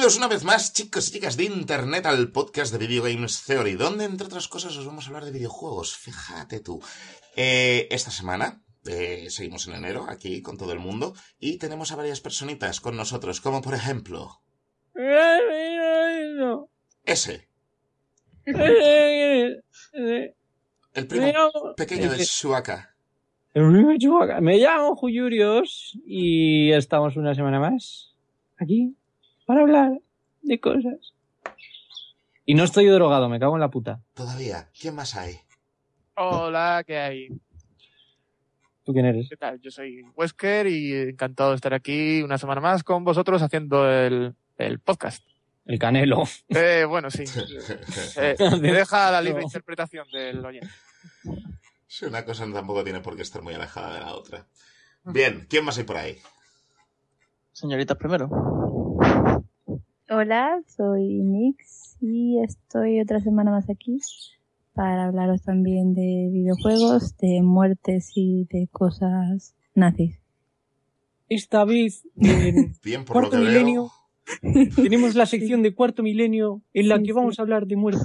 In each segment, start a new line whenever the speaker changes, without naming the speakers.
Bienvenidos una vez más, chicos y chicas de internet, al podcast de Video Games Theory, donde, entre otras cosas, os vamos a hablar de videojuegos. Fíjate tú. Eh, esta semana, eh, seguimos en enero, aquí con todo el mundo, y tenemos a varias personitas con nosotros, como por ejemplo... Ese, el primo pequeño de Shuaka.
Me llamo Juyurios y estamos una semana más aquí para hablar de cosas. Y no estoy drogado, me cago en la puta.
Todavía, ¿quién más hay?
Hola, ¿qué hay?
¿Tú quién eres?
¿Qué tal? Yo soy Wesker y encantado de estar aquí una semana más con vosotros haciendo el, el podcast.
El canelo.
Eh, bueno, sí. Eh, me deja la libre interpretación del oyente.
Sí, una cosa tampoco tiene por qué estar muy alejada de la otra. Bien, ¿quién más hay por ahí?
Señoritas primero.
Hola, soy Nix y estoy otra semana más aquí para hablaros también de videojuegos, de muertes y de cosas nazis.
Esta vez, en
Bien, por lo
cuarto
que
milenio,
veo.
tenemos la sección de cuarto milenio en la
Sí,
que vamos a hablar de muerte.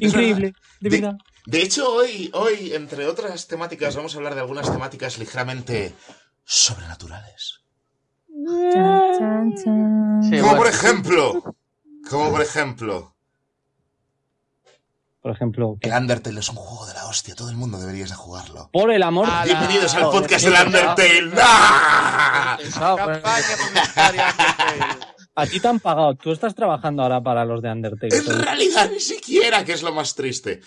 Increíble, de
De-
verdad.
De hecho, hoy, hoy, entre otras temáticas, vamos a hablar de algunas temáticas ligeramente sobrenaturales.
Chan, chan, chan.
Sí,
Como
bueno.
por ejemplo, como por ejemplo,
Por ejemplo,
el Undertale es un juego de la hostia, todo el mundo deberías de jugarlo.
por el amor
Ah,
Bienvenidos al podcast
qué
del. Undertale. ¡Ah!
Campaña publicitaria. Undertale.
A ti te han pagado, tú estás trabajando ahora para los de Undertale.
En realidad ni siquiera, que es lo más triste.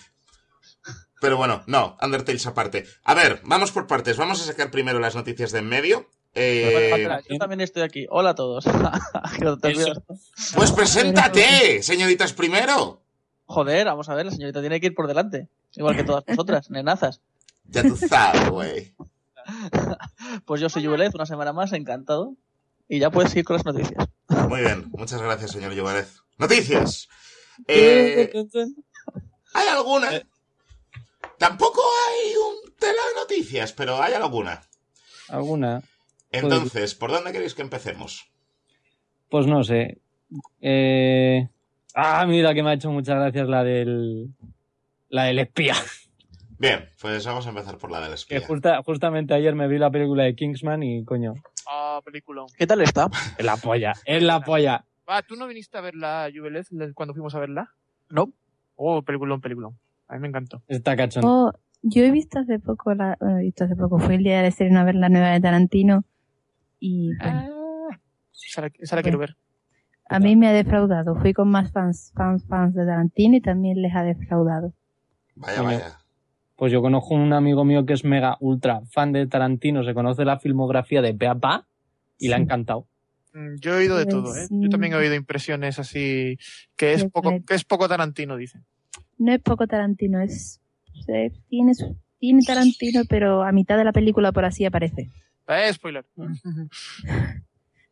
Pero bueno, no, Undertale aparte. A ver, vamos por partes. Vamos a sacar primero las noticias de en medio. Eh,
yo también estoy aquí. Hola a todos.
Pues preséntate, señoritas primero.
Joder, vamos a ver, la señorita tiene que ir por delante. Igual que todas vosotras, nenazas.
Ya tú sabes, güey.
Pues yo soy Jubelet, una semana más, encantado. Y ya puedes ir con las noticias.
Muy bien, muchas gracias, señor Llovarez. Noticias. Eh, ¿Hay alguna? Tampoco hay un tela de noticias, pero hay alguna.
¿Alguna?
Entonces, ¿por dónde queréis que empecemos?
Pues no sé. Eh... Ah, mira que me ha hecho muchas gracias la del... La del espía.
Bien, pues vamos a empezar por la del
Que
espía.
justa- justamente ayer me vi la película de Kingsman y coño,
Ah, película.
¿Qué tal está?
es la polla, es la polla.
Ah, ¿tú no viniste a verla, Juvelet, cuando fuimos a verla?
No.
Oh, peliculón, peliculón. A mí me encantó.
Está cachón.
Oh, yo he visto hace poco, la, bueno, he visto hace poco, fue el día de estreno a ver la nueva de Tarantino y bueno,
Esa la, esa la quiero ver.
a mí me ha defraudado. Fui con más fans, fans, fans de Tarantino y también les ha defraudado.
Vaya, vaya.
Pues yo conozco un amigo mío que es mega ultra fan de Tarantino, se conoce la filmografía de pe a pa y le ha
Sí.
encantado.
Mm, Yo he oído de
Pues,
todo, ¿eh? Yo también he oído impresiones así que es poco, que es poco Tarantino, dicen.
No es poco Tarantino, es tiene, tiene Tarantino, pero a mitad de la película por así aparece.
Eh, spoiler.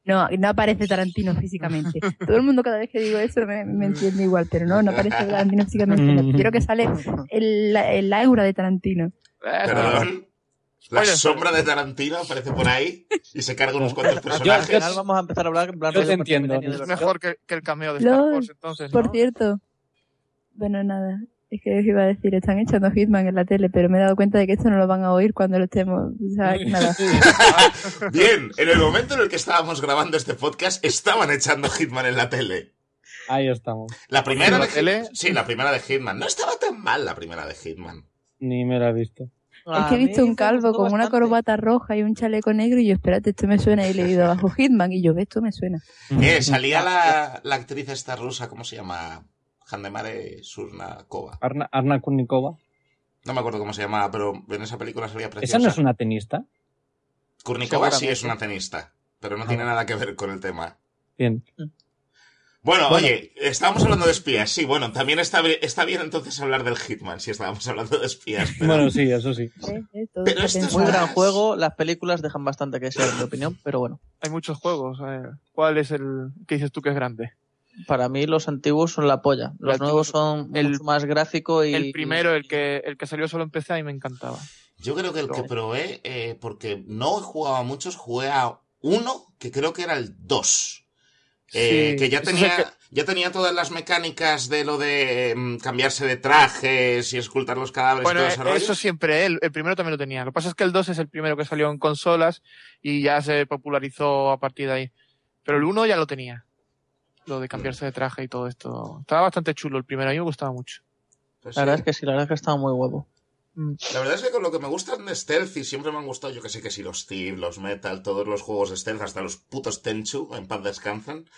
No, no aparece Tarantino físicamente. Todo el mundo cada vez que digo eso me, me entiende igual, pero no, no aparece Tarantino físicamente. No, Quiero que sale el, aura de Tarantino.
Eh,
Perdón. La
Spoiler.
sombra de Tarantino aparece por ahí y se carga unos cuantos
Al
personajes.
final vamos a empezar a hablar en plan
Yo te entiendo.
Es mejor que, que el cameo de Star Wars, entonces,
Por
¿no?
cierto, bueno, nada, es que os iba a decir, están echando Hitman en la tele, pero me he dado cuenta de que esto no lo van a oír cuando lo estemos. O sea, nada.
Bien, en el momento en el que estábamos grabando este podcast, estaban echando Hitman en la tele.
Ahí estamos.
La primera
¿En la
de
tele?
Sí, la primera de Hitman. No estaba tan mal la primera de Hitman.
Ni me la he visto.
Es que he
A
visto un calvo con una
bastante.
corbata roja y un chaleco negro y yo, espérate, esto me suena y he leído abajo Hitman y yo, "Ve, esto me suena.
Eh, salía la, la actriz esta rusa, ¿cómo se llama? Handemare Surnakova.
Arna, Arna Kurnikova.
No me acuerdo cómo se llamaba, pero en esa película salía
¿Esa
preciosa.
no es una tenista?
Kurnikova sí es una tenista, pero no
Ah.
tiene nada que ver con el tema.
Bien.
Bueno,
Bueno.
oye, estábamos hablando de espías. Sí, bueno, también está, bi- está bien entonces hablar del Hitman, si estábamos hablando de espías. Pero...
Bueno, sí, eso sí.
Pero esto es.
Muy gran juego, las películas dejan bastante que desear, en mi opinión, pero bueno.
Hay muchos juegos. eh. ¿Cuál es el que dices tú que es grande?
Para mí los antiguos son la polla. Los
Los
nuevos son
el-
mucho más gráfico y...
El primero, el que, el que salió solo en PC, a mí me encantaba.
Yo creo que el que probé, eh, porque no he jugado a muchos, jugué a uno que creo que era el 2. Eh,
Sí,
que ya tenía,
que-
ya tenía todas las mecánicas de lo de mm, cambiarse de trajes y escultar los cadáveres
Bueno,
y todo
eh,
ese rollo.
eso siempre, el, el primero también lo tenía. Lo que pasa es que el 2 es el primero que salió en consolas y ya se popularizó a partir de ahí. Pero el 1 ya lo tenía. Lo de cambiarse de traje y todo esto. Estaba bastante chulo el primero, a mí me gustaba mucho.
Pues
La verdad
sí.
es que sí, la verdad es que estaba muy huevo.
La verdad es que con lo que me gustan de stealth y siempre me han gustado, yo que sé que si los Thief, los Metal, todos los juegos de stealth, hasta los putos Tenchu, en paz descansan.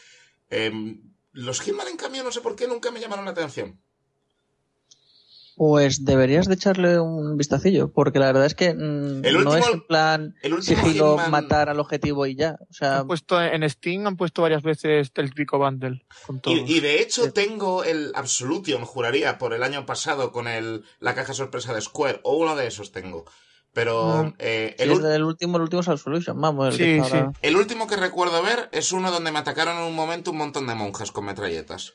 Em, los Hitman, en cambio, no sé por qué nunca me llamaron la atención.
Pues deberías de echarle un vistacillo, porque la verdad es que mm,
El
no es en plan
El
sigilo
Hitman-
matar al objetivo y ya. O sea,
Han puesto en Steam han puesto varias veces el Rico Bundle con todo.
Y, y de hecho tengo el Absolution, juraría, por el año pasado con el, la caja sorpresa de Square, o uno de esos tengo. Pero
Ah.
eh, el,
último, el último es Absolution, vamos. El
Sí,
que ahora-
el último que recuerdo ver es uno donde me atacaron en un momento un montón de monjas con metralletas.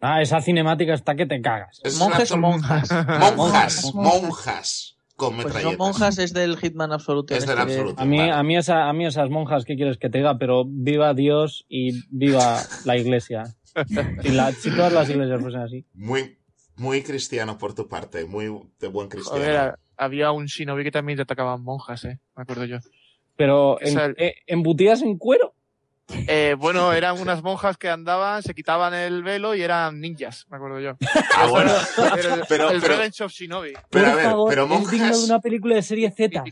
Ah, esa cinemática está que te cagas.
Es
¿Monjes
el
o monjas?
Monjas,
Monjas.
monjas con
Pues
metralletas.
son monjas es del Hitman Absolution.
Es del
este
Absolution.
A mí,
Vale.
a, mí esa, a mí esas monjas, ¿qué quieres que te diga? Pero viva Dios y viva la iglesia. Si, la- si todas las iglesias fuesen así.
Muy, muy cristiano por tu parte, muy de buen cristiano.
Joder, había un Shinobi que también te atacaban monjas, eh. Me acuerdo yo.
Pero en-
Esa-
eh, embutidas en cuero.
Eh, bueno, eran unas monjas que andaban, se quitaban el velo y eran ninjas, me acuerdo yo.
Ah, bueno.
El,
Pero-
el
pero-
Revenge of Shinobi.
Pero a ver,
favor,
pero
es digno de
monjas,
una película de serie Z.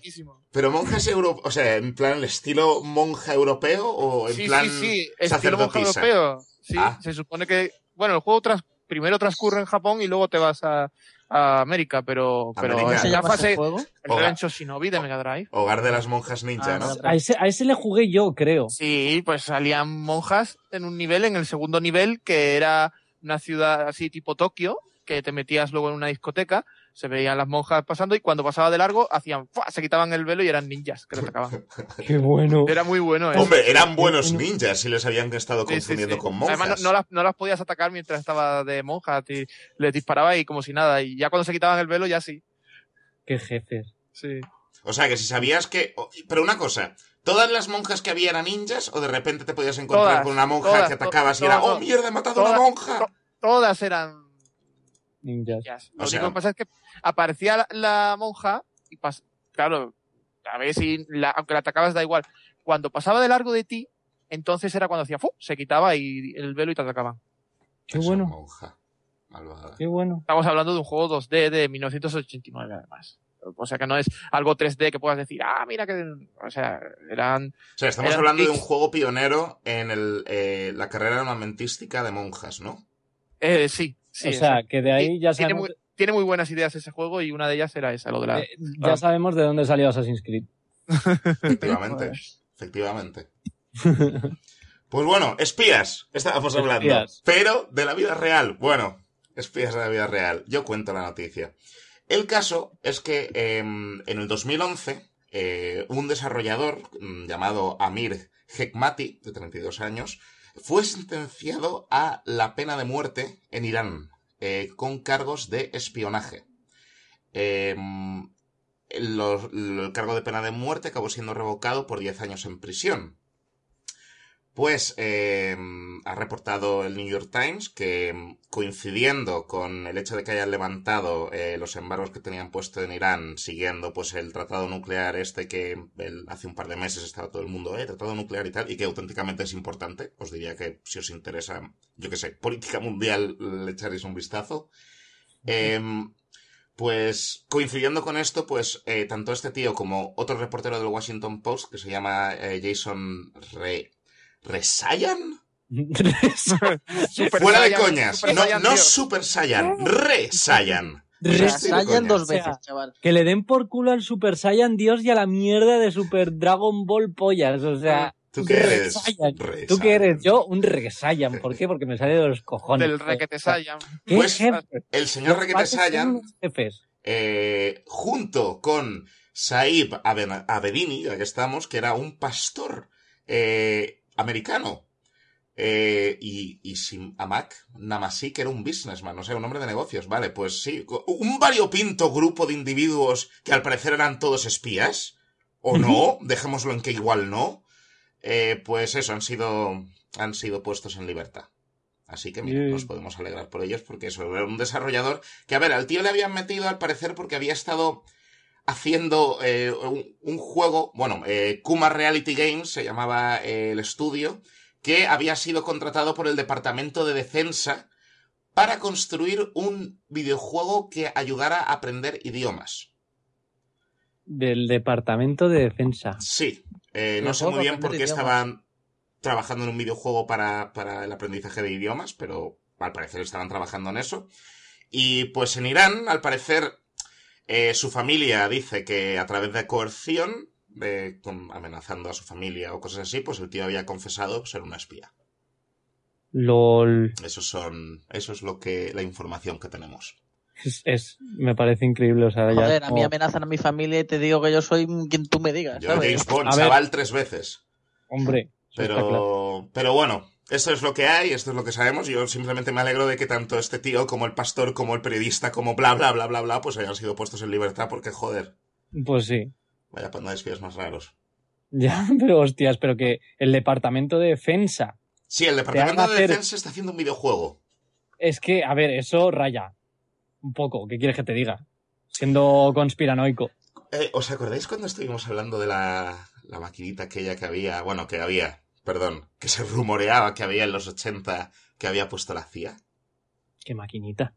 Pero monjas euro, o sea, en plan el estilo monja europeo o en
Sí,
plan
sí, sí, estilo monja europeo. Sí,
Ah.
se supone que, bueno, el juego tras, primero transcurre en Japón y luego te vas a, a América, pero, pero
América.
¿Cómo se
en la fase,
juego?
el. Revenge of Shinobi de Mega Drive.
Hogar de las monjas ninja,
Ah,
¿no?
A ese, a ese le jugué yo, creo.
Sí, pues salían monjas en un nivel, en el segundo nivel, que era una ciudad así tipo Tokio, que te metías luego en una discoteca, se veían las monjas pasando y cuando pasaba de largo hacían, ¡fua! se quitaban el velo y eran ninjas que te atacaban.
Qué bueno.
Era muy bueno, ¿eh?
Hombre, eran buenos
Bueno.
ninjas si les habían estado
Sí, sí,
confundiendo
sí.
con monjas.
Además, no, no las, no las podías atacar mientras estaba de monja, les disparaba y como si nada. Y ya cuando se quitaban el velo, ya sí.
Qué jefes.
Sí.
O sea, que si sabías que... Pero una cosa, ¿todas las monjas que había eran ninjas o de repente te podías encontrar
Todas,
con una monja
todas,
que atacabas y era, ¡oh, mierda, he matado a una monja!
to- Todas eran
Ninjas.
ninjas.
O
Lo
sea-
único que pasa es que aparecía la, la monja y pas claro, a ver si la- aunque la atacabas da igual. Cuando pasaba de largo de ti, entonces era cuando hacía ¡fu! se quitaba y el velo y te atacaban.
Qué bueno.
monja malvada.
Qué bueno.
Estamos hablando de un juego 2D de 1989 además. O sea que no es algo 3D que puedas decir, ah, mira que... O sea, eran...
O sea, estamos
Eran
hablando de un juego pionero en el, eh, la carrera armamentística de monjas, ¿no?
Eh, sí, sí.
o sea, que de ahí ya
tiene,
sabemos,
muy, tiene muy buenas ideas ese juego y una de ellas era esa, lo de la...
eh, ya sabemos de dónde salió Assassin's Creed.
Efectivamente. efectivamente. Pues bueno, espías, estábamos hablando.
Espías.
Pero de la vida real. Bueno, espías de la vida real. Yo cuento la noticia. El caso es que em, en el 2011, eh, un desarrollador mm, llamado Amir Hekmati, de 32 años, fue sentenciado a la pena de muerte en Irán, eh, con cargos de espionaje. Em, el cargo de pena de muerte acabó siendo revocado por 10 años en prisión. Pues eh, ha reportado el New York Times que coincidiendo con el hecho de que hayan levantado eh, los embargos que tenían puesto en Irán, siguiendo pues el tratado nuclear este que el- hace un par de meses estaba todo el mundo, eh, tratado nuclear y tal, y que auténticamente es importante, os diría que si os interesa, yo qué sé, política mundial, le echaréis un vistazo. Em, pues coincidiendo con esto, pues eh, tanto este tío como otro reportero del Washington Post que se llama eh, Jason Re Resayan.
Super
Fuera de
Saiyan-
coñas.
Super
No,
Saiyan
no. Super Saiyan. Re Saiyan.
Sayan
coña.
dos
O sea,
veces, chaval.
que le den por culo al Super Saiyan Dios y a la mierda de Super Dragon Ball pollas. O sea,
¿Tú qué eres? Re
¿tú qué eres?
Saiyan.
Yo, un Resaiyan. ¿Por qué? Porque me sale de los cojones.
Del requete Saiyan.
¿Qué
Pues? El señor Requete Saiyan, eh, junto con Saib Abedini, ya que estamos, que era un pastor eh, americano. Eh, y, y Sim Amak Namasi, que era un businessman, o sea, un hombre de negocios, vale, pues sí. Un variopinto grupo de individuos que al parecer eran todos espías, o no, dejémoslo en que igual no. eh, pues eso, han sido, han sido puestos en libertad. Así que mira, nos podemos alegrar por ellos porque eso era un desarrollador que, a ver, al tío le habían metido al parecer porque había estado haciendo eh, un, un juego, bueno, eh, Kuma Reality Games se llamaba eh, el estudio, que había sido contratado por el Departamento de Defensa para construir un videojuego que ayudara a aprender idiomas.
Del Departamento de Defensa.
Sí, no sé muy bien por qué estaban trabajando en un videojuego para, para el aprendizaje de idiomas, pero al parecer estaban trabajando en eso. Y pues en Irán, al parecer, eh, su familia dice que a través de coerción, amenazando a su familia o cosas así, pues el tío había confesado ser una espía.
LOL.
Eso son, eso es lo que, la información que tenemos.
Es, es- me parece increíble. O sea, ya
a mí amenazan a mi familia y te digo que yo soy quien tú me digas,
Yo,
¿sabes?
James Bond, chaval, tres veces.
Hombre, claro.
Pero, pero bueno, esto es lo que hay, esto es lo que sabemos. Yo simplemente me alegro de que tanto este tío como el pastor, como el periodista, como bla, bla, bla, bla, bla, pues hayan sido puestos en libertad porque, joder,
Pues sí.
vaya panda de espías más raros.
Ya, pero hostias, pero que el Departamento de Defensa.
Sí, el Departamento de
hacer-
Defensa está haciendo un videojuego.
Es que, a ver, eso raya. Un poco, ¿qué quieres que te diga? Siendo conspiranoico.
Eh, ¿Os acordáis cuando estuvimos hablando de la, la maquinita aquella que había, bueno, que había, perdón, que se rumoreaba que había en los 80 que había puesto la CIA?
Qué maquinita.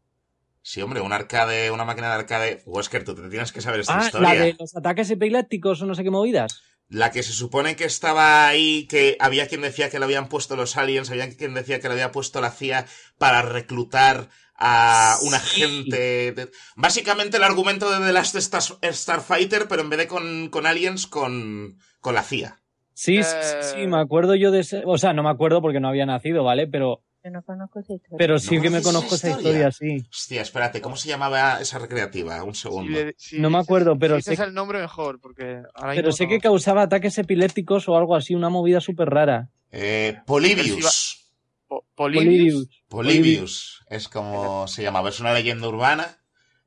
Sí, hombre, un arcade, una máquina de arcade. Wesker, tú te tienes que saber esta
Ah,
historia.
la de los ataques epilépticos o no sé qué movidas.
La que se supone que estaba ahí, que había quien decía que le habían puesto los aliens, había quien decía que le había puesto la CIA para reclutar a un agente. Básicamente el argumento de The Last Star- Starfighter, pero en vez de con, con aliens, con, con la CIA.
Sí,
Eh.
sí, me acuerdo yo de ese. O sea, no me acuerdo porque no había nacido, ¿vale? Pero,
Yo no conozco esa historia.
pero sí
¿No
que me conozco
esa
esa
historia?
sí.
Hostia, espérate, ¿cómo se llamaba esa recreativa? Un
Si
segundo.
le- si
No me acuerdo, pero
si
sé-
el nombre mejor, porque ahora
Pero sé
no-
que causaba ataques epilépticos o algo así, una movida súper rara.
Eh, Polybius.
Po- Polybius.
Polybius es como se llamaba. Es una leyenda urbana,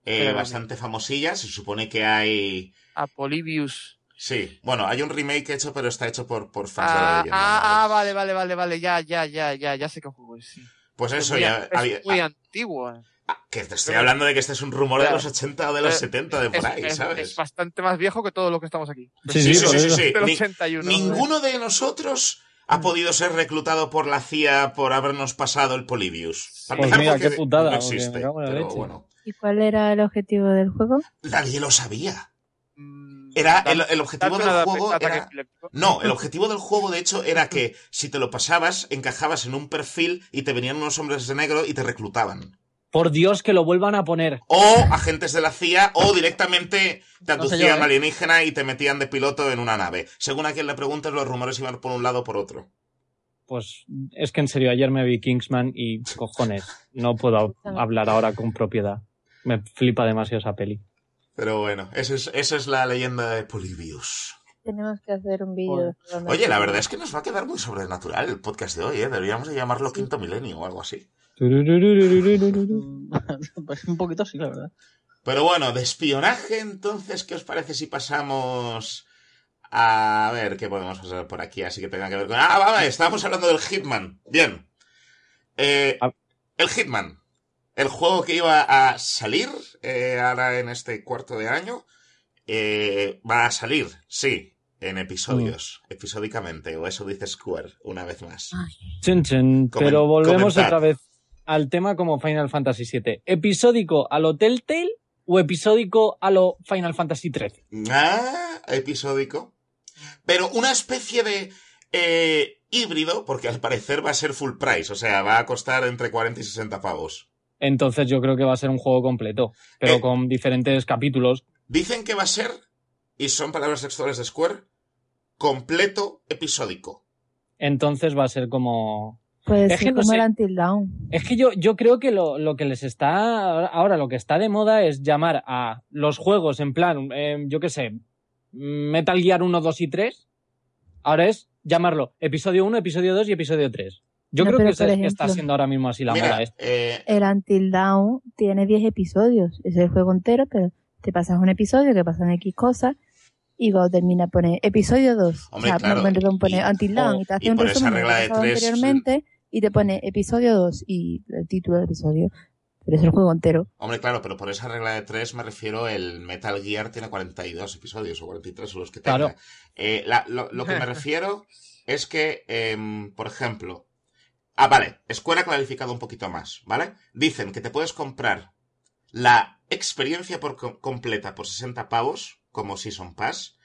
eh, bastante famosilla. Se supone que hay.
A Polybius.
Sí, bueno, hay un remake hecho, pero está hecho por, por fans de la
Ah,
leyenda.
ah, ah,
¿vale?
vale, vale, vale, ya, ya, ya, ya, ya sé qué juego es. Sí.
Pues
Es
eso
muy,
ya
es
había.
muy
ah,
antiguo. eh.
ah, que te estoy
pero-
hablando de que este es un rumor de los 80 o de los
Eh,
70 de por
Es,
ahí,
es-
¿sabes?
es bastante más viejo que todo lo que estamos aquí.
Sí,
Sí,
sí,
sí,
por
sí,
eso.
sí.
Del
Ni-
81.
Ninguno de nosotros ha podido ser reclutado por la CIA por habernos pasado el Polybius. Para
Pues mira, qué putada,
No existe, pero bueno.
¿Y cuál era el objetivo del juego?
Nadie lo sabía. Era el, el objetivo del juego era... No, el objetivo del juego, de hecho, era que si te lo pasabas, encajabas en un perfil y te venían unos hombres de negro y te reclutaban.
Por Dios, que lo vuelvan a poner.
O agentes de la CIA, o directamente te
No sé
aducían
yo, ¿eh?
alienígena y te metían de piloto en una nave. Según a quien le preguntes, los rumores iban por un lado o por otro.
Pues es que en serio, ayer me vi Kingsman y cojones, no puedo hablar ahora con propiedad. Me flipa demasiado esa peli.
Pero bueno, esa es, esa es la leyenda de Polybius.
Tenemos que hacer un vídeo. donde-
Oye, la verdad es que nos va a quedar muy sobrenatural el podcast de hoy, ¿eh? Deberíamos de llamarlo Quinto Milenio o algo así.
pues un poquito sí, la verdad.
Pero bueno, de espionaje, entonces, ¿qué os parece si pasamos a ver qué podemos pasar por aquí? Así que tenga que ver con... Ah, vale, estábamos hablando del Hitman. Bien. Eh, el Hitman. El juego que iba a salir eh, ahora en este cuarto de año. eh, va a salir, sí, en episodios, episódicamente, o eso dice Square, una vez más. Comen-
Pero volvemos
comentar.
otra vez al tema como Final Fantasy VII. ¿Episódico a lo Telltale o episódico a lo Final Fantasy XIII?
Ah, episódico. Pero una especie de eh, híbrido, porque al parecer va a ser full price, o sea, va a costar entre 40 y 60 pavos.
Entonces yo creo que va a ser un juego completo, pero
Eh.
con diferentes capítulos.
Dicen que va a ser, y son palabras textuales de Square, completo episódico.
Entonces va a ser como...
Puede
Es que no
como
sé.
el Until Dawn.
Es que yo, yo creo que lo, lo que les está... Ahora lo que está de moda es llamar a los juegos en plan, eh, yo qué sé, Metal Gear 1, 2 y 3. Ahora es llamarlo episodio 1, episodio 2 y episodio 3. Yo
No,
creo que está siendo ahora mismo así la
Mira,
moda. esta.
eh,
El Until Dawn tiene 10 episodios. Es el juego entero, pero te pasas un episodio que pasan X cosas y cuando termina pone episodio 2.
Hombre,
o sea,
claro,
perdón, pone
y-
Until Dawn
o-
y te hace
y
un resumen de
tres,
anteriormente y te pone episodio 2 y el título del episodio. Pero es el juego entero.
Hombre, claro, pero por esa regla de tres me refiero, el Metal Gear tiene 42 episodios o 43 o los que tenga.
Claro.
Eh, la- lo, lo que me refiero es que, em, por ejemplo... Ah, vale, Square ha clarificado un poquito más, ¿vale? Dicen que te puedes comprar la experiencia por co- completa por 60 pavos, como Season Pass,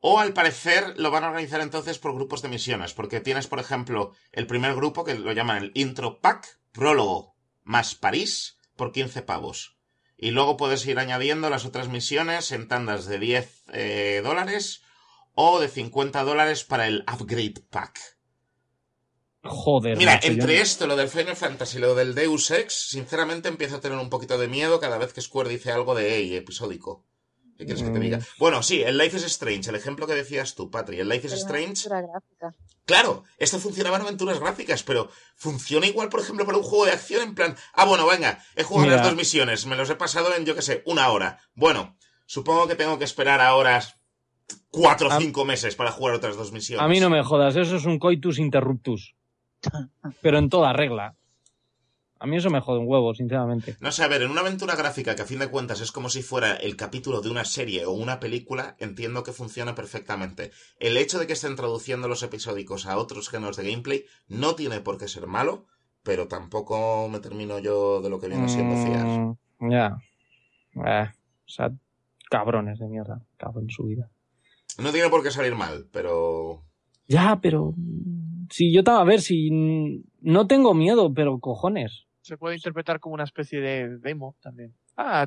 o al parecer lo van a organizar entonces por grupos de misiones, porque tienes, por ejemplo, el primer grupo que lo llaman el Intro Pack, prólogo más París, por 15 pavos. Y luego puedes ir añadiendo las otras misiones en tandas de 10 eh, dólares o de 50 dólares para el Upgrade Pack.
Joder,
Mira,
macho, yo-
entre esto, lo del Final Fantasy y lo del Deus Ex, sinceramente empiezo a tener un poquito de miedo cada vez que Square dice algo de EI episódico. ¿Qué quieres que te
Mm.
diga? Bueno, sí, el Life is Strange, el ejemplo que decías tú, Patri, el Life is
Pero
Strange.
aventura gráfica.
Claro, esto funcionaba en aventuras gráficas, pero funciona igual, por ejemplo, para un juego de acción en plan, ah, bueno, venga, he jugado
Mira.
las dos misiones, me los he pasado en, yo qué sé, una hora. Bueno, supongo que tengo que esperar a horas cuatro o cinco meses para jugar otras dos misiones.
A mí no me jodas, eso es un coitus interruptus. Pero en toda regla. A mí eso me jode un huevo, sinceramente.
No sé, a ver, en una aventura gráfica que a fin de cuentas es como si fuera el capítulo de una serie o una película, entiendo que funciona perfectamente. El hecho de que estén traduciendo los episódicos a otros géneros de gameplay no tiene por qué ser malo, pero tampoco me termino yo de lo que viene siendo fiar.
Mm, ya. Eh, o sea, cabrones de mierda. Cabrón en su vida.
No tiene por qué salir mal, pero...
Ya, pero. Si yo estaba a ver, si. No tengo miedo, pero cojones.
Se puede interpretar como una especie de demo también. Ah,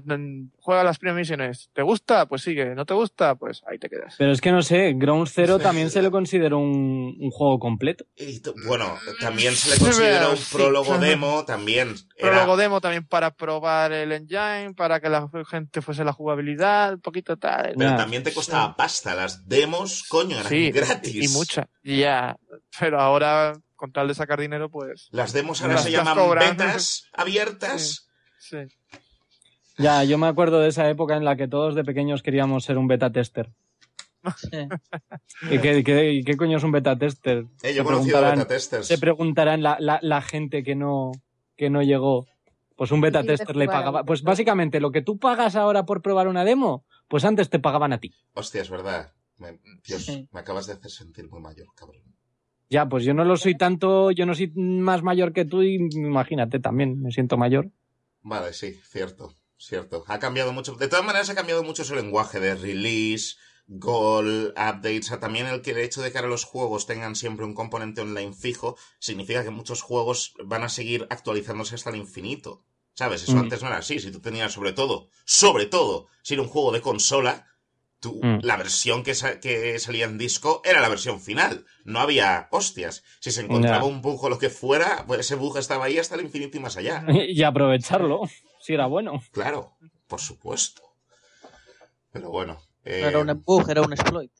juega las primeras misiones. ¿Te gusta? Pues sigue. ¿No te gusta? Pues ahí te quedas.
Pero es que no sé, Ground Zero también se le considera un, un juego completo.
y bueno, también se le considera un prólogo demo, también... Era...
Prólogo demo también para probar el engine, para que la gente fuese la jugabilidad, un poquito tal.
Pero también te costaba pasta, las demos, coño, eran
Sí,
gratis.
Y mucha. Ya. Pero ahora, con tal de sacar dinero, pues.
Las demos ahora
Las-
se
las
llaman
cobran.
betas abiertas.
Sí.
Ya, yo me acuerdo de esa época en la que todos de pequeños queríamos ser un beta tester.
Sí.
¿Y qué, qué- y qué coño es un beta tester?
Eh, yo he
Se
conocido
preguntarán-
beta testers.
Se preguntarán la, la, la gente que no, que no llegó. Pues un beta tester le pagaba. Pues básicamente lo que tú pagas ahora por probar una demo, pues antes te pagaban a ti.
Hostia, es verdad. Me, Dios,
Sí.
me acabas de hacer sentir muy mayor, cabrón.
Ya, pues yo no lo soy tanto, yo no soy más mayor que tú y imagínate también, me siento mayor.
Vale, sí, cierto, cierto. Ha cambiado mucho. De todas maneras, ha cambiado mucho su lenguaje de release, goal, updates. O sea, también el que el hecho de que ahora los juegos tengan siempre un componente online fijo significa que muchos juegos van a seguir actualizándose hasta el infinito. ¿Sabes? Eso
Mm.
antes no era así. Si tú tenías, sobre todo, sobre todo, si era un juego de consola, tú,
Mm.
la versión que, sa- que salía en disco era la versión final. No había hostias. Si se encontraba un bug o lo que fuera, pues ese bug estaba ahí hasta el infinito y más allá.
y aprovecharlo, si era bueno.
Claro, por supuesto. Pero bueno. eh,
No era un bug, era un exploit.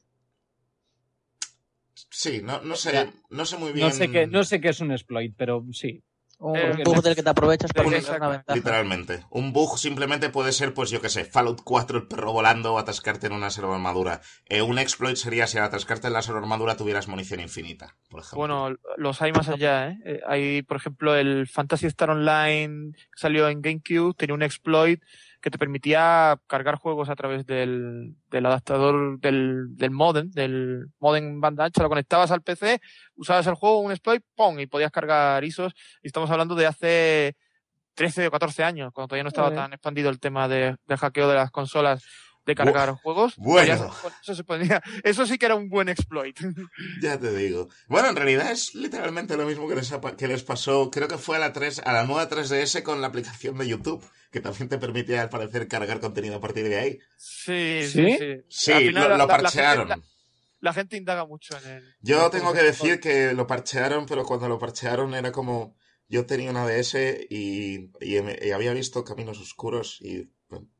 Sí, no, no sé, no sé muy bien.
No sé qué, no sé qué es un exploit, pero sí.
Un
Eh,
bug del que te aprovechas para sacar una ventaja.
Literalmente. Un bug simplemente puede ser, pues yo qué sé, Fallout 4, el perro volando o atascarte en una servo armadura. Eh, un exploit sería si al atascarte en la servo armadura tuvieras munición infinita, por ejemplo.
Bueno, los hay más allá, ¿eh? Eh, Hay, por ejemplo, el Fantasy Star Online que salió en GameCube, tenía un exploit que te permitía cargar juegos a través del, del adaptador del, del modem, del modem banda ancha, lo conectabas al PC, usabas el juego, un exploit, ¡pum! y podías cargar ISOs. Y estamos hablando de hace 13 o 14 años, cuando todavía no estaba tan expandido el tema de, de hackeo de las consolas de cargar juegos.
bueno.
Eso, se ponía- eso sí que era un buen exploit.
Ya te digo. Bueno, en realidad es literalmente lo mismo que les, que les pasó, creo que fue a la 3, a la nueva 3DS con la aplicación de YouTube, que también te permitía al parecer cargar contenido a partir de ahí.
Sí,
¿Sí?
sí, sí.
Sí,
Al final
lo,
la-
lo
la- la
parchearon.
gente- La, gente indaga mucho en el.
Yo
en
tengo que decir que lo parchearon, pero cuando lo parchearon era como... Yo tenía una DS y, y había visto Caminos Oscuros y...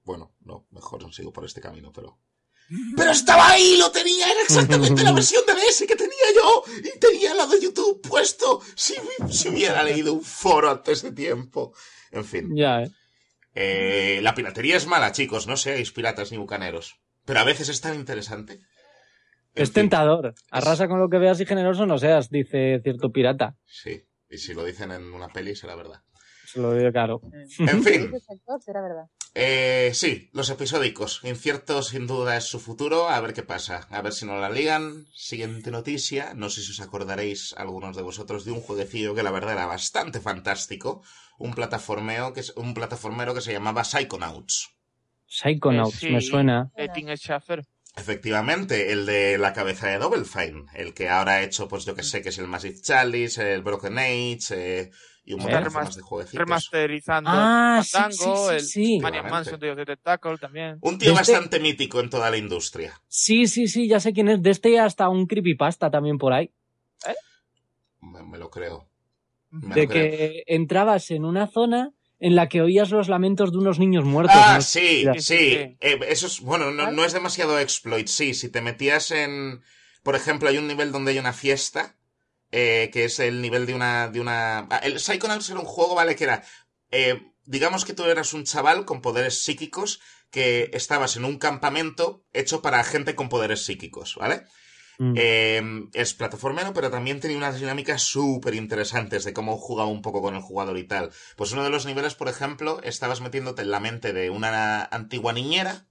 Bueno, no, mejor no sigo por este camino, pero... ¡Pero estaba ahí! ¡Lo tenía! ¡Era exactamente la versión de DS que tenía yo! ¡Y tenía la de YouTube puesto! Si, si hubiera leído un foro antes de tiempo. En fin.
Ya, ¿eh?
Eh, la piratería es mala, chicos. No seáis piratas ni bucaneros. Pero a veces es tan interesante. En
Es
fin,
tentador. Arrasa con lo que veas y generoso no seas, dice cierto pirata.
Sí, y si lo dicen en una peli será verdad.
Se lo digo claro.
En fin, eh, sí, los episódicos. Incierto sin duda es su futuro. A ver qué pasa. A ver si no la ligan. Siguiente noticia. No sé si os acordaréis algunos de vosotros de un jueguecillo que la verdad era bastante fantástico. Un plataformeo que es un plataformero que se llamaba Psychonauts.
Psychonauts,
Eh, sí.
me suena.
Efectivamente, el de la cabeza de Double Fine, el que ahora ha hecho, pues yo que sé, que es el Massive Chalice, el Broken Age eh, y un montón de de jueguecitos.
Remasterizando
Ah, sí,
Fandango,
sí,
el
sí, sí.
Maniac
Claramente.
Mansion, the Tentacle también.
Un tío
Desde-
bastante mítico en toda la industria.
Sí, sí, sí, ya sé quién es. De este hasta un creepypasta también por ahí.
Me, me lo creo. Me
De
lo creo.
que entrabas en una zona en la que oías los lamentos de unos niños muertos.
Ah,
¿no?
sí, sí.
Sí, sí.
Eh, eso es, bueno, no, no es demasiado exploit, sí. Si te metías en, por ejemplo, hay un nivel donde hay una fiesta, eh, que es el nivel de una, de una, ah, el Psychonauts era un juego, vale, que era, eh, digamos que tú eras un chaval con poderes psíquicos que estabas en un campamento hecho para gente con poderes psíquicos, ¿vale?
Mm.
Eh, es plataformero, pero también tenía unas dinámicas súper interesantes de cómo jugaba un poco con el jugador y tal. Pues uno de los niveles, por ejemplo, estabas metiéndote en la mente de una antigua niñera.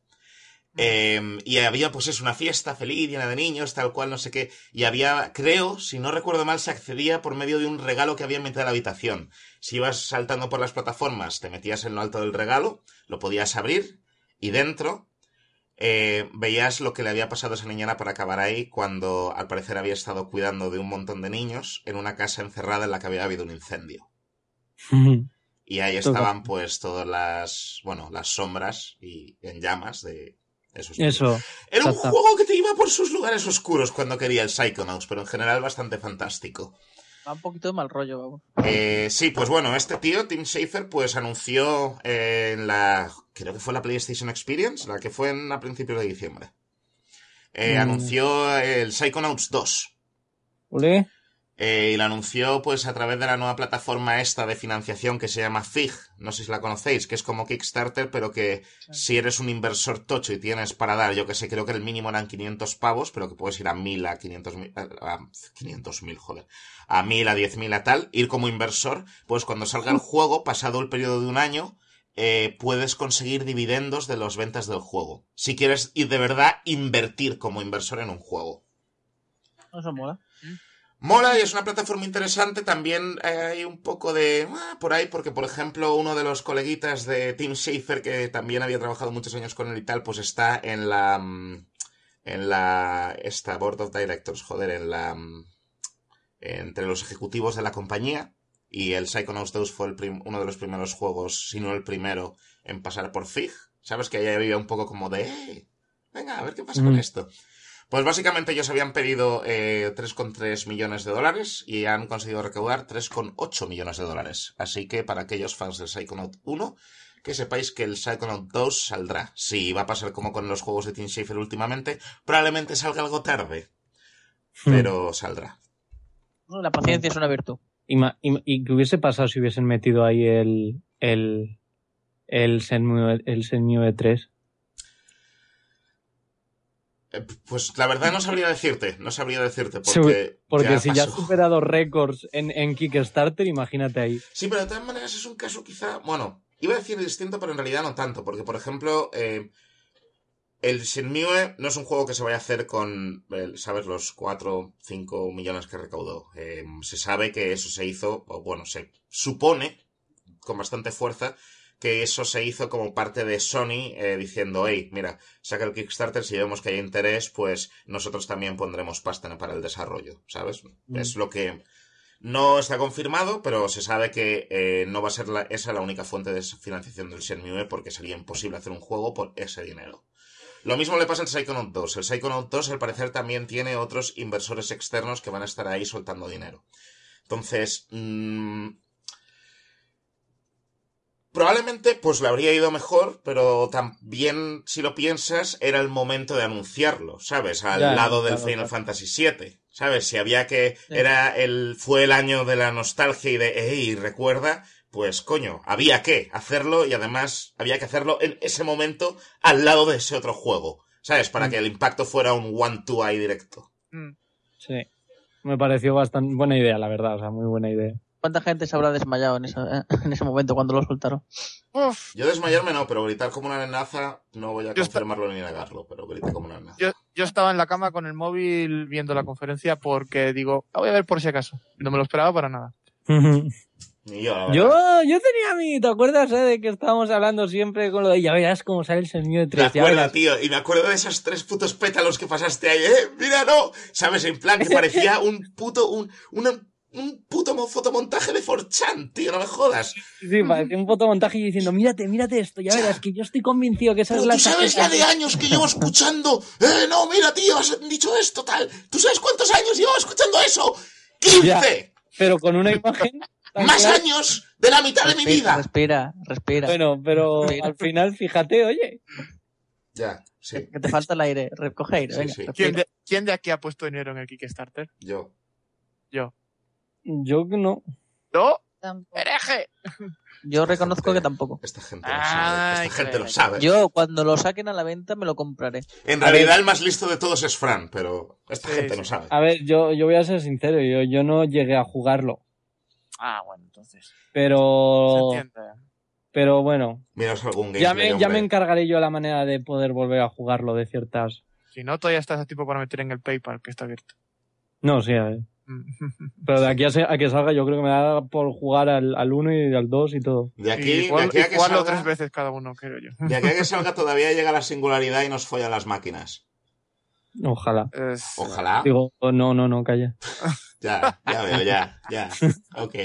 Eh, y había, pues es una fiesta feliz, llena de niños, tal cual, no sé qué. Y había, creo, si no recuerdo mal, se accedía por medio de un regalo que había en mitad de la habitación. Si ibas saltando por las plataformas, te metías en lo alto del regalo, lo podías abrir, y dentro eh, veías lo que le había pasado a esa niñera para acabar ahí cuando al parecer había estado cuidando de un montón de niños en una casa encerrada en la que había habido un incendio. Y ahí estaban pues todas las, bueno, las sombras y en llamas de esos niños.
Eso.
Era un juego que te iba por sus lugares oscuros cuando quería el Psychonauts, pero en general bastante fantástico.
Va un poquito de mal rollo, vamos.
Eh, sí, pues bueno, este tío, Tim Schafer, pues anunció eh, en la. Creo que fue la PlayStation Experience, la que fue en, a principios de diciembre. Eh,
Mm.
Anunció el Psychonauts 2.
Ole.
Eh, y lo anunció pues a través de la nueva plataforma esta de financiación que se llama FIG. No sé si la conocéis, que es como Kickstarter, pero que si eres un inversor tocho y tienes para dar, yo que sé, creo que el mínimo eran 500 pavos, pero que puedes ir a 1000, a 500 mil, a 500 mil, joder, a 1000, a 10 mil, a tal, ir como inversor, pues cuando salga el juego, pasado el periodo de un año, eh, puedes conseguir dividendos de las ventas del juego. Si quieres ir de verdad invertir como inversor en un juego.
Eso mola.
Mola y es una plataforma interesante. También eh, hay un poco de. ah, por ahí, porque por ejemplo, uno de los coleguitas de Tim Schafer, que también había trabajado muchos años con él y tal, pues está en la. mm, En la. Esta Board of Directors, joder, en la. mm, Entre los ejecutivos de la compañía. Y el Psychonauts 2 fue el prim- uno de los primeros juegos, si no el primero, en pasar por FIG. ¿Sabes? Que ahí había un poco como de. "Eh, venga, a ver qué pasa con
Mm.
esto. Pues básicamente ellos habían pedido eh, 3,3 millones de dólares y han conseguido recaudar 3,8 millones de dólares. Así que para aquellos fans del Psychonaut 1, que sepáis que el Psychonaut 2 saldrá. Sí, va a pasar como con los juegos de Tim Schafer últimamente. Probablemente salga algo tarde,
Hmm.
pero saldrá.
La paciencia es una virtud.
Y, y- y qué hubiese pasado si hubiesen metido ahí el. el. el Shenmue, el Shenmue 3.
Eh, Pues la verdad no sabría decirte, no sabría decirte porque...
Porque si ya has superado récords en, en Kickstarter, imagínate ahí.
Sí, pero de todas maneras es un caso quizá, bueno, iba a decir distinto, pero en realidad no tanto, porque por ejemplo, eh, el Shenmue no es un juego que se vaya a hacer con, ¿sabes?, los 4 5 millones que recaudó. Eh, se sabe que eso se hizo, o bueno, se supone con bastante fuerza que eso se hizo como parte de Sony eh, diciendo, hey, mira, saca el Kickstarter, si vemos que hay interés, pues nosotros también pondremos pasta para el desarrollo, ¿sabes?
Mm.
Es lo que no está confirmado, pero se sabe que eh, no va a ser la- esa la única fuente de financiación del Shenmue porque sería imposible hacer un juego por ese dinero. Lo mismo le pasa al Psychonaut 2. El Psychonaut 2 al parecer también tiene otros inversores externos que van a estar ahí soltando dinero. Entonces, mm, probablemente pues le habría ido mejor, pero también si lo piensas era el momento de anunciarlo, ¿sabes? Al
Ya,
lado del
claro,
Final
claro.
Fantasy VII, ¿sabes? Si había que
Sí.
era el fue el año de la nostalgia y de hey, recuerda, pues coño, había que hacerlo y además había que hacerlo en ese momento al lado de ese otro juego. ¿Sabes? Para que el impacto fuera un one-two ahí directo.
Mm.
Sí. Me pareció bastante buena idea, la verdad. O sea, muy buena idea.
¿Cuánta gente se habrá desmayado en, esa- en ese momento cuando lo soltaron?
Uf,
Yo desmayarme no, pero gritar como una nenaza no voy a
Yo
confirmarlo ni negarlo, pero grité como una nenaza.
yo, yo estaba en la cama con el móvil viendo la conferencia porque digo, "Ah, voy a ver por si acaso. No me lo esperaba para nada.
Yo.
Yo, yo tenía mi, ¿te acuerdas eh, de que estábamos hablando siempre con lo de ya verás cómo sale el sonido de
Me
tres? ya
acuerdo,
verás"?
tío, y me acuerdo de esos tres putos pétalos que pasaste ahí, ¡eh! ¡Mira, no! ¿Sabes? En plan, que parecía un puto, un, una- un puto mo- fotomontaje de 4chan, tío, no me jodas.
Sí, parecía un fotomontaje y diciendo, mírate, mírate esto, ya verás que yo estoy convencido que esa
Pero
es la
tú sabes la
chaqueta".
de años que llevo escuchando, ¡eh, no, mira, tío, has dicho esto, tal! ¿Tú sabes cuántos años llevo escuchando eso? ¡15!
Ya. Pero con una imagen
¡Más
clara.
años de la mitad de mi vida!
respira, respira.
Bueno, pero al final, fíjate, oye,
Ya, sí,
Que te falta el aire. Recoge aire,
Sí,
venga.
sí.
respira.
¿Quién de, quién de aquí ha puesto dinero en el Kickstarter?
yo.
Yo.
Yo que no.
¡No!
Tampoco.
¡Hereje!
Yo reconozco que tampoco.
Esta gente lo
Ay,
sabe, esta gente lo sabe.
Yo, cuando lo saquen a la venta, me lo compraré.
En
A
realidad
ver.
el más listo de todos es Fran, pero esta
Sí,
gente
sí.
no sabe.
A ver, yo, yo voy a ser sincero, yo, yo no llegué a jugarlo,
Ah, bueno, entonces. Se
pero,
entiende.
pero bueno,
Miraos algún
ya me, ya me encargaré yo la manera de poder volver a jugarlo de ciertas...
Si no, todavía estás a tiempo para meter en el PayPal, que está abierto.
No, sí, a ver. Pero de aquí a, que salga yo creo que me da por jugar al, al 1 y al 2 y todo.
De
y
aquí, de aquí a que salga,
tres veces cada uno, creo yo.
de aquí a que salga todavía llega la singularidad y nos follan las máquinas.
Ojalá.
Es-
Ojalá.
Digo, no, no, no, calla.
Ya, ya veo, ya, ya. Ok.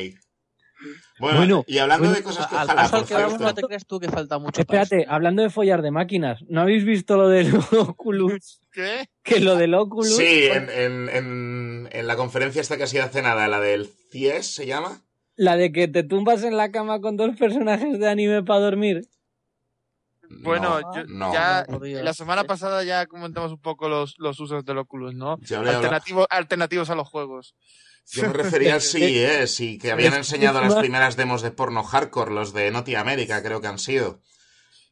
Bueno,
Bueno,
y hablando
bueno,
de cosas que
Al
ojalá,
al
por
que vamos, no
cierto.
te creas tú que falta mucho. para
Espérate, hablando de follar de máquinas, ¿no habéis visto lo del Oculus?
¿Qué?
Que lo del Oculus...
Sí, en, en, en, en la conferencia esta que ha sido hace nada, la del CIES se llama.
La de que te tumbas en la cama con dos personajes de anime para dormir.
Bueno,
No,
yo-
no.
ya
No,
la semana pasada ya comentamos un poco los, los usos del Oculus, ¿no? Alternativo, alternativos a los juegos.
yo me refería al CIES y que habían enseñado las primeras demos de porno hardcore, los de Naughty America, creo que han sido.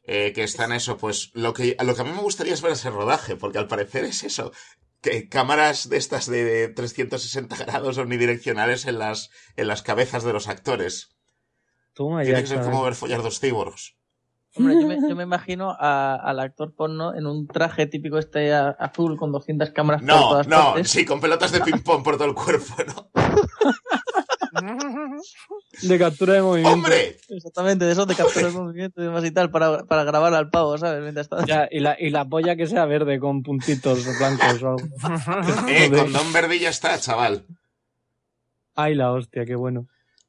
Eh, que están eso, pues lo que, lo que a mí me gustaría es ver ese rodaje, porque al parecer es eso. Que cámaras de estas de 360 grados omnidireccionales en las, en las cabezas de los actores.
Toma
Tiene
ya.
que ser como ver follar dos cyborgs.
Hombre, yo me, yo me imagino a- al actor porno en un traje típico este a- azul con 200 cámaras por
No,
todas
no,
partes.
sí, con pelotas de ping-pong por todo el cuerpo, ¿no?
De captura de movimiento.
¡Hombre!
Exactamente, de esos de captura de movimiento y demás y tal, para, para grabar al pavo, ¿sabes? Mientras está...
Ya, y, la, y la polla que sea verde con puntitos blancos o algo.
Eh,
Joder.
con Don Verdi ya está, chaval.
Ay, la hostia, qué bueno.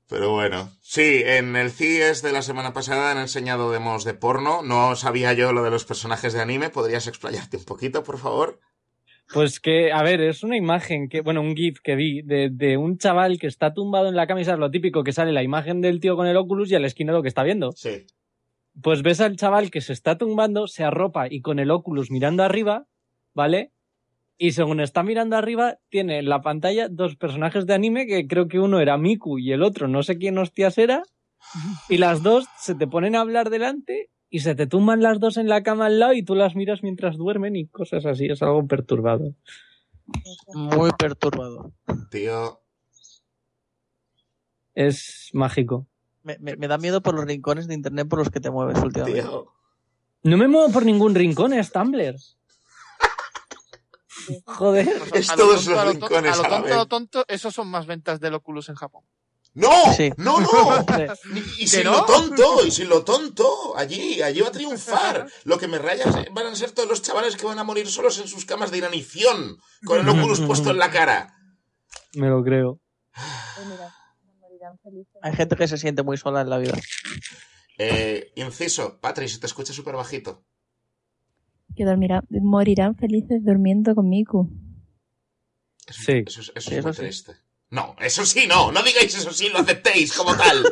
Pero bueno, sí, en el CIES de la semana pasada han enseñado demos de porno. No sabía yo lo de los personajes de anime. ¿Podrías explayarte un poquito, por favor?
Pues que, a ver, es una imagen que, bueno, un GIF que vi de, de un chaval que está tumbado en la sabes lo típico que sale la imagen del tío con el Oculus y a la esquina lo que está viendo.
Sí.
Pues ves al chaval que se está tumbando, se arropa y con el Oculus mirando arriba, ¿vale? Y según está mirando arriba, tiene en la pantalla dos personajes de anime que creo que uno era Miku y el otro no sé quién hostias era. Y las dos se te ponen a hablar delante y se te tumban las dos en la cama al lado y tú las miras mientras duermen y cosas así. Es algo perturbador.
Muy perturbador.
Tío,
Es mágico.
Me, me- me da miedo por los rincones de internet por los que te mueves últimamente.
tío.
No me muevo por ningún rincón, es Tumblr. Joder.
Es
A lo
todos
tonto,
los
a lo tonto,
rincones
a lo tonto, a lo tonto, esos son más ventas del Oculus en Japón.
¡No!
Sí.
¡No, no! Y
¿Que
sin
no?
lo tonto, y sin lo tonto, allí, allí va a triunfar. Lo que me raya es- van a ser todos los chavales que van a morir solos en sus camas de inanición, con el Oculus puesto en la cara.
Me lo creo.
Pues.
Hay gente que se siente muy sola en la vida.
Eh, inciso, Patri, te escucha súper bajito.
Que dormirán, morirán felices durmiendo con Miku.
Eso,
Sí.
eso es, eso
Sí,
es muy
sí.
triste. No, eso sí, no, no digáis eso sí, lo aceptéis como tal.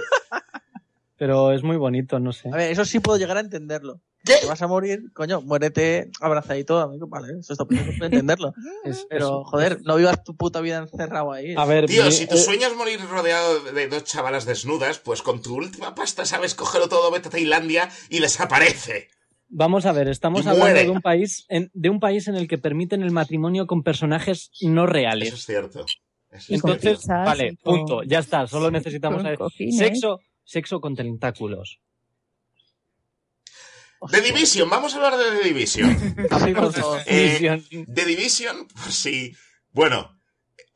Pero es muy bonito, no sé.
A ver, eso sí puedo llegar a entenderlo.
¿Qué?
Te vas a morir, coño, muérete abrazadito, amigo. Vale, eso está puedo entenderlo.
Es-
Pero, joder, no vivas tu puta vida encerrado ahí.
A ver,
Tío,
mi-
si tú
eh,
sueñas morir rodeado de dos chavalas desnudas, pues con tu última pasta sabes cogerlo todo, vete a Tailandia y desaparece.
Vamos a ver, estamos
Y
hablando
muere.
de un país en, de un país en el que permiten el matrimonio con personajes no
Eso
reales.
es cierto.
Entonces, vale,
con-
punto, ya está, solo necesitamos saber
cojines.
sexo, sexo con tentáculos.
The Division, vamos a hablar de The Division. Eh,
División.
The Division, pues sí. Bueno,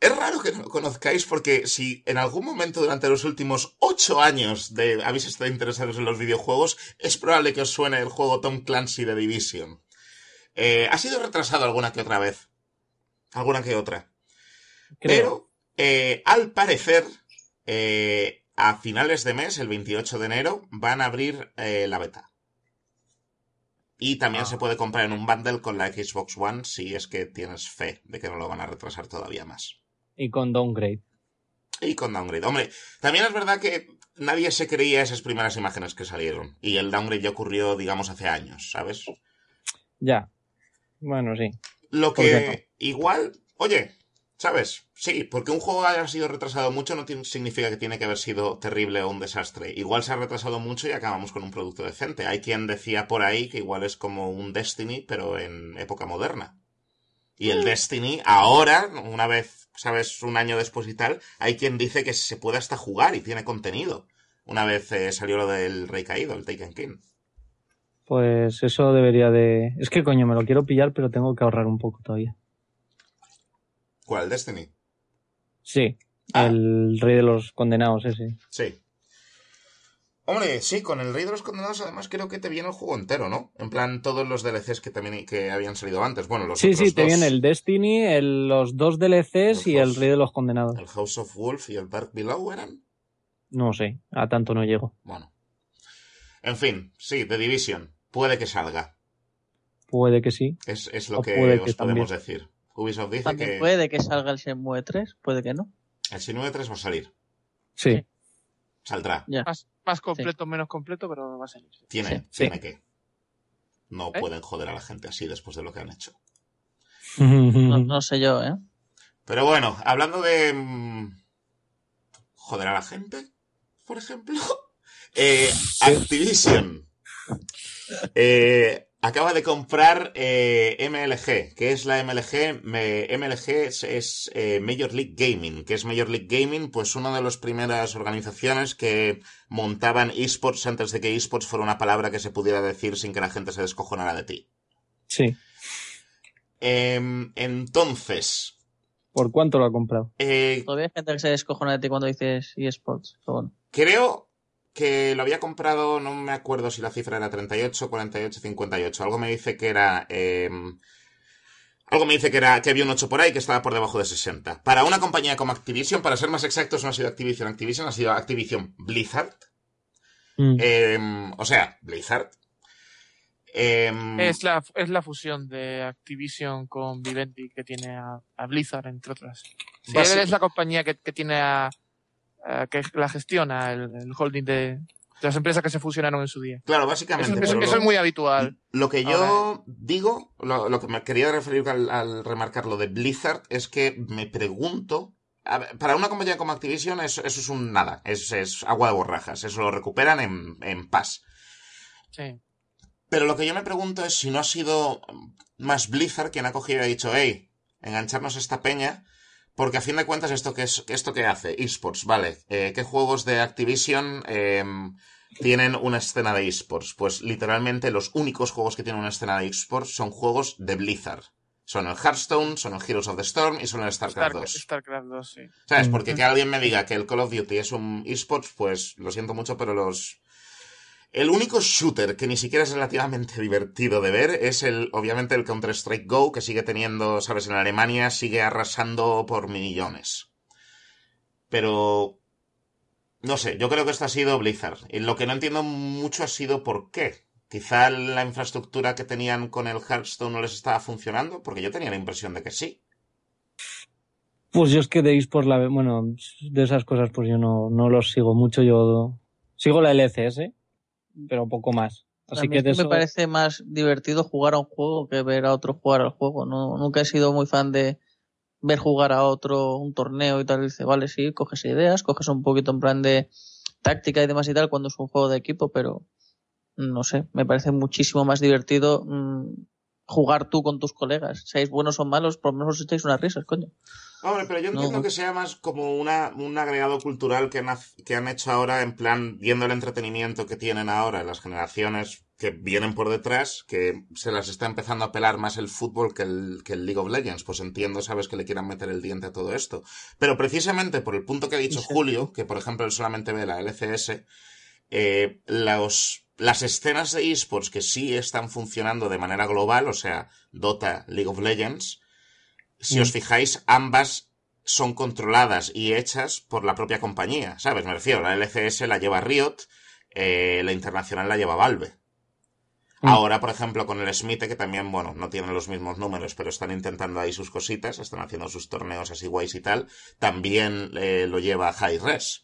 es raro que no lo conozcáis porque si en algún momento durante los últimos ocho años de, habéis estado interesados en los videojuegos, es probable que os suene el juego Tom Clancy The Division. Eh, ha sido retrasado alguna que otra vez. Alguna que otra.
creo.
Pero, eh, al parecer, eh, a finales de mes, el 28 de enero, van a abrir eh, la beta. Y también
Ah.
se puede comprar en un bundle con la Xbox One si es que tienes fe de que no lo van a retrasar todavía más.
Y con downgrade.
Y con downgrade. Hombre, también es verdad que nadie se creía esas primeras imágenes que salieron. Y el downgrade ya ocurrió, digamos, hace años, ¿sabes?
Ya. Bueno, sí.
Lo
¿Por
que igual, oye, ¿sabes? Sí, porque un juego haya sido retrasado mucho no tiene- significa que tiene que haber sido terrible o un desastre. Igual se ha retrasado mucho y acabamos con un producto decente. Hay quien decía por ahí que igual es como un Destiny, pero en época moderna. Y el Destiny, ahora, una vez, ¿sabes? Un año después y tal, hay quien dice que se puede hasta jugar y tiene contenido. Una vez eh, salió lo del Rey Caído, el Taken King.
Pues eso debería de... Es que coño, me lo quiero pillar, pero tengo que ahorrar un poco todavía.
¿Cuál? ¿El Destiny?
Sí,
Ah.
el rey de los condenados ese.
Sí. Hombre, sí, con el Rey de los Condenados además creo que te viene el juego entero, ¿no? En plan, todos los DLCs que también que habían salido antes. Bueno, los
Sí, sí, te viene el Destiny, el- los dos DLCs
Los
y el rey de los condenados.
el House of Wolf y el Dark Below eran.
No sé, a tanto no llego.
Bueno. En fin, sí, The Division. Puede que salga.
Puede que sí.
Es, es lo
O
que os
que
podemos decir. Ubisoft dice
También
que
puede que salga el Shenmue 3, puede que no.
el Shenmue 3 va a salir.
Sí.
Sí.
Saldrá.
Ya.
Más, más completo, menos completo, pero va a salir.
Tiene,
Sí.
Sí.
tiene que. No
¿Eh?
pueden joder a la gente así después de lo que han hecho.
No, no sé yo, ¿eh?
Pero bueno, hablando de... mm, Joder a la gente, por ejemplo. eh, Activision. Eh, acaba de comprar eh, MLG. ¿Qué es la MLG? Me- MLG es, es, eh, Major League Gaming. ¿Qué es Major League Gaming? Pues una de las primeras organizaciones que montaban esports antes de que esports fuera una palabra que se pudiera decir sin que la gente se descojonara de ti.
Sí.
Em, entonces,
¿Por cuánto lo ha comprado?
eh,
Todavía hay gente que se descojona de ti cuando dices eSports. bueno.
Creo que lo había comprado, no me acuerdo si la cifra era 38, 48, 58. Algo me dice que era... eh, algo me dice que era que había un 8 por ahí que estaba por debajo de 60. Para una compañía como Activision, para ser más exactos, no ha sido Activision Activision, ha sido Activision Blizzard.
Mm.
Eh, o sea, Blizzard. Eh,
Es la, es la fusión de Activision con Vivendi que tiene a, a Blizzard, entre otras. Sí, es la compañía que, que tiene a, a- que la gestiona el, el holding de, de las empresas que se fusionaron en su día.
Claro, básicamente.
eso-
pero
eso
lo-
es muy habitual.
Lo que yo
Ahora-
digo, lo, lo que me quería referir al, al remarcar lo de Blizzard es que me pregunto. ver, para una compañía como Activision eso, eso es un nada, es, es agua de borrajas, eso lo recuperan en, en paz.
Sí.
Pero lo que yo me pregunto es si no ha sido más Blizzard quien ha cogido y ha dicho, hey, engancharnos a esta peña, porque a fin de cuentas esto que es, esto que hace, esports, vale, eh, ¿qué juegos de Activision em, tienen una escena de esports? Pues literalmente los únicos juegos que tienen una escena de esports son juegos de Blizzard. Son el Hearthstone, son el Heroes of the Storm y son el StarCraft
Starcraft
2.
StarCraft 2, sí.
¿Sabes? Porque que alguien me diga que el Call of Duty es un esports, pues lo siento mucho, pero los... El único shooter que ni siquiera es relativamente divertido de ver es el, obviamente, el Counter-Strike Go, que sigue teniendo, ¿sabes? En Alemania sigue arrasando por millones. Pero... No sé, yo creo que esto ha sido Blizzard. Y lo que no entiendo mucho ha sido por qué. Quizá la infraestructura que tenían con el Hearthstone no les estaba funcionando, porque yo tenía la impresión de que sí.
Pues yo es que de la, bueno, de esas cosas pues yo no, los sigo mucho. Yo sigo la LCS, pero poco más. Así
a mí
que de
me parece más divertido jugar a un juego que ver a otro jugar al juego. No, nunca he sido muy fan de ver jugar a otro un torneo y tal. Y dice, vale, sí, coges ideas, coges un poquito en plan de táctica y demás y tal cuando es un juego de equipo, pero no sé, me parece muchísimo más divertido mm, jugar tú con tus colegas. Seáis buenos o malos, por lo menos os echáis unas risas, coño.
Hombre, pero yo
No.
entiendo que sea más como una, un agregado cultural que han, que han hecho ahora, en plan, viendo el entretenimiento que tienen ahora las generaciones que vienen por detrás, que se las está empezando a pelar más el fútbol que el, que el League of Legends. Pues entiendo, sabes, que le quieran meter el diente a todo esto. Pero precisamente por el punto que ha dicho
Sí.
Julio, que por ejemplo él solamente ve la LCS, eh, los, las escenas de esports que sí están funcionando de manera global, o sea, Dota, League of Legends, si
Mm.
os fijáis, ambas son controladas y hechas por la propia compañía, ¿sabes? Me refiero, la LCS la lleva Riot, eh, la internacional la lleva Valve.
Mm.
Ahora, por ejemplo, con el Smite, que también, bueno, no tienen los mismos números, pero están intentando ahí sus cositas, están haciendo sus torneos así guays y tal, también eh, lo lleva Hi-Res.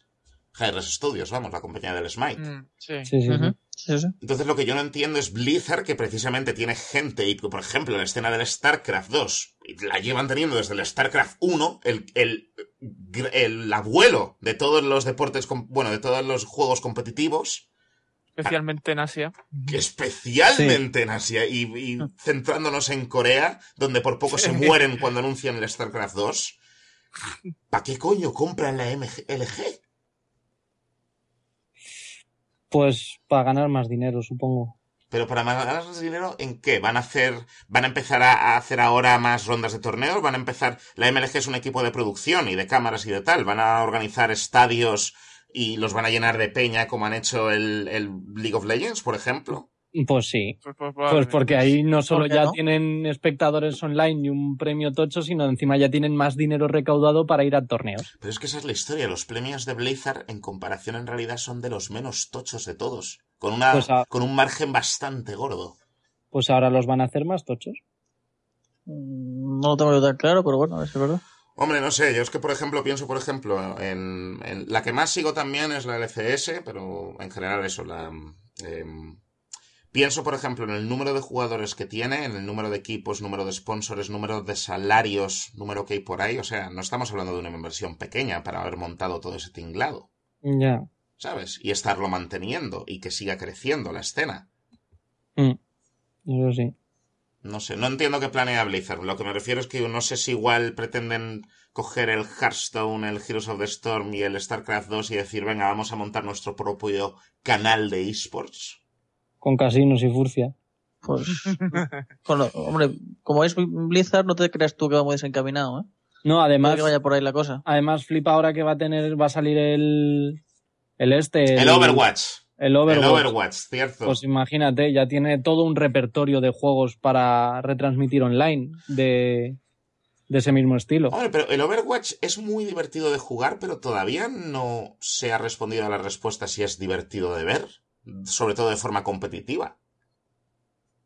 Hi-Res Studios, vamos, la compañía del Smite.
Mm, sí.
Sí, sí, sí,
sí.
Entonces lo que yo no entiendo es Blizzard, que precisamente tiene gente, y por ejemplo, la escena del StarCraft 2, y la llevan teniendo desde el StarCraft 1, el, el, el abuelo de todos los deportes, bueno, de todos los juegos competitivos,
Especialmente en Asia.
especialmente en Asia, y, y centrándonos en Corea, donde por poco se mueren cuando anuncian el StarCraft 2. ¿Para qué coño compran la MG LG?
Pues para ganar más dinero, supongo.
Pero para ganar más dinero, ¿en qué? ¿Van a hacer, van a empezar a, a hacer ahora más rondas de torneos? ¿Van a empezar, la MLG es un equipo de producción y de cámaras y de tal, van a organizar estadios y los van a llenar de peña como han hecho el, el League of Legends, por ejemplo?
Pues sí.
Pues, pues,
Pues porque ahí no solo
¿Por qué
ya
no?
tienen espectadores online y un premio tocho, sino encima ya tienen más dinero recaudado para ir a torneos.
Pero es que esa es la historia, los premios de Blizzard en comparación en realidad son de los menos tochos de todos, con, una,
Pues a-
con un margen bastante gordo.
Pues ahora los van a hacer más tochos.
Mm, No lo tengo yo tan claro, pero bueno, a ver si es verdad.
Hombre, no sé, yo es que por ejemplo pienso, por ejemplo, en, en- la que más sigo también es la LCS, pero en general eso, la em, pienso por ejemplo en el número de jugadores que tiene, en el número de equipos, número de sponsors, número de salarios, número que hay por ahí, o sea, no estamos hablando de una inversión pequeña para haber montado todo ese tinglado,
Ya.
¿sabes? Y estarlo manteniendo y que siga creciendo la escena.
Mm. Eso sí.
No sé, no entiendo qué planea Blizzard. Lo que me refiero es que no sé si igual pretenden coger el Hearthstone, el Heroes of the Storm y el StarCraft 2 y decir, venga, vamos a montar nuestro propio canal de esports.
Con casinos y furcia.
Pues, hombre, como es Blizzard, no te creas tú que vamos desencaminado, ¿eh?
No,
Puede
además,
que vaya por ahí la cosa.
además flipa ahora que va a tener, va a salir el, el este.
El, Overwatch.
El Overwatch.
El Overwatch, cierto.
Pues imagínate, ya tiene todo un repertorio de juegos para retransmitir online de, de ese mismo estilo.
Hombre, pero el Overwatch es muy divertido de jugar, pero todavía no se ha respondido a la respuesta si es divertido de ver, sobre todo de forma competitiva.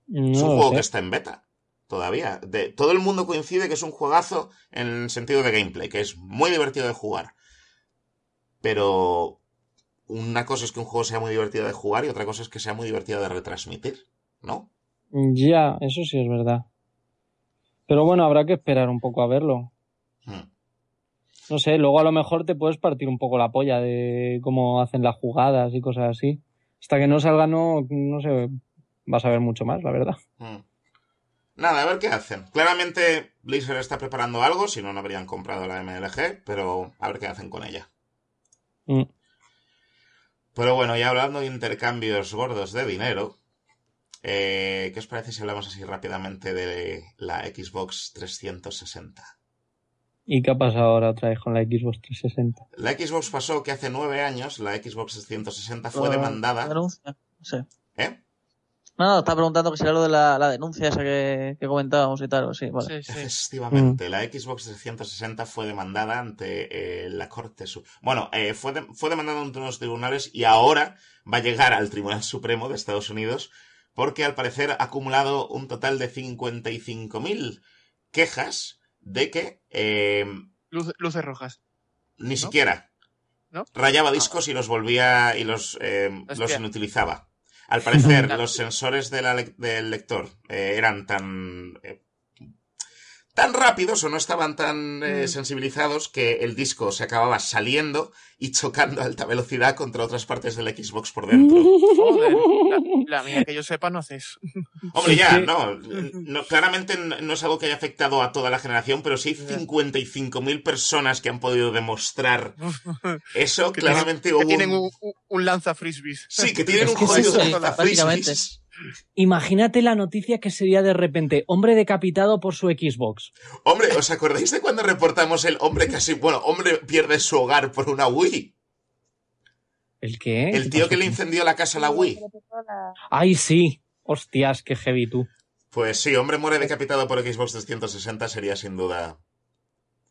No
es un juego
sé.
que está en beta. Todavía. De, todo el mundo coincide que es un juegazo en el sentido de gameplay, que es muy divertido de jugar. Pero una cosa es que un juego sea muy divertido de jugar y otra cosa es que sea muy divertido de retransmitir, ¿no?
Ya, eso sí es verdad. Pero bueno, habrá que esperar un poco a verlo.
Hmm.
No sé, luego a lo mejor te puedes partir un poco la polla de cómo hacen las jugadas y cosas así. Hasta que no salga, no, no sé, vas a ver mucho más, la verdad.
Hmm. Nada, a ver qué hacen. Claramente Blizzard está preparando algo, si no, no habrían comprado la MLG, pero a ver qué hacen con ella.
Mm.
Pero bueno, ya hablando de intercambios gordos de dinero, eh, ¿qué os parece si hablamos así rápidamente de la Xbox 360?
¿Y qué ha pasado ahora otra vez con la Xbox 360?
La Xbox pasó que hace nueve años la Xbox 360 fue
La-
demandada.
la denuncia, Sí.
¿Eh?
No, estaba preguntando que si era lo de la, la denuncia esa que, que comentábamos y tal. Sí, vale.
Sí, sí.
Efectivamente, la Xbox 360 fue demandada ante eh, la Corte Suprema. Bueno, eh, fue, de- fue demandada ante unos tribunales y ahora va a llegar al Tribunal Supremo de Estados Unidos porque al parecer ha acumulado un total de 55.000 quejas de que eh,
Luz- luces rojas.
ni siquiera
¿No?
rayaba discos y los volvía y los, eh, los inutilizaba. Al parecer, los sensores de la lec- del lector eh, eran tan. Tan rápidos o no estaban tan eh,
Mm.
sensibilizados que el disco se acababa saliendo y chocando a alta velocidad contra otras partes del Xbox por dentro.
Joder, la, la mía que yo sepa no hace eso.
Hombre, ya, no, no, claramente no es algo que haya afectado a toda la generación, pero sí hay
Ya.
55.000 personas que han podido demostrar eso.
Que
claramente
Que
hubo
tienen
un-
un, un- un lanza frisbees.
Sí, que tienen
Es
un
que es
jodido
eso,
básicamente.
lanzafrisbees.
Imagínate la noticia que sería de repente hombre decapitado por su Xbox.
Hombre, ¿os acordáis de cuando reportamos el hombre casi, bueno, hombre pierde su hogar por una Wii?
¿El qué?
El
¿Qué
tío que le incendió la casa a la Wii.
Ay, sí. Hostias, qué heavy tú.
Pues sí, hombre muere decapitado por Xbox 360 sería sin duda...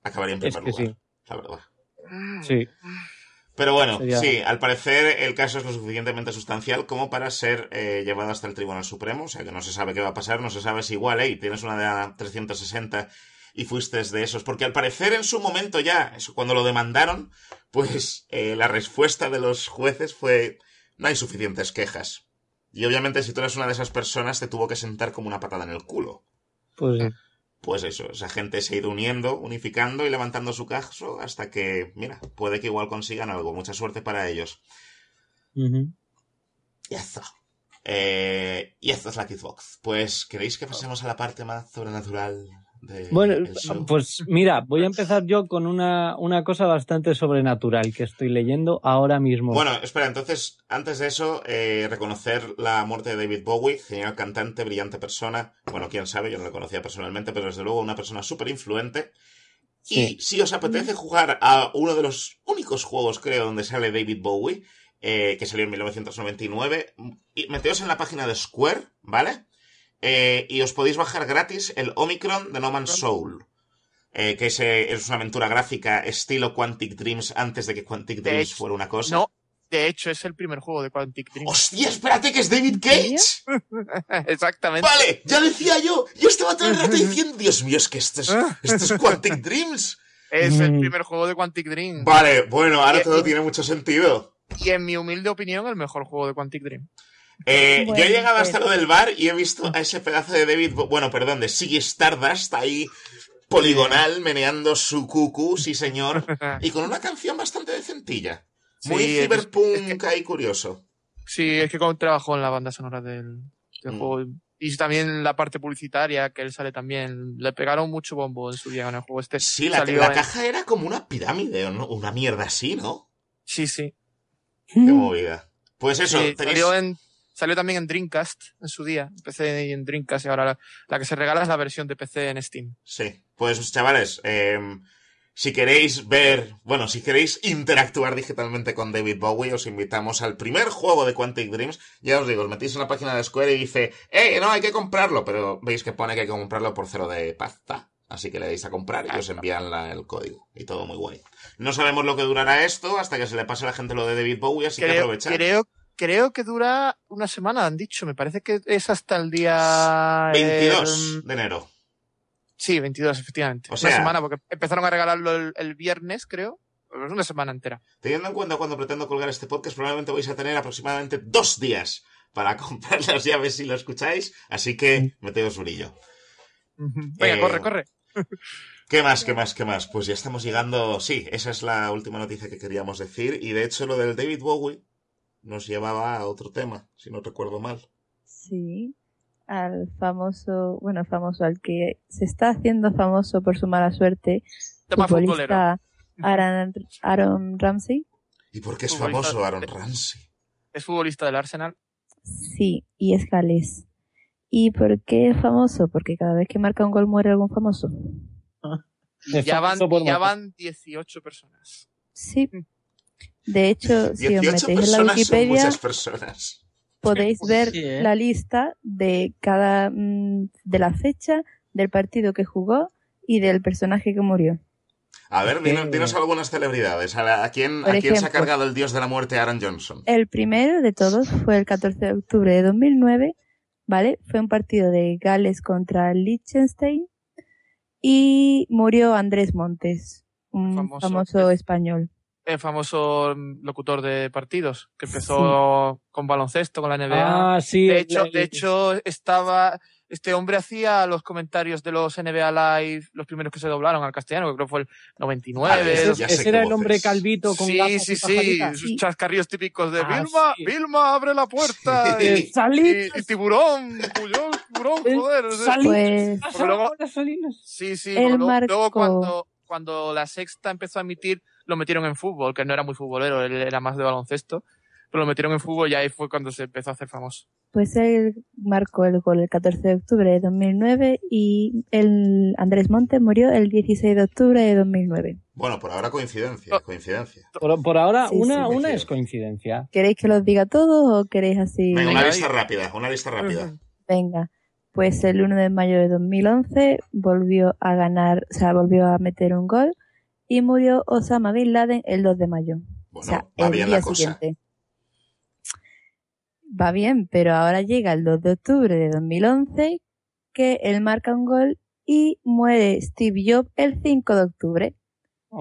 Acabaría en
Es
primer
que
lugar,
sí.
la verdad.
Sí.
Pero bueno,
Sería-
sí, al parecer el caso es lo suficientemente sustancial como para ser eh, llevado hasta el Tribunal Supremo, o sea que no se sabe qué va a pasar, no se sabe si igual, hey, tienes una de 360 y fuiste de esos, porque al parecer en su momento ya, cuando lo demandaron, pues eh, la respuesta de los jueces fue, no hay suficientes quejas. Y obviamente si tú eres una de esas personas te tuvo que sentar como una patada en el culo.
Pues sí.
Pues eso, esa gente se ha ido uniendo, unificando y levantando su caso hasta que, mira, puede que igual consigan algo. Mucha suerte para ellos. Y eso. Eh, y esto es la Xbox. Pues, ¿queréis que pasemos a la parte más sobrenatural de
Bueno,
show?
pues mira, voy a empezar yo con una, una cosa bastante sobrenatural que estoy leyendo ahora mismo.
Bueno, espera, entonces, antes de eso, eh, reconocer la muerte de David Bowie, genial cantante, brillante persona. Bueno, quién sabe, yo no lo conocía personalmente, pero desde luego una persona súper influente.
Sí.
Y si os apetece jugar a uno de los únicos juegos, creo, donde sale David Bowie, eh, que salió en 1999, y meteos en la página de Square, ¿vale? Eh, y os podéis bajar gratis el Omicron de No Man's Soul. eh, que es, eh, es una aventura gráfica estilo Quantic Dreams antes de que Quantic Dreams
hecho,
fuera una cosa.
No, de hecho es el primer juego de Quantic Dream.
¡Hostia, espérate que es David Cage!
Exactamente.
Vale, ya decía yo. Yo estaba todo el rato diciendo, Dios mío, es que esto es, esto es Quantic Dreams.
Es el
Mm.
primer juego de Quantic Dream.
Vale, bueno, ahora
Y-
todo tiene mucho sentido.
Y en mi humilde opinión, el mejor juego de Quantic Dream.
Eh, yo he llegado hasta
pues-
lo del bar y he visto a ese pedazo de David, bueno, perdón, de Siggy Stardust ahí poligonal meneando su cucu, sí señor, y con una canción bastante decentilla. Muy
Sí, es-
cyberpunk y curioso.
Sí, es que trabajó en la banda sonora del, del
Mm.
juego. Y también la parte publicitaria, que él sale también. Le pegaron mucho bombo en su día en el juego este.
Sí, la, la
en-
caja era como una pirámide o no, una mierda así, ¿no?
Sí, sí.
Qué movida. Pues eso,
Sí,
tenéis...
salió, en, salió también en Dreamcast en su día. PC y en Dreamcast y ahora la, la que se regala es la versión de PC en Steam.
Sí, pues chavales, eh, si queréis ver, bueno, si queréis interactuar digitalmente con David Bowie, os invitamos al primer juego de Quantic Dreams. Ya os digo, os metéis en la página de Square y dice, ¡eh, no, hay que comprarlo! Pero veis que pone que hay que comprarlo por cero de pasta. Así que le dais a comprar y os envían la- el código. Y todo muy guay. No sabemos lo que durará esto hasta que se le pase a la gente lo de David Bowie, así que aprovechad.
creo, creo que dura una semana, han dicho. Me parece que es hasta el día...
22
eh,
de enero.
sí, 22, efectivamente.
O
una
sea-
semana, porque empezaron a regalarlo el, el viernes, creo. Es una semana entera.
Teniendo en cuenta cuando pretendo colgar este podcast, probablemente vais a tener aproximadamente dos días para comprar las llaves si lo escucháis, así que meteos brillo.
Venga,
Eh,
corre, corre.
¿Qué más, qué más, qué más? Pues ya estamos llegando... Sí, esa es la última noticia que queríamos decir, y de hecho lo del David Bowie nos llevaba a otro tema, si no recuerdo mal.
Sí, al famoso, bueno, famoso, al que se está haciendo famoso por su mala suerte,
Tema futbolero.
futbolista Aaron, Aaron Ramsey.
¿Y por qué es
Futbolista-
famoso Aaron Ramsey?
Es futbolista del Arsenal.
Sí, y es galés. ¿Y por qué es famoso? Porque cada vez que marca un gol muere algún famoso.
Ya van, ya van 18 personas.
Sí. De hecho, si os
18
metéis en la Wikipedia,
personas.
podéis ver
Sí, ¿eh?
la lista de cada mm, de la fecha del partido que jugó y del personaje que murió.
A ver, dinos, dinos algunas celebridades. ¿A, la- a quién,
Por
¿A quién se ha cargado el dios de la muerte Aaron Johnson?
El primero de todos fue el 14 de octubre de 2009, ¿vale? Fue un partido de Gales contra Liechtenstein y murió Andrés Montes, un
Famoso.
famoso, español.
El famoso mm, locutor de partidos, que empezó con baloncesto, con la NBA.
Ah, sí.
de
el-
hecho,
el-
de hecho, estaba, este hombre hacía los comentarios de los NBA Live, los primeros que se doblaron al castellano, que creo que fue el 99.
Vale,
Ese,
Pues ya sé
ese
qué
era el hombre calvito con
sí, sí,
y
sí, sus chascarrillos típicos de
Ah,
Vilma,
sí.
Vilma, abre la puerta.
Sí.
y,
Eh, Salid,
y- y tiburón, Puyol, tiburón,
Eh,
joder.
salid.
Pues
luego-
salinas.
Sí, sí, luego, luego cuando, cuando la sexta empezó a emitir, lo metieron en fútbol, que no era muy futbolero, él era más de baloncesto, pero lo metieron en fútbol y ahí fue cuando se empezó a hacer famoso.
Pues él marcó el gol el 14 de octubre de 2009 y el Andrés Montes murió el 16 de octubre de 2009.
Bueno, por ahora coincidencia, coincidencia.
Por, por ahora,
Sí,
una,
sí.
una es coincidencia.
¿Queréis que los diga todos o queréis así?
Venga, una lista rápida, una lista rápida.
Venga, pues el 1 de mayo de 2011 volvió a ganar, o sea, volvió a meter un gol y murió Osama Bin Laden el 2 de mayo. o sea,
va
el
bien
día
la cosa.
siguiente. Va bien, pero ahora llega el 2 de octubre de 2011 que él marca un gol y muere Steve Jobs el 5 de octubre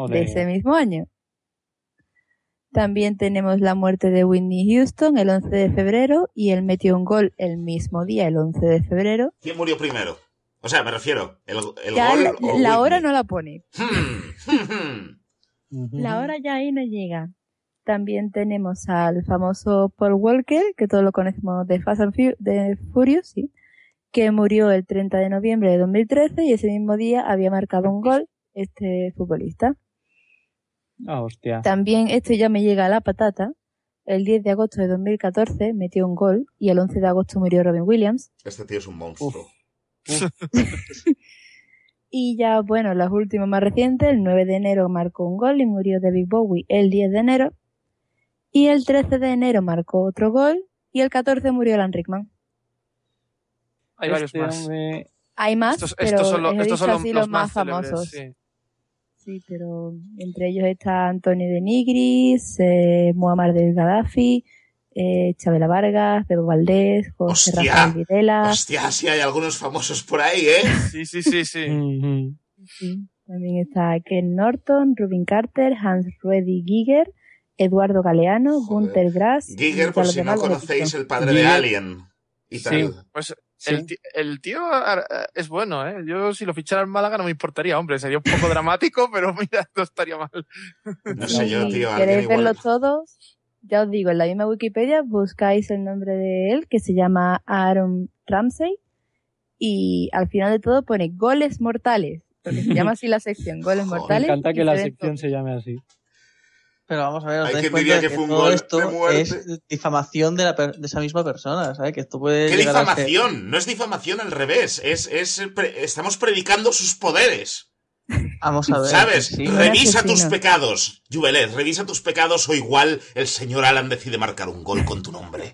de ese mismo año. También tenemos la muerte de Whitney Houston el 11 de febrero y él metió un gol el mismo día, el 11 de febrero.
¿Quién murió primero? O sea, me refiero, el, el
Ya
gol
la,
o
la hora no la pone.
Hmm.
La hora ya ahí no llega. También tenemos al famoso Paul Walker, que todos lo conocemos de Fast and Fu- de Furious, sí, que murió el 30 de noviembre de 2013 y ese mismo día había marcado un gol este futbolista.
Ah, hostia.
También esto ya me llega a la patata. El 10 de agosto de 2014 metió un gol y el 11 de agosto murió Robin Williams.
Este tío es un monstruo.
Y ya, bueno, las últimas más recientes, el 9 de enero marcó un gol y murió David Bowie el 10 de enero. Y el 13 de enero marcó otro gol y el 14 murió Alan Rickman.
Hay varios
Este
más.
hombre-
Hay más,
Estos,
pero
estos son, los,
he
estos son los,
así
los
los más famosos.
sí.
Sí, pero entre ellos está Antonio de Nigris, eh, Muammar del Gaddafi, eh, Chabela Vargas, Bebo Valdés, José
Hostia.
Rafael Videla.
Hostia, sí hay algunos famosos por ahí, ¿eh?
Sí, sí, sí, sí.
También está Ken Norton, Rubin Carter, Hans Ruedi Giger, Eduardo Galeano,
Joder.
Gunther Grass.
Giger, por si no conocéis, el padre de. Alien. Y tal.
Sí.
Pues
Sí.
el, ti- el tío es bueno, ¿eh? Yo si lo fichara en Málaga no me importaría, hombre. Sería un poco dramático, pero mira, no estaría mal.
No sé yo, tío.
Queréis
igual.
verlos todos, ya os digo, en la misma Wikipedia buscáis el nombre de él, que se llama Aaron Ramsey, y al final de todo pone goles mortales, porque se llama así la sección, goles
Joder,
Me
mortales.
encanta que la sección se llame así.
Pero vamos a ver, os
Hay
dais
quien
cuenta
que
que
fue un
todo
gol
esto es difamación de, la per- de esa misma persona, ¿sabes? Que esto puede
¿Qué
llegar a ser-
difamación? No es difamación al revés. Es, es pre- estamos predicando sus poderes.
Vamos a ver.
¿Sabes?
sí.
Revisa
asesino.
tus pecados. Juvelet, revisa tus pecados o igual el señor Alan decide marcar un gol con tu nombre.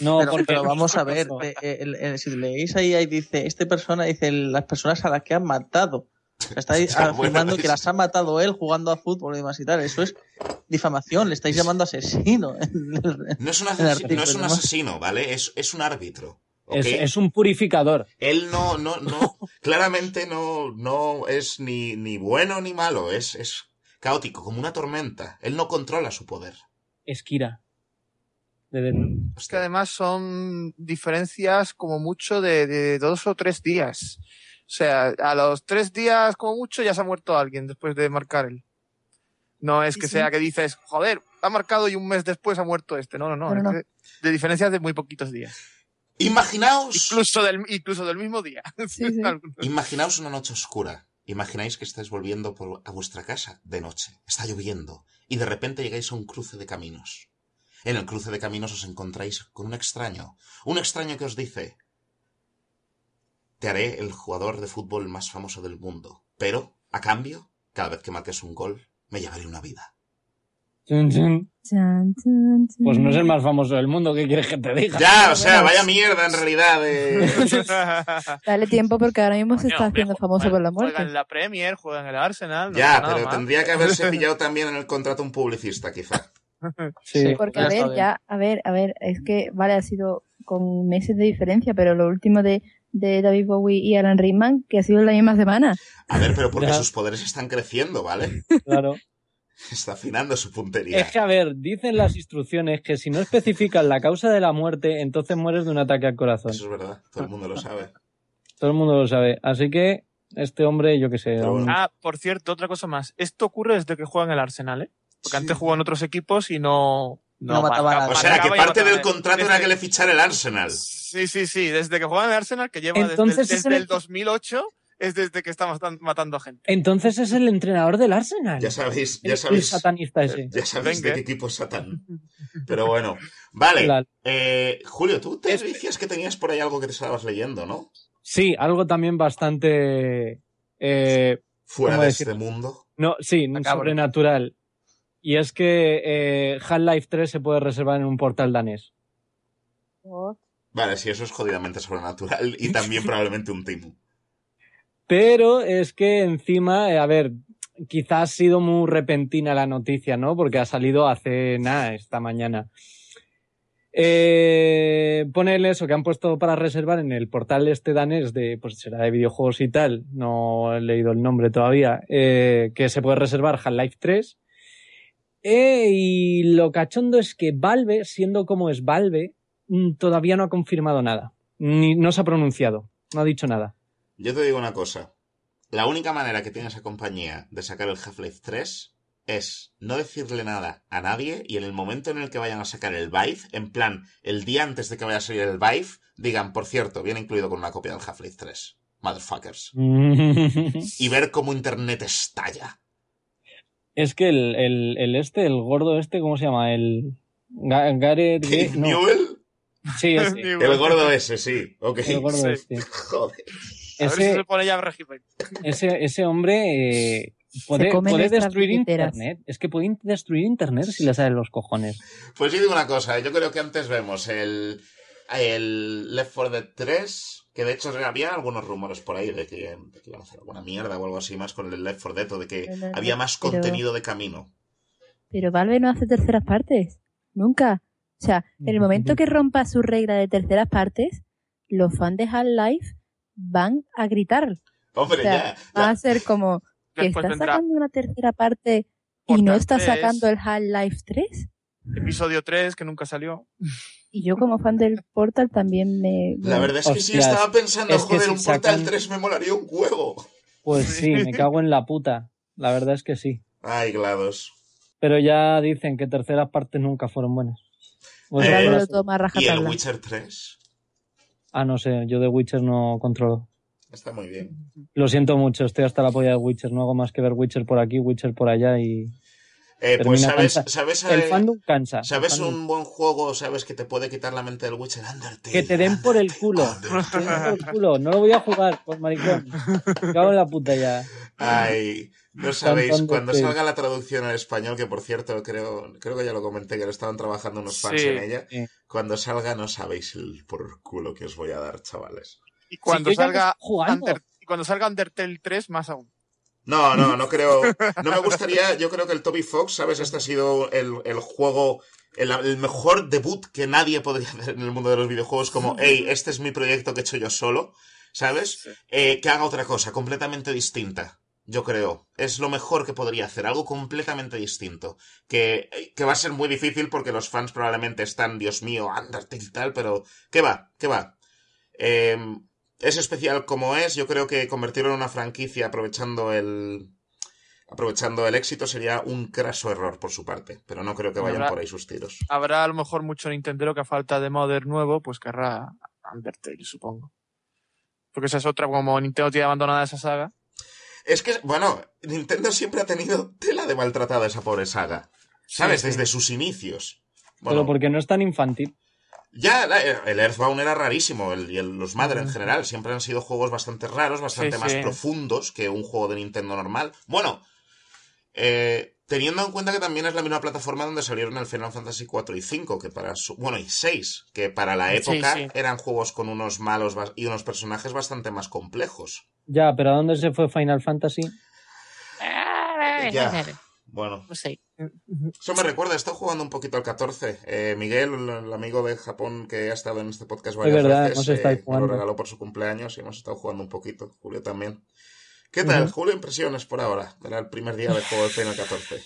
No,
Pero,
porque
pero vamos a ver, eh, eh, el- el- si leéis ahí, ahí dice, este persona dice las personas a las que han matado. O sea, Está ahí
Ya, bueno,
afirmando que las ha matado él jugando a fútbol y demás y tal. Eso es difamación, le estáis llamando asesino.
No es un, asesino, no es un
¿no?
asesino, ¿vale? Es, es un árbitro.
Es, es un purificador.
Él no, no, no, claramente no, no es ni, ni bueno ni malo, es, es caótico, como una tormenta. Él no controla su poder.
Death Note.
Es que además son diferencias como mucho de, de dos o tres días. O sea, a los tres días como mucho ya se ha muerto alguien después de marcar él. No es
Sí,
que
sí.
sea que dices, joder, ha marcado y un mes después ha muerto este. No, no, no.
No, no,
es que de diferencias de muy poquitos días.
Imaginaos,
Incluso del, incluso del mismo día.
Sí, sí.
imaginaos una noche oscura. Imagináis que estáis volviendo por, a vuestra casa de noche. Está lloviendo. Y de repente llegáis a un cruce de caminos. En el cruce de caminos os encontráis con un extraño. Un extraño que os dice, te haré el jugador de fútbol más famoso del mundo. Pero, a cambio, cada vez que marques un gol, me llevaré una vida.
Chun, chun.
Chan, chan, chan.
Pues no es el más famoso del mundo, ¿qué quieres que te diga?
Ya, o sea, vaya mierda en realidad. eh.
Dale tiempo porque ahora mismo se está haciendo famoso
juega-
por la
Juega
muerte.
en la Premier, juega en el Arsenal. no
Ya, pero tendría que haberse pillado también en el contrato un publicista, quizá.
Sí.
Porque, a ver, ya, a ver, a ver, es que, vale, ha sido con meses de diferencia, pero lo último de, de David Bowie y Alan Rickman, que ha sido en la misma semana.
A ver, pero porque
Ya.
sus poderes están creciendo, ¿vale?
Claro.
Está afinando su puntería.
Es que, a ver, dicen las instrucciones que si no especifican la causa de la muerte, entonces mueres de un ataque al corazón.
Eso es verdad, todo el mundo lo sabe.
Todo el mundo lo sabe. Así que este hombre, yo qué sé.
Bueno.
Ah, por cierto, otra cosa más. Esto ocurre desde que juega en el Arsenal, ¿eh? Porque
Sí.
antes jugó en otros equipos y no...
No mataba a
marcaba-
O sea, que parte
mataba.
del contrato
Desde-
era que le fichara el Arsenal.
Sí, sí, sí. Desde que juega en el Arsenal, que lleva
Entonces
desde, desde
el-
el 2008, es desde que está matan- matando gente.
Entonces es el entrenador del Arsenal.
Ya sabéis,
El-
ya
el
sabéis.
satanista ese.
Ya sabéis de qué equipo es Satán. Pero bueno. Vale. Eh, Julio, tú te decías que tenías por ahí algo que te estabas leyendo, ¿no?
Sí, algo también bastante. eh,
Fuera
¿Cómo
de este mundo.
no, sí, sobrenatural. Y es que eh, Half-Life 3 se puede reservar en un portal danés.
Vale, sí, eso es jodidamente sobrenatural y también probablemente un timo.
Pero es que encima, eh, a ver, quizás ha sido muy repentina la noticia, ¿no? Porque ha salido hace nada, esta mañana. Eh, ponele eso que han puesto para reservar en el portal este danés de, pues será de videojuegos y tal, no he leído el nombre todavía, eh, que se puede reservar Half-Life 3. Eh, y lo cachondo es que Valve, siendo como es Valve, mm, todavía no ha confirmado nada. Ni, no se ha pronunciado, no ha dicho nada.
Yo te digo una cosa. La única manera que tiene esa compañía de sacar el Half-Life 3 es no decirle nada a nadie y en el momento en el que vayan a sacar el Vive, en plan, el día antes de que vaya a salir el Vive, digan, por cierto, viene incluido con una copia del Half-Life 3. Motherfuckers. Y ver cómo Internet estalla.
Es que el, el, el este, el gordo este, ¿cómo se llama? El Ga- Gareth... No,
Newell,
sí, ese,
el gordo ese, sí. Ok.
el gordo
Sí.
este.
Joder.
A ver si
Ese,
se pone ya régimen.
ese, ese hombre eh, puede, puede destruir
billeteras.
Internet. Es que puede destruir Internet si le salen los cojones.
Pues yo digo una cosa, yo creo que antes vemos el, el Left 4 Dead 3, que de hecho había algunos rumores por ahí de que, de que iban a hacer alguna mierda o algo así más con el Left 4 Dead o de que
No, no, no,
había más
pero-
contenido de camino.
Pero Valve no hace terceras partes. Nunca. O sea, en el momento que rompa su regla de terceras partes, los fans de Half-Life van a gritar.
Hombre,
O sea,
ya.
Va a ser como que
Después vendrá
sacando una tercera parte y no
3,
sacando el Half-Life 3.
Episodio 3, que nunca salió.
Y yo como fan del Portal también me...
La verdad es que sí, estaba pensando,
es que
joder,
si
un Portal
sacan-
3 me molaría un huevo.
Pues sí, me cago en la puta. La verdad es que sí.
Ay, GLaDOS.
Pero ya dicen que terceras partes nunca fueron buenas. Pues
Eh, ¿Y el. Witcher 3?
Ah, no sé, yo de Witcher no controlo.
Está muy bien.
Lo siento mucho, estoy hasta la polla de Witcher. No hago más que ver Witcher por aquí, Witcher por allá y.
Eh, pues sabes,
cansa-
sabes,
El
eh,
fandom cansa.
sabes
fandom-
un buen juego, sabes que te puede quitar la mente del Witcher Undertale.
Que te den por el culo. Te den por el culo. No lo voy a jugar, por maricón. Me cago en la puta ya.
Ay, no sabéis, cuando salga la traducción al español, que por cierto, creo, creo que ya lo comenté, que lo estaban trabajando unos fans
Sí.
en ella,
Sí.
cuando salga no sabéis el por culo que os voy a dar, chavales.
Y cuando salga. Under- y cuando salga Undertale 3, más aún.
No, no, no creo, no me gustaría, yo creo que el Toby Fox, ¿sabes? Este ha sido el, el juego, el, el mejor debut que nadie podría hacer en el mundo de los videojuegos, como, hey, este es mi proyecto que he hecho yo solo, ¿sabes? Eh, que haga otra cosa completamente distinta. Yo creo. Es lo mejor que podría hacer. Algo completamente distinto. Que, que va a ser muy difícil porque los fans probablemente están, Dios mío, Undertale y tal, pero ¿qué va? ¿Qué va? Eh, es especial como es. Yo creo que convertirlo en una franquicia aprovechando el... Aprovechando el éxito sería un craso error por su parte, pero no creo que vayan
Habrá-
por ahí sus tiros.
Habrá a lo mejor mucho Nintendo que a falta de modder nuevo, pues querrá Undertale, supongo. Porque esa es otra, como Nintendo tiene abandonada esa saga.
Es que, bueno, Nintendo siempre ha tenido tela de maltratada esa pobre saga. ¿Sabes?
Sí, sí.
Desde sus inicios.
Pero
Bueno,
porque no es tan infantil.
Ya, la- el Earthbound era rarísimo, el, y el- los Mother en general siempre han sido juegos bastante raros, bastante
Sí,
más
sí.
profundos que un juego de Nintendo normal. Bueno, eh, teniendo en cuenta que también es la misma plataforma donde salieron el Final Fantasy 4 y 5, que para su, bueno, y 6, que para la época
sí.
eran juegos con unos malos y unos personajes bastante más complejos.
Ya, pero ¿a dónde se fue Final Fantasy?
Ya, bueno.
No sé.
Eso me recuerda, he estado jugando un poquito al 14. Eh, Miguel, el, amigo de Japón que ha estado en este podcast varias
verdad,
veces, eh, me lo regaló por su cumpleaños y hemos estado jugando un poquito. Julio también. ¿Qué tal. Julio? Impresiones por ahora. Era el primer día de juego de Final 14.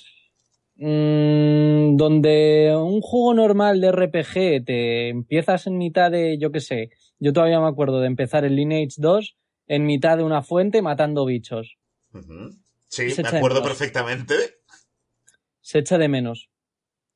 Mm, donde un juego normal de RPG te empiezas en mitad de, yo qué sé, Yo todavía me acuerdo de empezar el Lineage 2 en mitad de una fuente matando bichos.
Sí, me acuerdo perfectamente.
Se echa de menos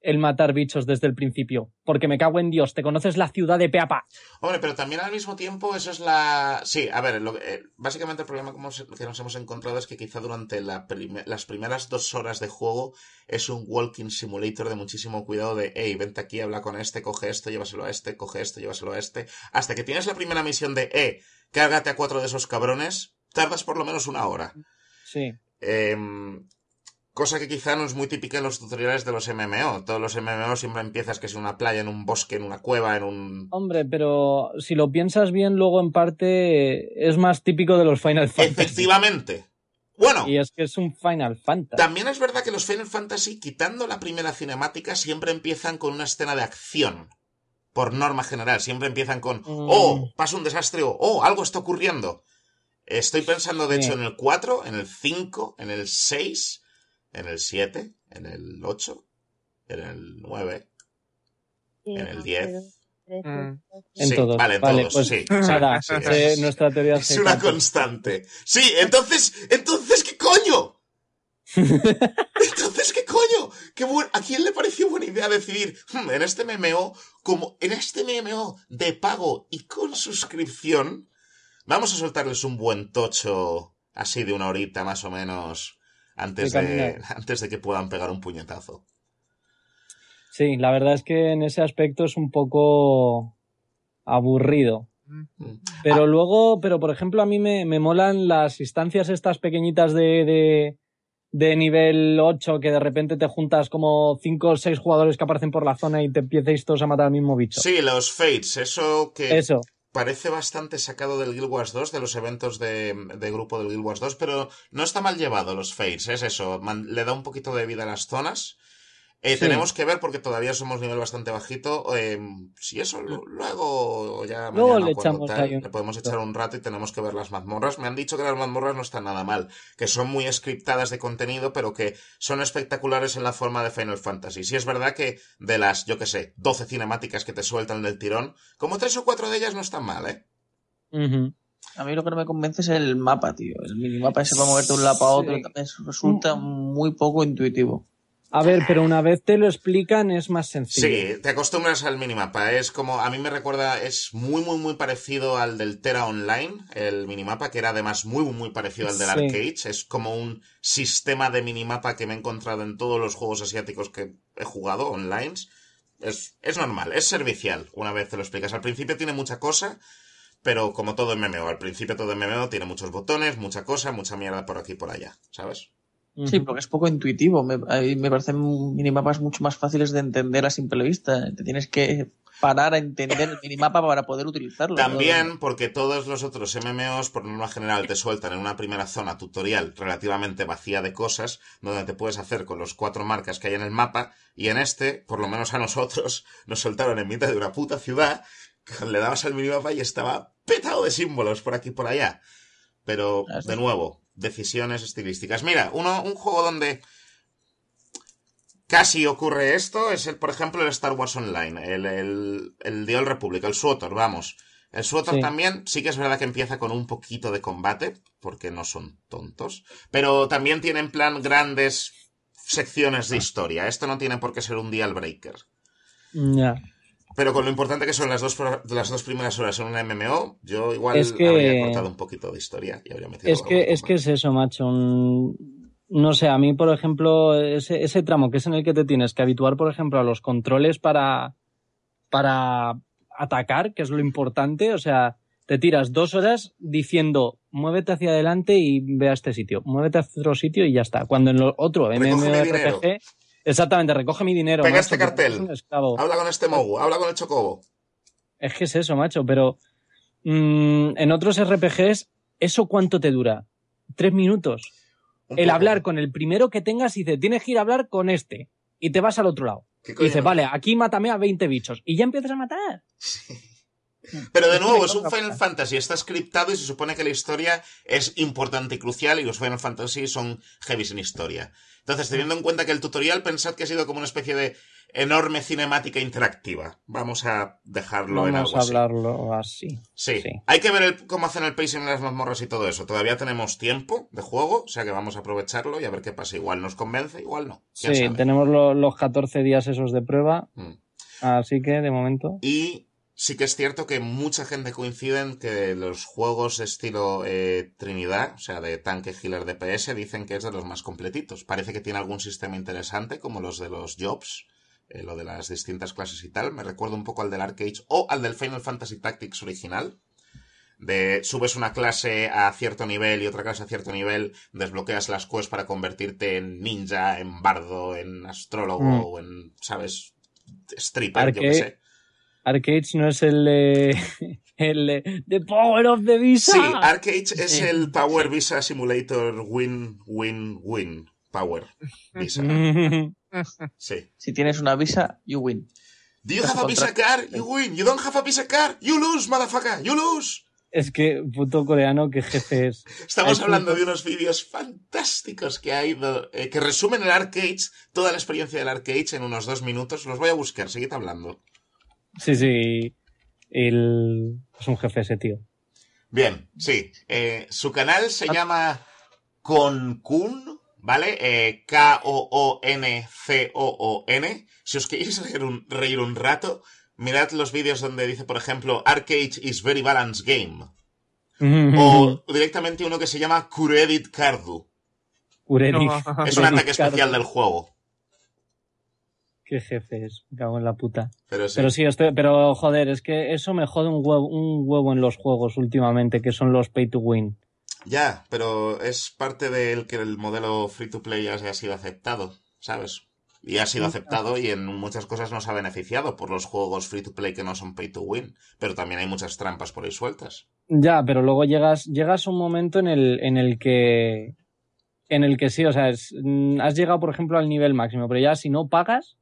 el matar bichos desde el principio. Porque me cago en Dios, te conoces la ciudad de Peapa.
Hombre, pero también al mismo tiempo eso es la... Sí, a ver, lo- eh, básicamente el problema que, nos hemos encontrado es que quizá durante la las primeras dos horas de juego es un walking simulator de muchísimo cuidado de, hey, vente aquí, habla con este, coge esto, llévaselo a este, coge esto, llévaselo a este. Hasta que tienes la primera misión de, eh, cárgate a cuatro de esos cabrones, tardas por lo menos una hora.
Sí.
Em, cosa que quizá no es muy típica en los tutoriales de los MMO. Todos los MMO siempre empiezas que es en una playa, en un bosque, en una cueva, en un...
Hombre, pero si lo piensas bien, luego en parte es más típico de los Final Fantasy.
Efectivamente. Bueno,
Y es que es un Final Fantasy.
también es verdad que los Final Fantasy, quitando la primera cinemática, siempre empiezan con una escena de acción. Por norma general, siempre empiezan con,
Mm.
oh, pasa un desastre o, oh, algo está ocurriendo. Estoy pensando, de
Sí.
hecho, en el 4, en el 5, en el 6, en el 7, en el 8, en el 9, en el 10.
Mm.
En
Sí,
todos.
vale, en
Vale,
todos,
pues
sí.
nada,
Sí,
nuestra teoría
Es una constante. Sí, entonces, entonces, ¿qué coño? Entonces, ¿qué coño? ¿Qué buen- ¿A quién le pareció buena idea decidir "Hmm, en este MMO, como en este MMO de pago y con suscripción, vamos a soltarles un buen tocho así de una horita más o menos antes
De
antes de que puedan pegar un puñetazo?
Sí, la verdad es que en ese aspecto es un poco aburrido.
Mm.
Pero luego, pero por ejemplo, a mí me, me molan las instancias estas pequeñitas de, de, de nivel 8 que de repente te juntas como 5 o 6 jugadores que aparecen por la zona y te empiecéis todos a matar al mismo bicho.
Sí, los Fates, eso que
Eso.
Parece bastante sacado del Guild Wars 2, de los eventos de, grupo del Guild Wars 2, pero no está mal llevado los Fates, es eso, le da un poquito de vida a las zonas. Eh,
Sí.
Tenemos que ver, porque todavía somos nivel bastante bajito, eh, si eso lo- luego ya
Luego
mañana
le
tal, le podemos echar un rato y tenemos que ver las mazmorras. Me han dicho que las mazmorras no están nada mal, que son muy scriptadas de contenido, pero que son espectaculares en la forma de Final Fantasy. Sí es verdad que de las, yo que sé, 12 cinemáticas que te sueltan del tirón, como tres o cuatro de ellas no están mal, ¿eh?
A mí lo que no me convence es el mapa, tío. El minimapa ese para moverte de un lado para otro
Sí.
también resulta muy poco intuitivo.
A ver, pero una vez te lo explican es más sencillo.
Sí, te acostumbras al minimapa. Es como, a mí me recuerda, es muy, muy, muy parecido al del Terra Online, el minimapa, que era además muy, muy parecido al del
Sí.
Arcade. Es como un sistema de minimapa que me he encontrado en todos los juegos asiáticos que he jugado online. Es, es normal, es servicial, una vez te lo explicas. Al principio tiene mucha cosa, pero como todo MMO, al principio todo MMO tiene muchos botones, mucha cosa, mucha mierda por aquí y por allá, ¿sabes?
Sí, porque es poco intuitivo. Me, a mí me parecen minimapas mucho más fáciles de entender a simple vista. Te tienes que parar a entender el minimapa para poder utilizarlo.
También porque todos los otros MMOs, por norma general, te sueltan en una primera zona tutorial relativamente vacía de cosas, donde te puedes hacer con los cuatro marcas que hay en el mapa, y en este, por lo menos a nosotros, nos soltaron en mitad de una puta ciudad, le dabas al minimapa y estaba petado de símbolos por aquí y por allá. Pero, de nuevo, decisiones estilísticas. Mira, uno, un juego donde casi ocurre esto es, el, por ejemplo, el Star Wars Online, el, el, el The Old Republic, el SWOTOR, vamos. El SWOTOR
Sí.
también sí que es verdad que empieza con un poquito de combate, porque no son tontos, pero también tiene en plan grandes secciones de historia. Esto no tiene por qué ser un deal breaker.
Ya.
Pero con lo importante que son las dos, las dos primeras horas en un MMO, yo igual
Es que-
habría cortado un poquito de historia y habría metido
Es que, es que es eso, macho. No sé, a mí, por ejemplo, ese, ese tramo que es en el que te tienes que habituar, por ejemplo, a los controles para, para atacar, que es lo importante. O sea, te tiras dos horas diciendo, muévete hacia adelante y ve a este sitio. Muévete a otro sitio y ya está. Cuando en lo otro. MMORPG, exactamente, recoge mi dinero.
Pega
macho,
este cartel. Habla con este Mogu, habla con el Chocobo.
Es que es eso, macho, pero mm, en otros RPGs, ¿eso cuánto te dura? Tres minutos.
Un
El
poco.
hablar con el primero que tengas y dice, tienes que ir a hablar con este. Y te vas al otro lado.
¿Qué
Y dices, vale, aquí mátame a 20 bichos. Y ya empiezas a matar.
Pero de nuevo, es un Final. Fantasy, está scriptado y se supone que la historia es importante y crucial y los Final Fantasy son heavy en historia. Entonces, teniendo en cuenta que el tutorial, pensad que ha sido como una especie de enorme cinemática interactiva. Vamos a dejarlo en
Vamos
algo
a hablarlo así.
Sí.
Sí.
hay que ver el- cómo hacen el pacing en las mazmorras y todo eso. Todavía tenemos tiempo de juego, o sea que vamos a aprovecharlo y a ver qué pasa. Igual nos convence, igual no. ¿Quién
Sí,
sabe?
tenemos lo- los 14 días esos de prueba,
Mm.
así que de momento.
Y sí que es cierto que mucha gente coincide en que los juegos estilo eh, Trinidad, o sea, de tanque healer DPS, dicen que es de los más completitos. Parece que tiene algún sistema interesante, como los de los jobs, eh, lo de las distintas clases y tal. Me recuerda un poco al del Arcade o al del Final Fantasy Tactics original. De subes una clase a cierto nivel y otra clase a cierto nivel, desbloqueas las quests para convertirte en ninja, en bardo, en astrólogo
Mm.
o en, ¿sabes? Stripper, yo qué sé.
Arcades no es el de. El de The Power of the Visa.
Sí, Arcade es
Sí.
el Power Visa Simulator Win, Win, Win. Power Visa. Sí.
Si tienes una visa, you win.
Do you have a Visa card? You win. You don't have a Visa card? You lose, motherfucker. You lose.
es que puto coreano, qué jefe es.
Estamos
Hay
hablando de unos vídeos fantásticos que hay do- eh, que resumen el arcade, toda la experiencia del arcade en unos dos minutos. Los voy a buscar, seguid hablando.
Sí, sí. El... Es un jefe ese tío.
Bien, sí. Eh, su canal se llama Konkun, ¿vale? Eh, K-O-O-N-C-O-O-N. Si os queréis reír un, reír un rato, mirad los vídeos donde dice, por ejemplo, Arcade is very balanced game. O directamente uno que se llama Kuredit Kardu.
No.
Es un ataque especial del juego.
Qué jefe es. Me cago en la puta.
Pero sí.
Pero sí, estoy, pero joder, es que eso me jode un huevo, un huevo en los juegos últimamente, que son los pay to win.
Ya, pero es parte del que el modelo free to play ya ha sido aceptado, ¿sabes? Y ha sido aceptado y en muchas cosas nos ha beneficiado por los juegos free to play que no son pay to win. Pero también hay muchas trampas por ahí sueltas.
Ya, pero luego llegas, llegas a un momento en el, en el que, en el que sí, o sea, es- mm, has llegado, por ejemplo, al nivel máximo, pero ya si no pagas,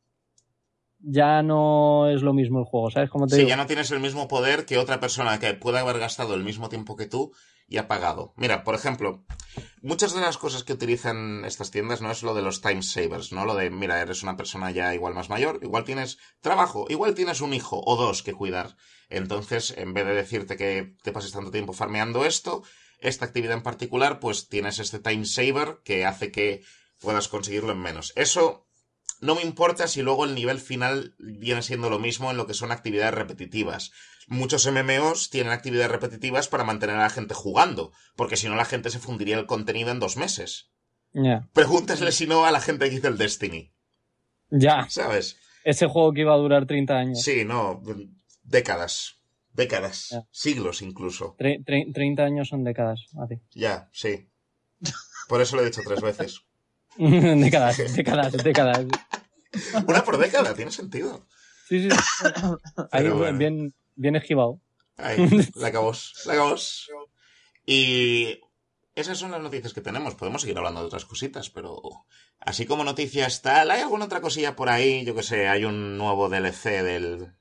ya no es lo mismo el juego, ¿sabes cómo te
Sí,
digo?
ya no tienes el mismo poder que otra persona que puede haber gastado el mismo tiempo que tú y ha pagado. Mira, por ejemplo, muchas de las cosas que utilizan estas tiendas no es lo de los time savers, ¿no? Lo de, mira, eres una persona ya igual más mayor, igual tienes trabajo, igual tienes un hijo o dos que cuidar. Entonces, en vez de decirte que te pases tanto tiempo farmeando esto, esta actividad en particular, pues tienes este time saver que hace que puedas conseguirlo en menos. Eso no me importa si luego el nivel final viene siendo lo mismo en lo que son actividades repetitivas. Muchos MMOs tienen actividades repetitivas para mantener a la gente jugando, porque si no la gente se fundiría el contenido en dos meses. Pregúntasle si no a la gente que hizo el Destiny,
ya.
¿sabes?
Ese juego que iba a durar 30 años.
Sí, no, décadas, décadas, siglos incluso.
Tre- tre- 30 años son décadas. Vale.
Ya, sí. Por eso lo he dicho tres veces.
décadas, décadas, décadas.
Una por década, tiene sentido.
Sí, sí. Ahí
Pero bueno.
bien, bien esquivado.
Ahí, la acabamos, la acabamos. Y esas son las noticias que tenemos. Podemos seguir hablando de otras cositas, pero así como noticias tal, ¿hay alguna otra cosilla por ahí? Yo que sé, hay un nuevo DLC del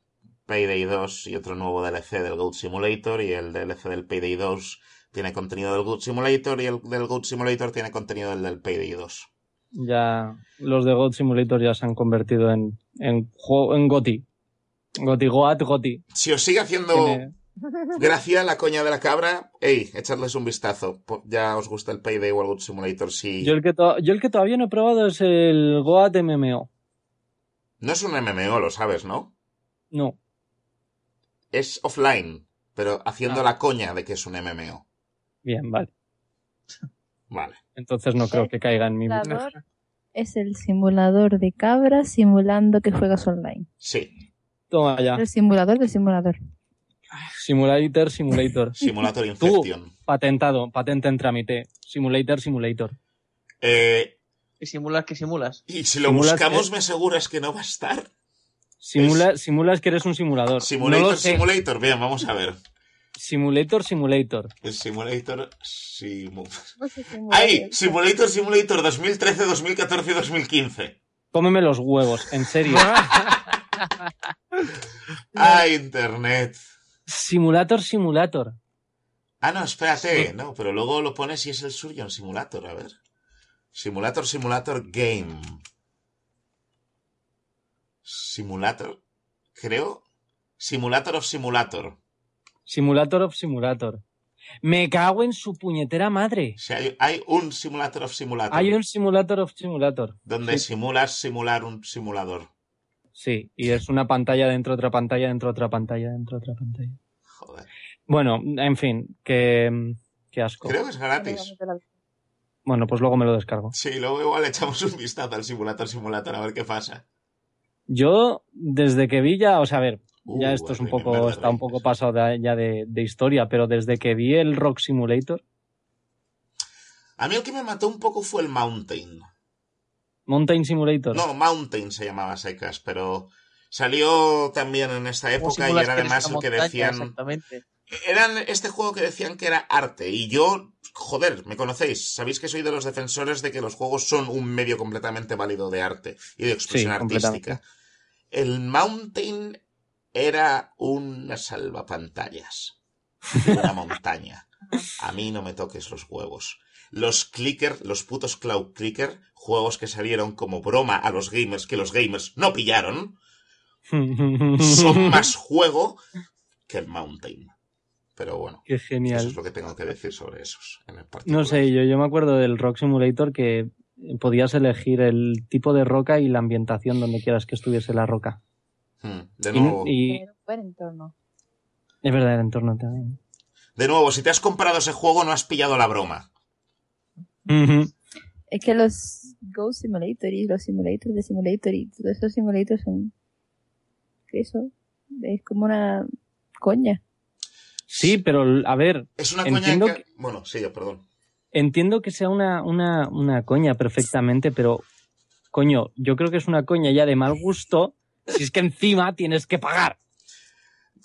Payday 2 y otro nuevo DLC del Goat Simulator y el DLC del Payday 2 tiene contenido del Goat Simulator y el del Goat Simulator tiene contenido del, del Payday 2.
Ya los de God Simulator ya se han convertido en, en, juego- en Goti. Goti, Goat, Goti.
Si os sigue haciendo
Tiene-
gracia la coña de la cabra, ey, echadles un vistazo. Ya os gusta el Payday o el Goat Simulator. Si...
Yo, el que yo el que todavía no he probado es el Goat MMO.
No es un MMO, lo sabes, ¿no?
No.
Es offline, pero haciendo
Ah.
la coña de que es un MMO.
Bien, vale.
Vale.
Entonces no creo que caiga en mi...
simulador es el simulador de cabras simulando que juegas online.
Sí.
Toma ya.
El simulador del simulador.
Simulator, Simulator.
Simulator Inception.
Patentado, patente en trámite. Simulator, Simulator.
Eh,
¿Y simulas que simulas?
y si lo
Simulas
buscamos,
que-
¿me aseguras que no va a estar?
Simula, Simulas que eres un simulador.
Simulator,
no.
Simulator. Bien, vamos a ver.
Simulator, Simulator.
El Simulator... Simu...
Simulador.
¡Ay! Simulator, Simulator 2013, 2014 y 2015.
Cómeme los huevos, en serio.
¡Ay, Internet!
Simulator, Simulator.
Ah, no, espérate. No, pero luego lo pones y es el Surgeon Simulator. A ver. Simulator, Simulator Game. Simulator. Creo. Simulator of Simulator.
Simulator of Simulator. Me cago en su puñetera madre.
Hay, hay un Simulator of Simulator.
Hay un Simulator of Simulator.
Donde
Sí.
simulas simular un simulador.
Sí, y es una pantalla dentro de otra pantalla, dentro de otra pantalla, dentro de otra pantalla.
Joder.
Bueno, en fin, que, que asco.
Creo que es gratis.
Bueno, pues luego me lo descargo.
Sí, luego igual echamos un vistazo al Simulator Simulator a ver qué pasa.
Yo, desde que vi ya, o sea, a ver, ya
Uh,
esto es un poco, está un poco pasado de- ya de, de historia, pero desde que vi el Rock Simulator,
A mí el que me mató un poco fue el Mountain.
Mountain Simulator,
No, Mountain se llamaba secas, pero salió también en esta
¿Cómo
época y era además el que decían...
Exactamente.
Eran este juego que decían que era arte y yo, joder, me conocéis, sabéis que soy de los defensores de que los juegos son un medio completamente válido de arte y de expresión
Sí,
artística. El Mountain era una salvapantallas una montaña. A mí no me toques los huevos. Los clicker, los putos cloud clicker, juegos que salieron como broma a los gamers que los gamers no pillaron, son más juego que el Mountain. Pero bueno,
Qué
eso
genial.
es lo que tengo que decir sobre esos. En el particular.
No sé, yo, yo me acuerdo del Rock Simulator que podías elegir el tipo de roca y la ambientación donde quieras que estuviese la roca.
Hmm, De nuevo,
y
buen entorno.
es verdad, el entorno también.
de nuevo, si te has comprado ese juego no has pillado la broma.
Es que los Go Simulator y los simulators de Simulator y todos esos simulators son. Eso. Es como una coña.
Sí, pero a ver,
Es una coña
Entiendo
que... Bueno, sí, perdón.
entiendo que sea una, una, una coña perfectamente, pero coño, yo creo que es una coña ya de mal gusto si es que encima tienes que pagar.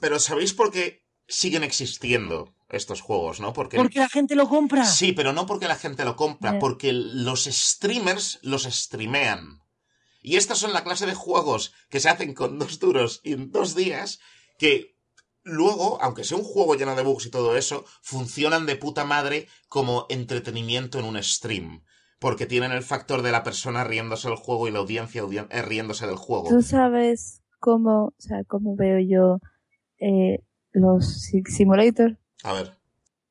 Pero ¿sabéis por qué siguen existiendo estos juegos, no? Porque...
Porque la gente lo compra.
Sí, pero no porque la gente lo compra,
Ya.
porque los streamers los streamean. Y estas son la clase de juegos que se hacen con dos duros y en dos días que luego, aunque sea un juego lleno de bugs y todo eso, funcionan de puta madre como entretenimiento en un stream. Porque tienen el factor de la persona riéndose del juego y la audiencia audien- eh, riéndose del juego.
¿Tú sabes cómo, o sea, cómo veo yo eh, los si- simulators?
A ver,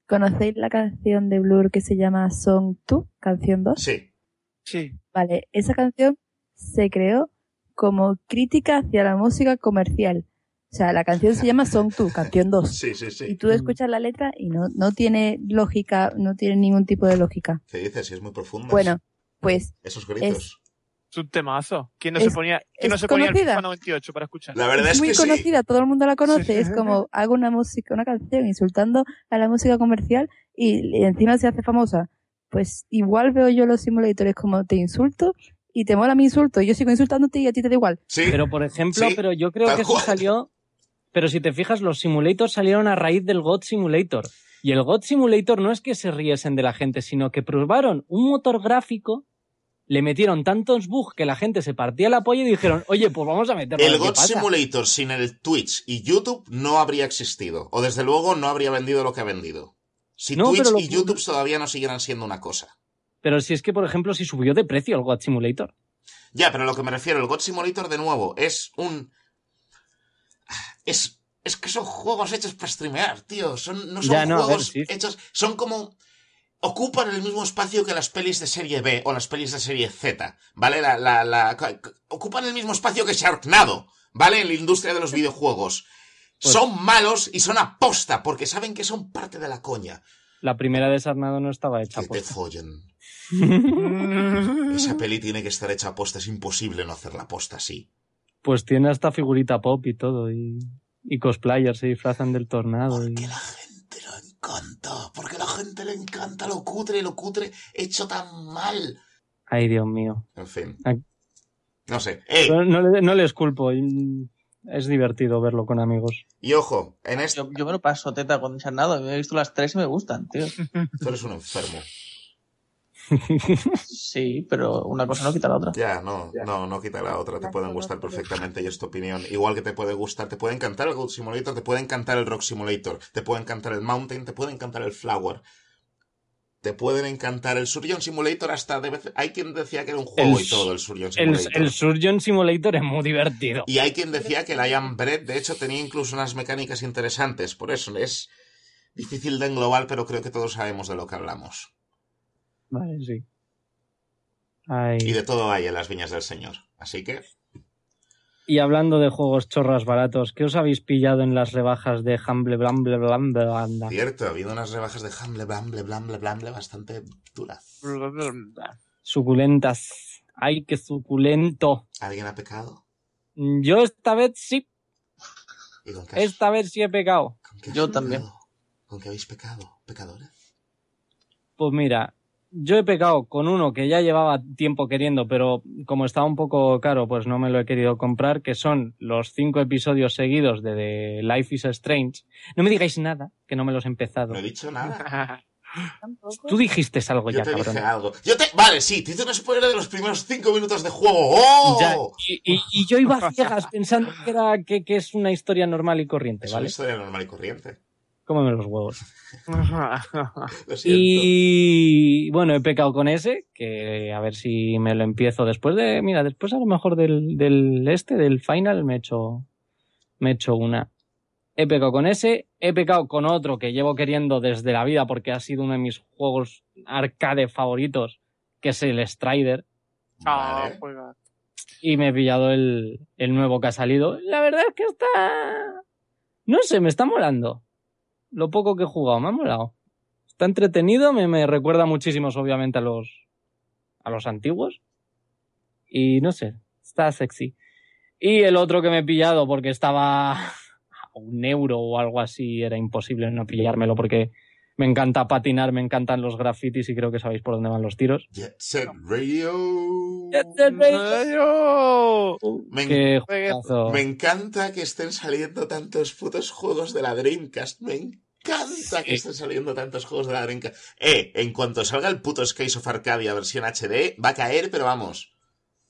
¿Conocéis la canción de Blur que se llama Song 2? Canción 2.
sí.
Sí.
Vale, esa canción se creó como crítica hacia la música comercial. O sea, la canción se llama Song 2, canción 2.
Sí, sí,
Y
sí.
tú escuchas la letra y no, no tiene lógica, no tiene ningún tipo de lógica.
¿Qué dices? Sí, es muy profundo.
Bueno, pues
Esos gritos.
Es un temazo. ¿Quién no
Es-
se ponía, quién no
es
se ponía el
conocida.
FIFA 98 para escuchar?
La verdad
es
es,
muy
que sí.
conocida, todo el mundo la conoce.
Sí.
Es como hago una música, una canción insultando a la música comercial y, y encima se hace famosa. Pues igual veo yo los simuladores como te insulto y te mola mi insulto y yo sigo insultándote y a ti te da igual.
Sí,
Pero por ejemplo,
Sí,
pero yo creo
tal
que eso
cual.
salió. Pero si te fijas, los simulators salieron a raíz del God Simulator. Y el God Simulator no es que se riesen de la gente, sino que probaron un motor gráfico, le metieron tantos bugs que la gente se partía la polla y dijeron, oye, pues vamos a meterlo.
El God
pasa".
Simulator sin el Twitch y YouTube no habría existido. O desde luego no habría vendido lo que ha vendido. Si
No,
Twitch y YouTube todavía no siguieran siendo una cosa.
Pero si es que, por ejemplo, si subió de precio el God Simulator.
Ya, pero lo que me refiero, el God Simulator de nuevo es un... Es, es que son juegos hechos para streamear, tío. Son, no son
Ya, no, a ver,
juegos
sí.
hechos... Son como... Ocupan el mismo espacio que las pelis de serie B o las pelis de serie Z, ¿vale? La, la, la, ocupan el mismo espacio que Sharknado, ¿vale? En la industria de los videojuegos.
Pues-
Son malos y son aposta porque saben que son parte de la coña.
La primera de Sarnado no estaba hecha.
Que te
posta.
follen. Esa peli tiene que estar hecha a posta. Es imposible no hacer la posta así.
Pues tiene hasta figurita pop y todo. Y, y cosplayers se disfrazan del tornado. Y...
Porque la gente lo encanta. Porque la gente le encanta lo cutre, lo cutre hecho tan mal.
Ay, Dios mío.
En fin. No sé. ¡Ey!
No, no le- no les culpo. Es divertido verlo con amigos.
Y ojo, en esto...
Yo, yo me lo paso teta con Charnado. Me he visto las tres y me gustan, tío.
Tú eres un enfermo.
Sí, pero una cosa no quita la otra.
Ya, no, no, no quita la otra. Te pueden gustar perfectamente y es tu opinión. Igual que te puede gustar, te puede encantar el Goat Simulator, te puede encantar el Rock Simulator, te puede encantar el Mountain, te puede encantar el Flower. te pueden encantar. El Surgeon Simulator hasta de vez... Hay quien decía que era un juego
El
y todo, el
su-
Surgeon
El,
Simulator.
el Surgeon Simulator es muy divertido.
Y hay quien decía que el I Am Bread, de hecho, tenía incluso unas mecánicas interesantes. Por eso es difícil de englobar, pero creo que todos sabemos de lo que hablamos.
Vale, sí. Ay.
Y de todo hay en las viñas del Señor. Así que,
Y hablando de juegos chorras baratos, ¿qué os habéis pillado en las rebajas de Humble Blamble Blamble Banda?
cierto, ha habido unas rebajas de Hamble, Blamble, Blamble, Blamble bastante duras.
Suculentas. ¡Ay, qué suculento!
¿Alguien ha pecado?
Yo esta vez sí,
¿Y con qué has-
esta vez sí he pecado.
con qué has
Yo también.
pecado? ¿Con qué habéis pecado, pecadores?
Pues mira, yo he pecado con uno que ya llevaba tiempo queriendo, pero como estaba un poco caro, pues no me lo he querido comprar, que son los cinco episodios seguidos de The Life is Strange. No me digáis nada, que no me los he empezado.
No he dicho nada.
Tampoco.
Tú dijiste algo
Yo
ya,
te
cabrón.
dije algo. Yo te... Vale, sí, te hice un spoiler de los primeros cinco minutos de juego. ¡Oh!
Ya, y, y- y yo iba a ciegas pensando que, era, que, que es una historia normal y corriente,
Es una historia normal y corriente.
Cómeme los huevos.
Lo.
Y bueno, he pecado con ese, que a ver si me lo empiezo después de, mira, después a lo mejor del, del este, del final, me he hecho, me he hecho una. He pecado con ese, he pecado con otro que llevo queriendo desde la vida porque ha sido uno de mis juegos arcade favoritos, que es el Strider,
Ah,
Vale.
juega.
y me he pillado el, el nuevo que ha salido. La verdad es que está, no sé, me está molando. Lo poco que he jugado, me ha molado. Está entretenido, me, me recuerda muchísimo, obviamente, a los, a los antiguos. Y no sé, está sexy. Y el otro que me he pillado porque estaba a un euro o algo así, era imposible no pillármelo porque me encanta patinar, me encantan los grafitis y creo que sabéis por dónde van los tiros.
Jet Set Radio.
Jet Set Radio.
Me,
Qué
me encanta que estén saliendo tantos putos juegos de la Dreamcast. Me encanta que
Sí.
estén saliendo tantos juegos de la Dreamcast. Eh, en cuanto salga el puto Skies of Arcadia versión HD, va a caer, pero vamos.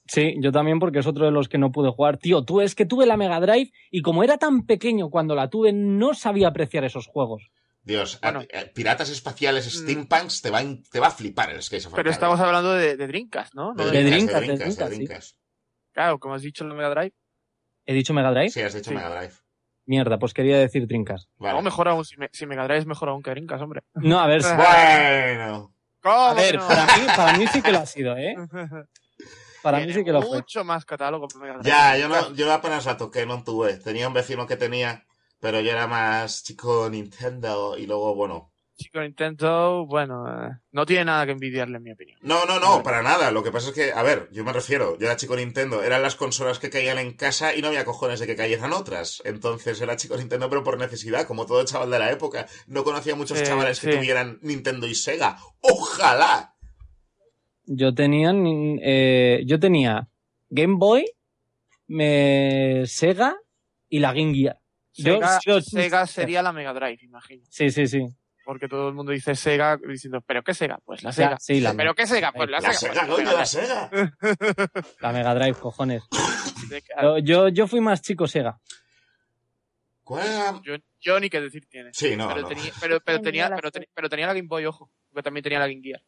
Sí, yo también porque es otro de los que no pude jugar. Tío, tú es que tuve la Mega Drive y como era tan pequeño cuando la tuve, no sabía apreciar esos juegos.
Dios, a-
Bueno.
eh, piratas espaciales
Mm.
steampunks te va, a- te va a flipar el Skies of
Pero
Arcadia.
estamos hablando de, de Dreamcast, ¿no? No
de
de
Dreamcast, de Dreamcast, de
Dreamcast, sí.
Dreamcast.
Claro, como has dicho en la Mega Drive.
¿He dicho Mega Drive?
Sí, has dicho
Sí.
Mega Drive.
Mierda, pues quería decir Trincas.
Vale.
No, mejor aún, si, me- si es mejor aún que Dreamcast, hombre.
No, a ver, si-
Bueno.
¿Cómo
a ver,
no?
para mí, para mí sí que lo ha sido, ¿eh? Para mí sí que lo fue.
Mucho más catálogo.
Ya, yo, no, yo apenas la toqué, no tuve. Tenía un vecino que tenía, pero yo era más chico Nintendo y luego, bueno.
Chico Nintendo, bueno, eh, no tiene nada que envidiarle, en mi opinión.
No, no, no, para nada. Lo que pasa es que, a ver, yo me refiero, yo era chico Nintendo, eran las consolas que caían en casa y no había cojones de que cayeran otras. Entonces era chico Nintendo, pero por necesidad, como todo chaval de la época. No conocía muchos chavales que tuvieran Nintendo y Sega. ¡Ojalá!
Yo tenía, eh, yo tenía Game Boy, me, Sega y la Game Gear. Yo-
Sega,
yo-
Sega sería la Mega Drive, imagino.
Sí, sí, sí.
Porque todo el mundo dice Sega diciendo, ¿pero qué Sega? Pues la Sega.
sí, la,
¿Pero qué Sega? Pues la,
La
Sega.
Sega,
pues
coño,
Mega
la Sega.
la Mega Drive, cojones. Yo, yo, yo fui más chico Sega.
¿Cuál era?
Yo, yo ni qué decir tiene.
Sí, no,
pero,
no.
tenía, pero, pero,
Tenía la Sega.
pero tenía la Game Boy, ojo. Porque también tenía la Game Gear.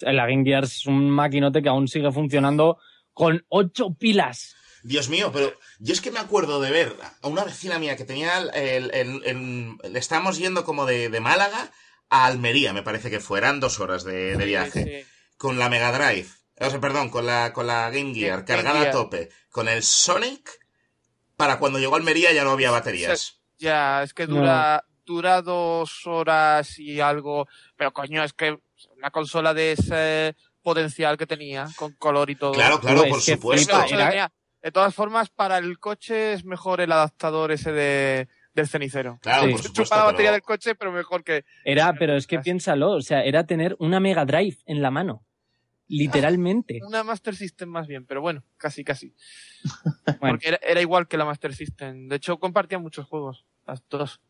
La Game Gear es un maquinote que aún sigue funcionando con ocho pilas.
Dios mío, pero yo es que me acuerdo de ver a una vecina mía que tenía el, el- estábamos yendo como de, de Málaga a Almería, me parece que fueran dos horas de, de viaje,
Sí, sí.
con la Mega Drive, o sea, perdón, con la, con la Game Gear
Game
cargada a tope, con el Sonic, para cuando llegó a Almería ya no había baterías.
Ya, es que
No.
dura, dura dos horas y algo. Pero coño, es que una consola de ese potencial que tenía, con color y todo.
Claro, claro,
Pues
por
que
supuesto.
era-.
De todas formas, para el coche es mejor el adaptador ese de, del cenicero.
Claro,
Sí.
por
Se
supuesto.
chupa la batería
pero-
del coche, pero mejor que.
Era, pero es que piénsalo, o sea, era tener una Mega Drive en la mano. Literalmente.
Una Master System más bien, pero bueno, casi, casi.
Bueno.
Porque era, era igual que la Master System. De hecho, compartían muchos juegos, las dos.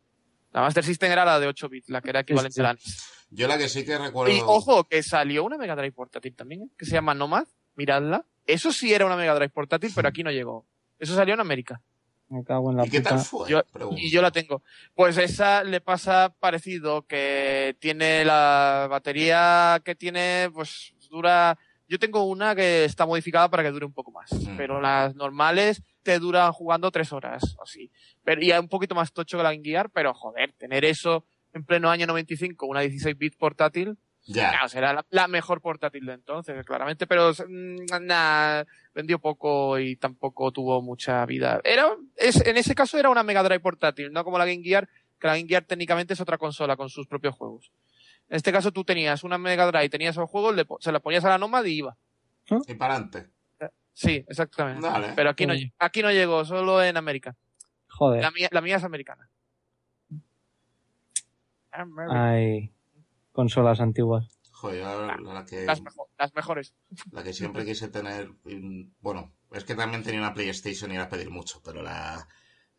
La Master System era la de 8 bits, la que era equivalente
sí.
a la NES.
Yo la que sí que recuerdo...
Y ojo, que salió una Mega Drive portátil también, ¿eh? que se llama Nomad, miradla. Eso sí era una Mega Drive portátil, pero aquí no llegó. Eso salió en América.
Me cago en la
¿Y qué tal fue?
Yo-. Y yo la tengo. Pues esa le pasa parecido, que tiene la batería que tiene, pues dura. Yo tengo una que está modificada para que dure un poco más,
Mm.
pero las normales te duran jugando tres horas o así. Pero, y es un poquito más tocho que la Game Gear, pero joder, tener eso en pleno año 95, una 16 bit portátil,
Ya.
claro, será la, la mejor portátil de entonces, claramente, pero mm, nah, vendió poco y tampoco tuvo mucha vida. Era, es, en ese caso era una Mega Drive portátil, no como la Game Gear, que la Game Gear técnicamente es otra consola con sus propios juegos. En este caso tú tenías una Mega Drive, tenías esos juegos, le se la ponías a la Nomad y iba.
Y para adelante.
Sí, exactamente.
Vale.
Pero aquí no, aquí no llegó, solo en América.
Joder.
La mía, la mía es americana.
Ay, consolas antiguas.
Joder, la, la que,
Las, mejo- las mejores.
la que siempre quise tener. mm, Bueno, es que también tenía una PlayStation y era pedir mucho, pero la.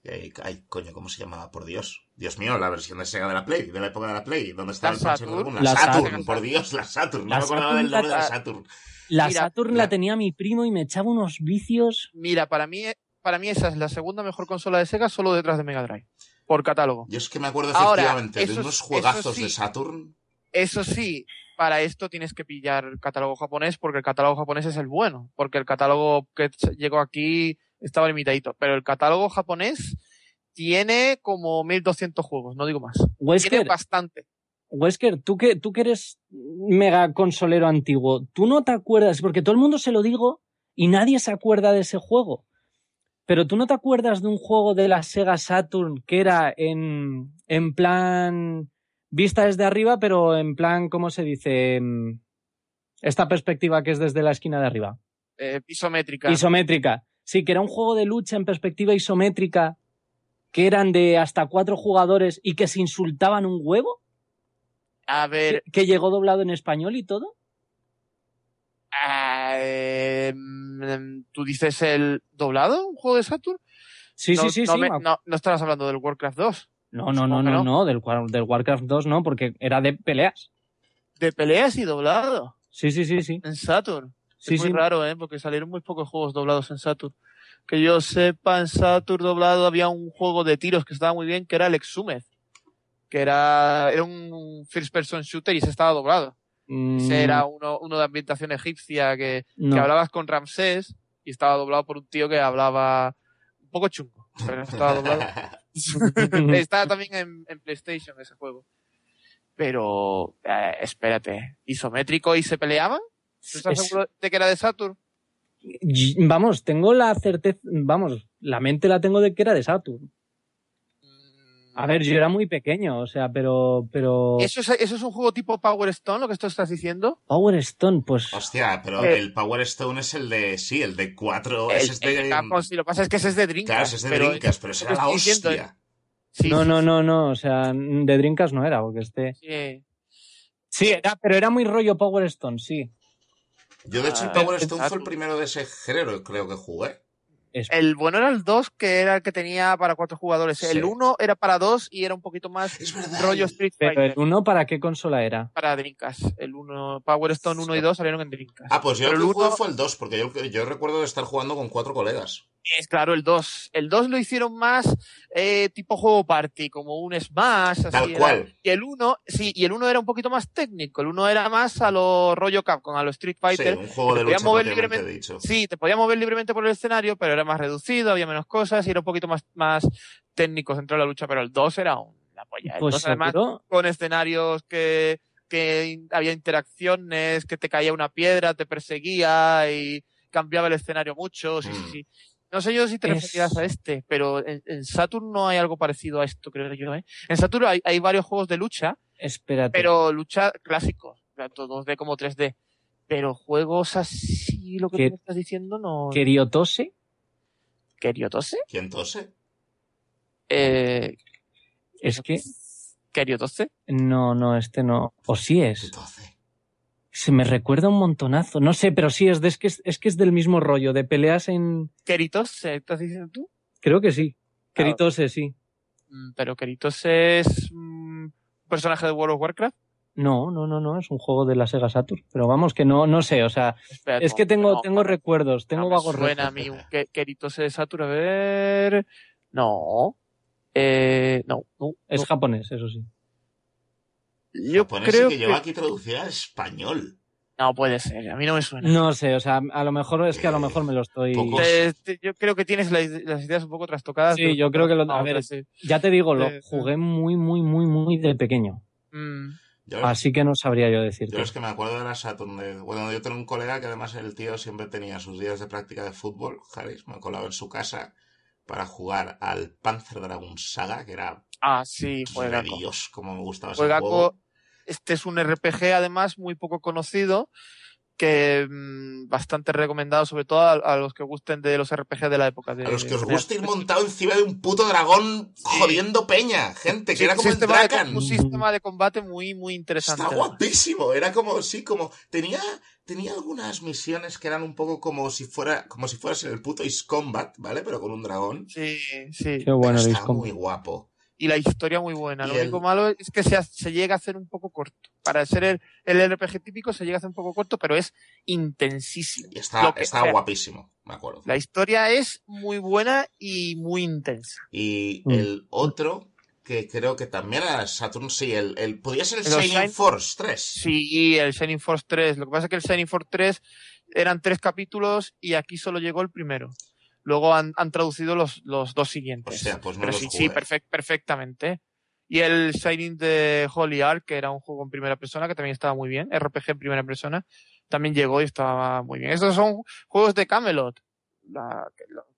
eh, Ay, coño, ¿cómo se llamaba? Por Dios. Dios mío, la versión de Sega de la Play, de la época de la Play. ¿Dónde estaba
La
el
Saturn.
La,
La
Saturn,
Saturn.
por Dios, la Saturn. No me acordaba del nombre de la Saturn.
La
Mira,
Saturn
la-
la tenía mi primo y me echaba unos vicios.
Mira, para mí, para mí esa es la segunda mejor consola de Sega solo detrás de Mega Drive. Por catálogo.
Yo es que me acuerdo
Ahora,
efectivamente de
eso-
unos juegazos
sí.
de Saturn.
Eso sí, para esto tienes que pillar catálogo japonés porque el catálogo japonés es el bueno. Porque el catálogo que llegó aquí estaba limitadito. Pero el catálogo japonés tiene como 1200 juegos, no digo más. Tiene bastante.
Wesker, tú que, tú que eres mega consolero antiguo, ¿tú no te acuerdas? Porque todo el mundo se lo digo y nadie se acuerda de ese juego. Pero tú no te acuerdas de un juego de la Sega Saturn que era en, en plan vista desde arriba, pero en plan, ¿cómo se dice? Mm, Esta perspectiva que es desde la esquina de arriba.
Eh, isométrica.
Isométrica. Sí, que era un juego de lucha en perspectiva isométrica que eran de hasta cuatro jugadores y que se insultaban un huevo,
A ver,
que, que llegó doblado en español y todo.
eh, ¿tú dices el doblado? ¿Un juego de Saturn?
Sí,
no,
sí, sí,
no
sí.
me- no, no estabas hablando del Warcraft 2.
No, no, no, no,
no.
no, del, War- del Warcraft 2 no, porque era de peleas.
De peleas y doblado.
Sí, sí, sí, sí.
En Saturn.
Sí,
es muy
sí.
raro, ¿eh? Porque salieron muy pocos juegos doblados en Saturn. Que yo sepa, en Saturn doblado había un juego de tiros que estaba muy bien, que era el Exhumed. Que era, era un first person shooter y se estaba doblado.
Mm,
Ese era uno, uno de ambientación egipcia que,
no.
que hablabas con Ramsés y estaba doblado por un tío que hablaba un poco chungo. Pero no estaba doblado. Está también en, en PlayStation ese juego. Pero, eh, espérate, ¿isométrico y se peleaban? ¿Tú estás
Es-
seguro de que era de Saturn?
Vamos, tengo la certeza, vamos, la mente la tengo de que era de Saturn. A ver, yo era muy pequeño, o sea, pero, pero
¿Eso es, ¿Eso es un juego tipo Power Stone, lo que esto estás diciendo?
Power Stone, pues
Hostia, pero
Eh.
el Power Stone es el de. Sí, el de 4.
El-
ese es de.
y lo que pasa es que ese es de Dreamcast.
claro, ese es de
pero-
Drinkas, pero ese era la
diciendo,
hostia.
Sí,
no,
sí,
no,
sí,
no, no, o sea, de Dreamcast no era, porque este
sí.
Sí, era, pero era muy rollo Power Stone, sí.
Yo, de hecho, el
Ah,
Power
el
Stone fue el primero de ese género, creo que jugué.
Es-
El bueno era el 2, que era el que tenía para cuatro jugadores.
Sí.
El 1 era para dos y era un poquito más rollo Street
pero
Fighter
el uno para qué consola era?
para Dreamcast. El 1, Power Stone 1 y 2 salieron en Dreamcast.
Ah, pues yo
Pero
el que
el
jugué
uno-
fue el 2, porque yo, yo recuerdo de estar jugando con cuatro colegas.
Es claro, el 2. El 2 lo hicieron más eh, tipo juego party, como un Smash. Así
Tal
era.
cual.
Y el 1, sí, y el 1 era un poquito más técnico. El 1 era más a lo rollo Capcom, a lo Street
Sí,
Fighter.
un juego de lucha
mover libremente.
dicho.
Sí, te podías mover libremente por el escenario, pero era más reducido, había menos cosas y era un poquito más, más técnico dentro de la lucha. Pero el 2 era una polla. El
Pues
2 además con escenarios que, que había interacciones, que te caía una piedra, te perseguía y cambiaba el escenario mucho. Sí, sí,
Mm.
sí. No sé yo si te
Es-
referías a este, pero en, en Saturn no hay algo parecido a esto, creo yo. ¿eh? En Saturn hay, hay varios juegos de lucha,
espérate.
pero lucha clásicos, tanto 2D como 3D. Pero juegos así, lo que
¿Qué-
tú me estás diciendo, no.
Keriotose,
¿Keriotose?
¿Quién tose?
Eh,
es que
¿Keriotose?
no, no, este no. O sí
¿Qué
es.
tose?
Se me recuerda un montonazo. No sé, pero sí es, de, es, que es, es que es del mismo rollo, de peleas en.
¿Keritose? ¿Estás diciendo tú?
Creo que sí.
Claro.
Keritose, sí.
Mm, Pero Keritose es mm, un personaje de World of Warcraft.
No, no, no, no, es un juego de la Sega Saturn. Pero vamos, que no, no sé, o sea,
Espera,
es
no,
que tengo,
no,
tengo
no,
recuerdos, tengo vagos
suena a
recuerdos.
mí un Keritose de Saturn. A ver. No. Eh, no, no.
Es
no.
japonés, eso sí.
Yo
Japonés
creo
que
que...
lleva aquí traducida al español.
No puede ser, a mí no me suena.
No sé, o sea, a lo mejor es que a lo mejor me lo estoy...
Pocos-
Te- te- yo creo que tienes la- las ideas un poco trastocadas.
Sí, yo creo que lo- a ver,
sí.
Ya te digo, lo
sí.
jugué muy, muy, muy, muy de pequeño.
Mm,
Así que no sabría yo
yo
decirte.
los que me acuerdo de la Saturn. de- bueno, yo tengo un colega que además el tío siempre tenía sus días de práctica de fútbol. Jaris, me colaba en su casa para jugar al Panzer Dragon Saga, que era
Ah, sí,
de
juegaco.
Dios, como me gustaba ese juego.
este es un RPG además muy poco conocido, que mm, bastante recomendado sobre todo a, a los que gusten de los RPG de la época. De,
A los que os guste ir montado encima de un puto dragón jodiendo peña, gente, que
Sí,
era como el
de-
Drakan.
un sistema de combate muy, muy interesante.
Está guapísimo, era como, sí, como, tenía, tenía algunas misiones que eran un poco como si fuera, como si fueras en el puto Ace Combat, ¿vale? Pero con un dragón.
Sí, sí.
Qué bueno,
Pero está muy guapo.
Y la historia muy buena.
Y
Lo
el-
único malo es que se, se llega a hacer un poco corto. Para ser el, el RPG típico se llega a hacer un poco corto, pero es intensísimo.
Y está, está
sea.
guapísimo, me acuerdo.
La historia es muy buena y muy intensa.
Y
Mm.
el otro, que creo que también era Saturn, sí, el, el podía ser el Shining
Shine-
Force 3.
Sí, el Shining Force 3. Lo que pasa es que el Shining Force 3 eran tres capítulos y aquí solo llegó el primero. Luego han, han traducido los, los dos siguientes.
O sea, pues no
Pero
los
sí,
jugué.
sí, perfect- perfectamente. Y el Shining de Holy Ark, que era un juego en primera persona, que también estaba muy bien. RPG en primera persona, también llegó y estaba muy bien. Estos son juegos de Camelot. La-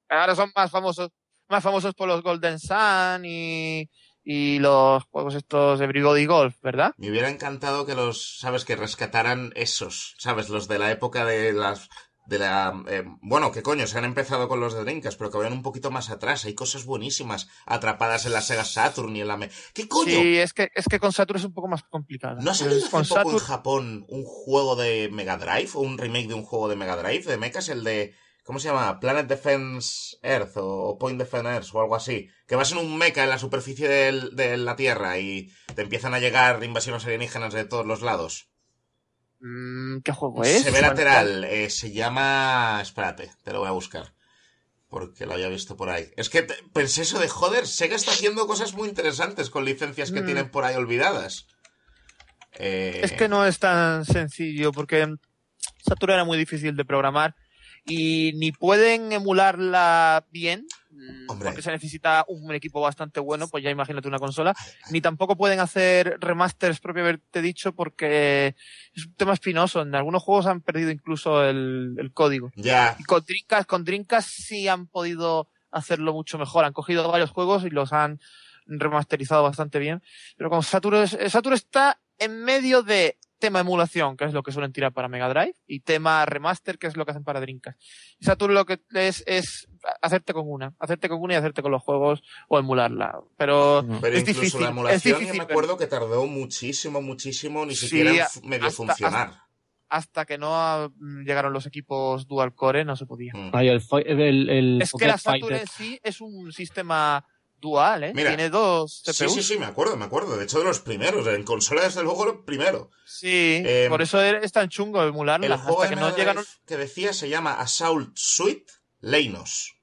ahora son más famosos, más famosos por los Golden Sun y, y los juegos estos de Brigody Golf, ¿verdad?
Me hubiera encantado que los, sabes, que rescataran esos, sabes, los de la época de las, de la, eh, bueno, qué coño, se han empezado con los de Drinkas, pero que vayan un poquito más atrás. Hay cosas buenísimas atrapadas en la Sega Saturn y en la, me- ¿qué coño?
Sí, es que, es que con Saturn es un poco más complicado.
¿No ha salido
con
poco en
Saturn,
Japón un juego de Mega Drive o un remake de un juego de Mega Drive de mechas? El de, ¿cómo se llama? Planet Defense Earth o Point Defense Earth o algo así. Que vas en un mecha en la superficie del- de la Tierra y te empiezan a llegar invasiones alienígenas de todos los lados.
Mm, ¿qué juego es?
Se ve
¿Cuál-
lateral. eh, se llama... Espérate, te lo voy a buscar. Porque lo había visto por ahí. Es que te- pensé eso de, joder, Sega está haciendo cosas muy interesantes con licencias que
Mm.
tienen por ahí olvidadas. Eh,
Es que no es tan sencillo porque Saturn era muy difícil de programar y ni pueden emularla bien,
Hombre.
porque se necesita un equipo bastante bueno, pues ya imagínate una consola, ni tampoco pueden hacer remasters propiamente dicho porque es un tema espinoso. En algunos juegos han perdido incluso el, el código.
Ya,
Y con Dreamcast, con Dreamcast sí han podido hacerlo mucho mejor. Han cogido varios juegos y los han remasterizado bastante bien. Pero con Saturn, Saturn está en medio de tema emulación, que es lo que suelen tirar para Mega Drive, y tema remaster, que es lo que hacen para Dreamcast. Saturn lo que es, es hacerte con una, hacerte con una y hacerte con los juegos o emularla. Pero.
Pero
Es
incluso
difícil,
la
es
emulación, yo
difícil,
me acuerdo que tardó muchísimo, muchísimo, ni
Sí,
siquiera medio
hasta-
funcionar.
hasta que no ah, llegaron los equipos dual core, no se podía.
Mm.
Ay, el, fi- el, el
Es que la Saturn en sí es un sistema dual, ¿eh?
Mira.
Tiene dos
Sí,
CPUs.
sí, sí, me acuerdo, me acuerdo. De hecho, de los primeros. En consola, desde luego, lo primero.
Sí,
Eh,
por eso es tan chungo emularla.
El juego
hasta que no llegaron.
Que decía se llama Assault Suite Leinos.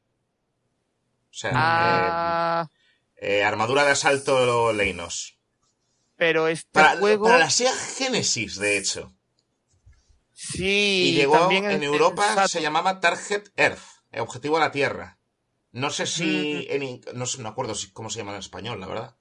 O sea,
Ah,
eh, eh, armadura de asalto Leinos.
pero este
Para,
juego.
para la Sega Genesis, de hecho.
Sí,
Y, llegó
también
en, Europa, se llamaba Target Earth, objetivo a la Tierra. No sé si, en no, sé, no me acuerdo si, cómo se llama en español, la verdad.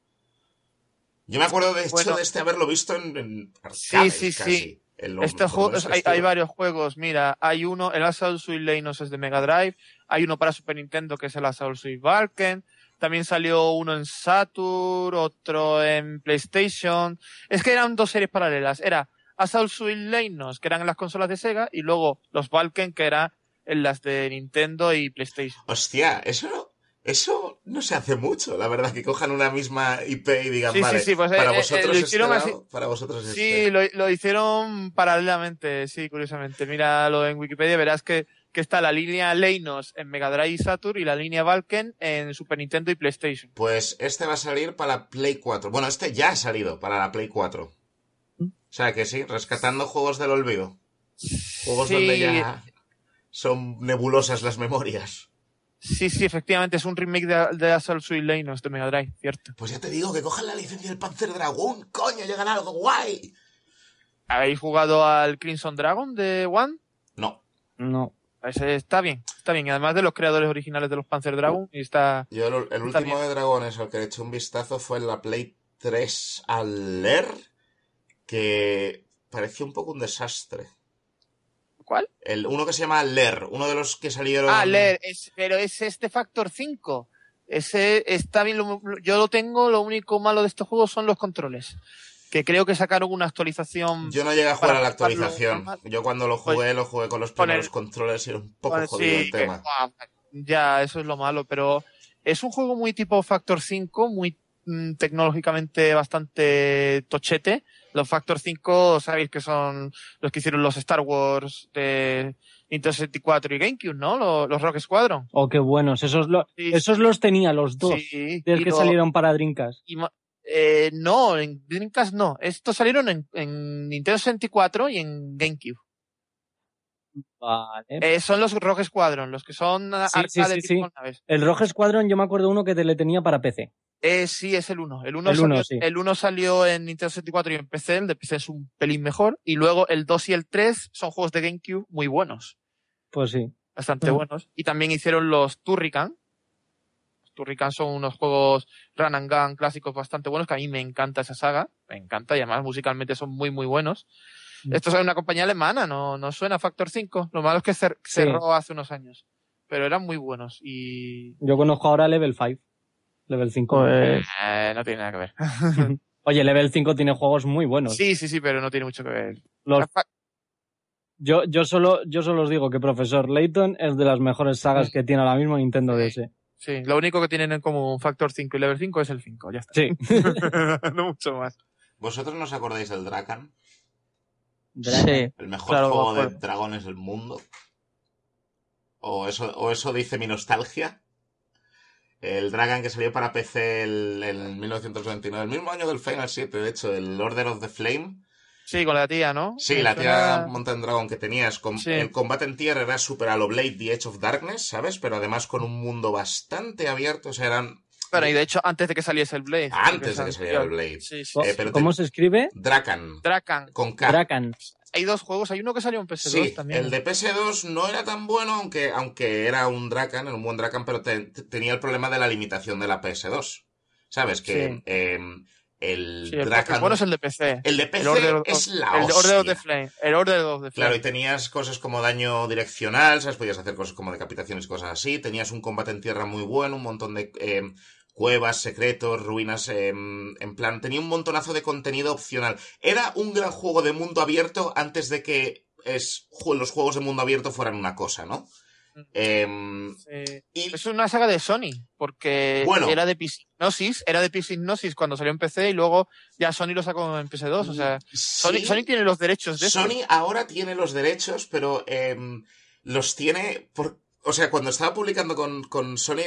Yo me acuerdo, de hecho,
Bueno.
de este haberlo visto en, en
Sí,
arcades
sí,
casi.
sí. Este juego, hay, varios juegos. Mira, hay uno, el Assault Suite Leinos es de Mega Drive. Hay uno para Super Nintendo que es el Assault Suite Valken. También salió uno en Saturn, otro en PlayStation. Es que eran dos series paralelas. Era Assault Suite Leinos, que eran en las consolas de Sega, y luego los Valken, que eran en las de Nintendo y PlayStation.
Hostia, eso, eso no se hace mucho, la verdad, que cojan una misma IP y digan,
Sí, sí,
vale,
sí, pues,
para
eh, eh,
vosotros
lo
este
hicieron
lado,
así.
para vosotros
Sí,
este.
lo, lo hicieron paralelamente, sí, curiosamente. Míralo en Wikipedia, verás que, que está la línea Leinos en Mega Drive y Saturn y la línea Valken en Super Nintendo y PlayStation.
Pues este va a salir para la Play 4. Bueno, este ya ha salido para la Play 4.
¿Mm?
O sea que sí, rescatando juegos del olvido. Juegos
Sí,
donde ya son nebulosas las memorias.
Sí, sí, efectivamente, es un remake de, de Assault no es de Mega Drive, cierto.
Pues ya te digo, que cojan la licencia del Panzer Dragoon, coño, llegan a algo guay.
¿Habéis jugado al Crimson Dragon de One?
No,
No.
Está bien, está bien. Y además de los creadores originales de los Panzer Dragon, y está...
yo el, el
Está
último
bien.
de dragones al que le eché un vistazo fue en la Play 3 al Leer, que pareció un poco un desastre.
¿Cuál?
El, uno que se llama Leer, uno de los que salieron...
Ah, leer, es, pero es este Factor 5. Ese está bien, lo- yo lo tengo, lo único malo de estos juegos son los controles. Que creo que sacaron una actualización.
Yo no llegué a jugar a la actualización. Yo cuando lo jugué, lo jugué con los
con el-
primeros controles y era un poco jodido
sí,
el tema.
ya, eso es lo malo, pero es un juego muy tipo Factor 5, muy mm, tecnológicamente bastante tochete. Los Factor 5, sabéis que son los que hicieron los Star Wars de Nintendo 64 y GameCube, ¿no? Los, los Rock Squadron.
Oh, qué buenos. Esos, lo-
Sí,
esos los tenía los dos.
Sí,
Desde que
lo-
salieron para Drinkas.
y eh, no, en Dreamcast no. Estos salieron en, en Nintendo 64 y en GameCube.
Vale.
Eh, son los Rock Squadron, los que son
Sí,
arcade
sí,
tipo
sí.
naves.
El Rogue Squadron yo me acuerdo uno que te le tenía para PC.
Eh, sí, es el 1. El 1
El
salió,
uno, sí.
el uno salió en Nintendo 64 y en PC. El de PC es un pelín mejor. Y luego el 2 y el 3 son juegos de GameCube muy buenos.
Pues sí.
Bastante
Mm.
buenos. Y también hicieron los Turrican. Turrican son unos juegos run and gun clásicos bastante buenos que a mí me encanta esa saga. Me encanta y además musicalmente son muy, muy buenos.
Mm.
Esto es una compañía alemana, no, no suena Factor 5. Lo malo es que cer-
Sí.
cerró hace unos años. Pero eran muy buenos y...
Yo conozco ahora Level 5. Level 5.
Pues,
Eh, no tiene nada que ver.
Oye, Level 5 tiene juegos muy buenos.
Sí, sí, sí, pero no tiene mucho que ver.
Los- yo, yo, solo, yo solo os digo que Profesor Layton es de las mejores sagas
Mm.
que tiene ahora mismo Nintendo. DS.
Sí, lo único que tienen en común Factor 5 y Level 5 es el 5, ya está.
Sí.
no mucho más.
¿Vosotros no os acordáis del Drakan?
sí.
El mejor
Claro,
juego de dragones del mundo. O eso, o eso dice mi nostalgia. El Dragon que salió para PC el, en 1999, el mismo año del Final 7, de hecho, el Order of the Flame.
Sí, con la tía, ¿no?
Sí, la tía Mountain Dragon que tenías. Con,
Sí.
El combate en tierra era super Halo Blade, The Edge of Darkness, ¿sabes? Pero además con un mundo bastante abierto, o sea, eran
Bueno, y de hecho, antes de que saliese el Blade.
antes de que
sal-
saliera el Blade.
Sí, sí.
Eh, pero
¿Cómo
te-
se escribe?
Drakan,
Drakan.
con K.
Drakan.
Hay dos juegos, hay uno que salió en PS2
Sí,
también.
el de PS2 no era tan bueno, aunque, aunque era un Drakan, era un buen Drakan, pero te- te- tenía el problema de la limitación de la PS2. ¿Sabes? Que
Sí.
em, el
Sí, el, bueno es el de PC.
el de PC
el Order,
es la
el de Order of the. Flame. El Order of the Flame.
Claro, y tenías cosas como daño direccional, ¿sabes? Podías hacer cosas como decapitaciones y cosas así. Tenías un combate en tierra muy bueno, un montón de em, cuevas, secretos, ruinas, em, en plan... Tenía un montonazo de contenido opcional. Era un gran juego de mundo abierto antes de que es, los juegos de mundo abierto fueran una cosa, ¿no? Em,
Sí.
y
Es una saga de Sony, porque
Bueno.
era de PC Gnosis, era de PC Gnosis cuando salió en PC y luego ya Sony lo sacó en PS2. O sea, Sony,
sí,
Sony tiene los derechos de.
Sony ahora tiene los derechos, pero em, los tiene por... O sea, cuando estaba publicando con, con Sony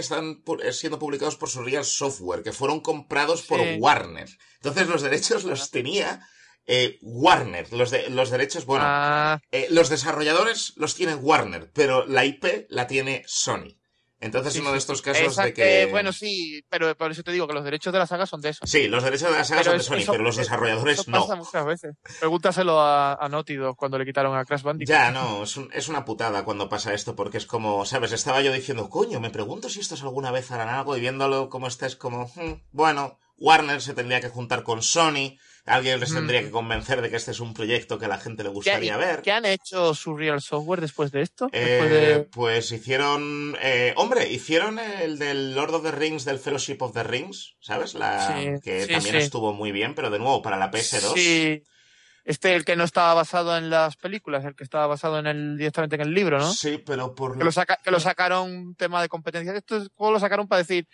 pu- eh, siendo publicados por Surreal Software, que fueron comprados por
Sí.
Warner. Entonces los derechos los tenía eh, Warner. Los, de, los derechos, bueno,
Ah,
eh, los desarrolladores los tiene Warner, pero la IP la tiene Sony. Entonces
Sí,
uno de estos casos de que...
eh, bueno, sí, pero por eso te digo que los derechos de la saga son de eso.
Sí, los derechos de la saga
Pero
son de Sony,
eso-
pero los
eso
desarrolladores no.
pasa muchas veces. Pregúntaselo a, a Naughty Dog cuando le quitaron a Crash Bandicoot.
Ya, no, es, un- es una putada cuando pasa esto, porque es como, ¿sabes? Estaba yo diciendo, coño, me pregunto si estos alguna vez harán algo, y viéndolo como está, es como, "Hmm, bueno, Warner se tendría que juntar con Sony, alguien les tendría
Mm.
que convencer de que este es un proyecto que a la gente le
¿Qué,
gustaría ver.
¿Qué han hecho Surreal Software después de esto?
Eh,
de...
Pues hicieron, eh, hombre, hicieron el del Lord of the Rings, del Fellowship of the Rings, ¿sabes? La,
Sí,
que
sí,
también
sí.
estuvo muy bien, pero de nuevo, para la PS2.
Sí. Este, el que no estaba basado en las películas, el que estaba basado en el, directamente en el libro, ¿no?
Sí, pero por
Que lo, saca, que lo sacaron tema de competencia. Juegos lo sacaron para decir,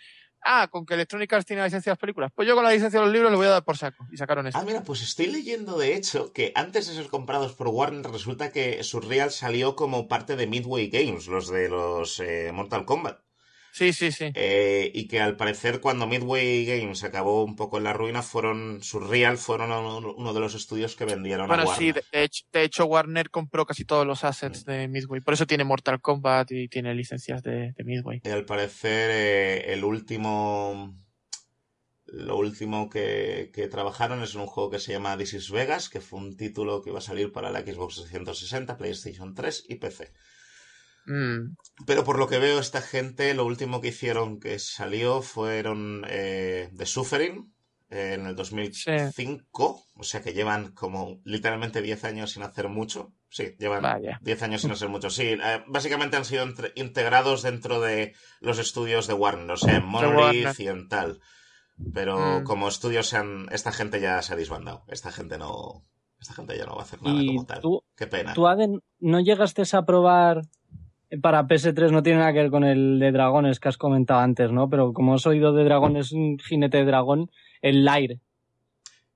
ah, con que Electronic Arts tiene la licencia de las películas, pues yo con la licencia de los libros le voy a dar por saco. Y sacaron eso.
Ah, mira, pues estoy leyendo de hecho que antes de ser comprados por Warner resulta que Surreal salió como parte de Midway Games, los de los eh, Mortal Kombat.
Sí, sí, sí.
Eh, y que al parecer cuando Midway Games acabó un poco en la ruina, fueron Surreal fueron uno, de los estudios que vendieron a
Bueno,
Warner.
sí, de hecho, de hecho Warner compró casi todos los assets de Midway. Por eso tiene Mortal Kombat y tiene licencias de, de Midway.
Y al parecer eh, el último... Lo último que, que trabajaron es en un juego que se llama This is Vegas, que fue un título que iba a salir para la Xbox 360, PlayStation 3 y PC.
Mm,
Pero por lo que veo, esta gente, lo último que hicieron que salió fueron eh, The Suffering eh, en el 2005. O sea que llevan como literalmente 10 años sin hacer mucho. Sí, llevan
Vaya.
10 años sin hacer mucho. Sí, eh, básicamente han sido integrados dentro de los estudios de Warner, o sea, en Monolith y en tal. Pero
Mm.
como estudios se han, esta gente ya se ha disbandado. Esta gente no, esta gente ya no va a hacer nada como tal.
tú,
Qué pena.
tú, Aden, ¿no llegaste a probar para PS3? No tiene nada que ver con el de dragones que has comentado antes, ¿no? Pero como has oído de dragones, un jinete de dragón, el Lair.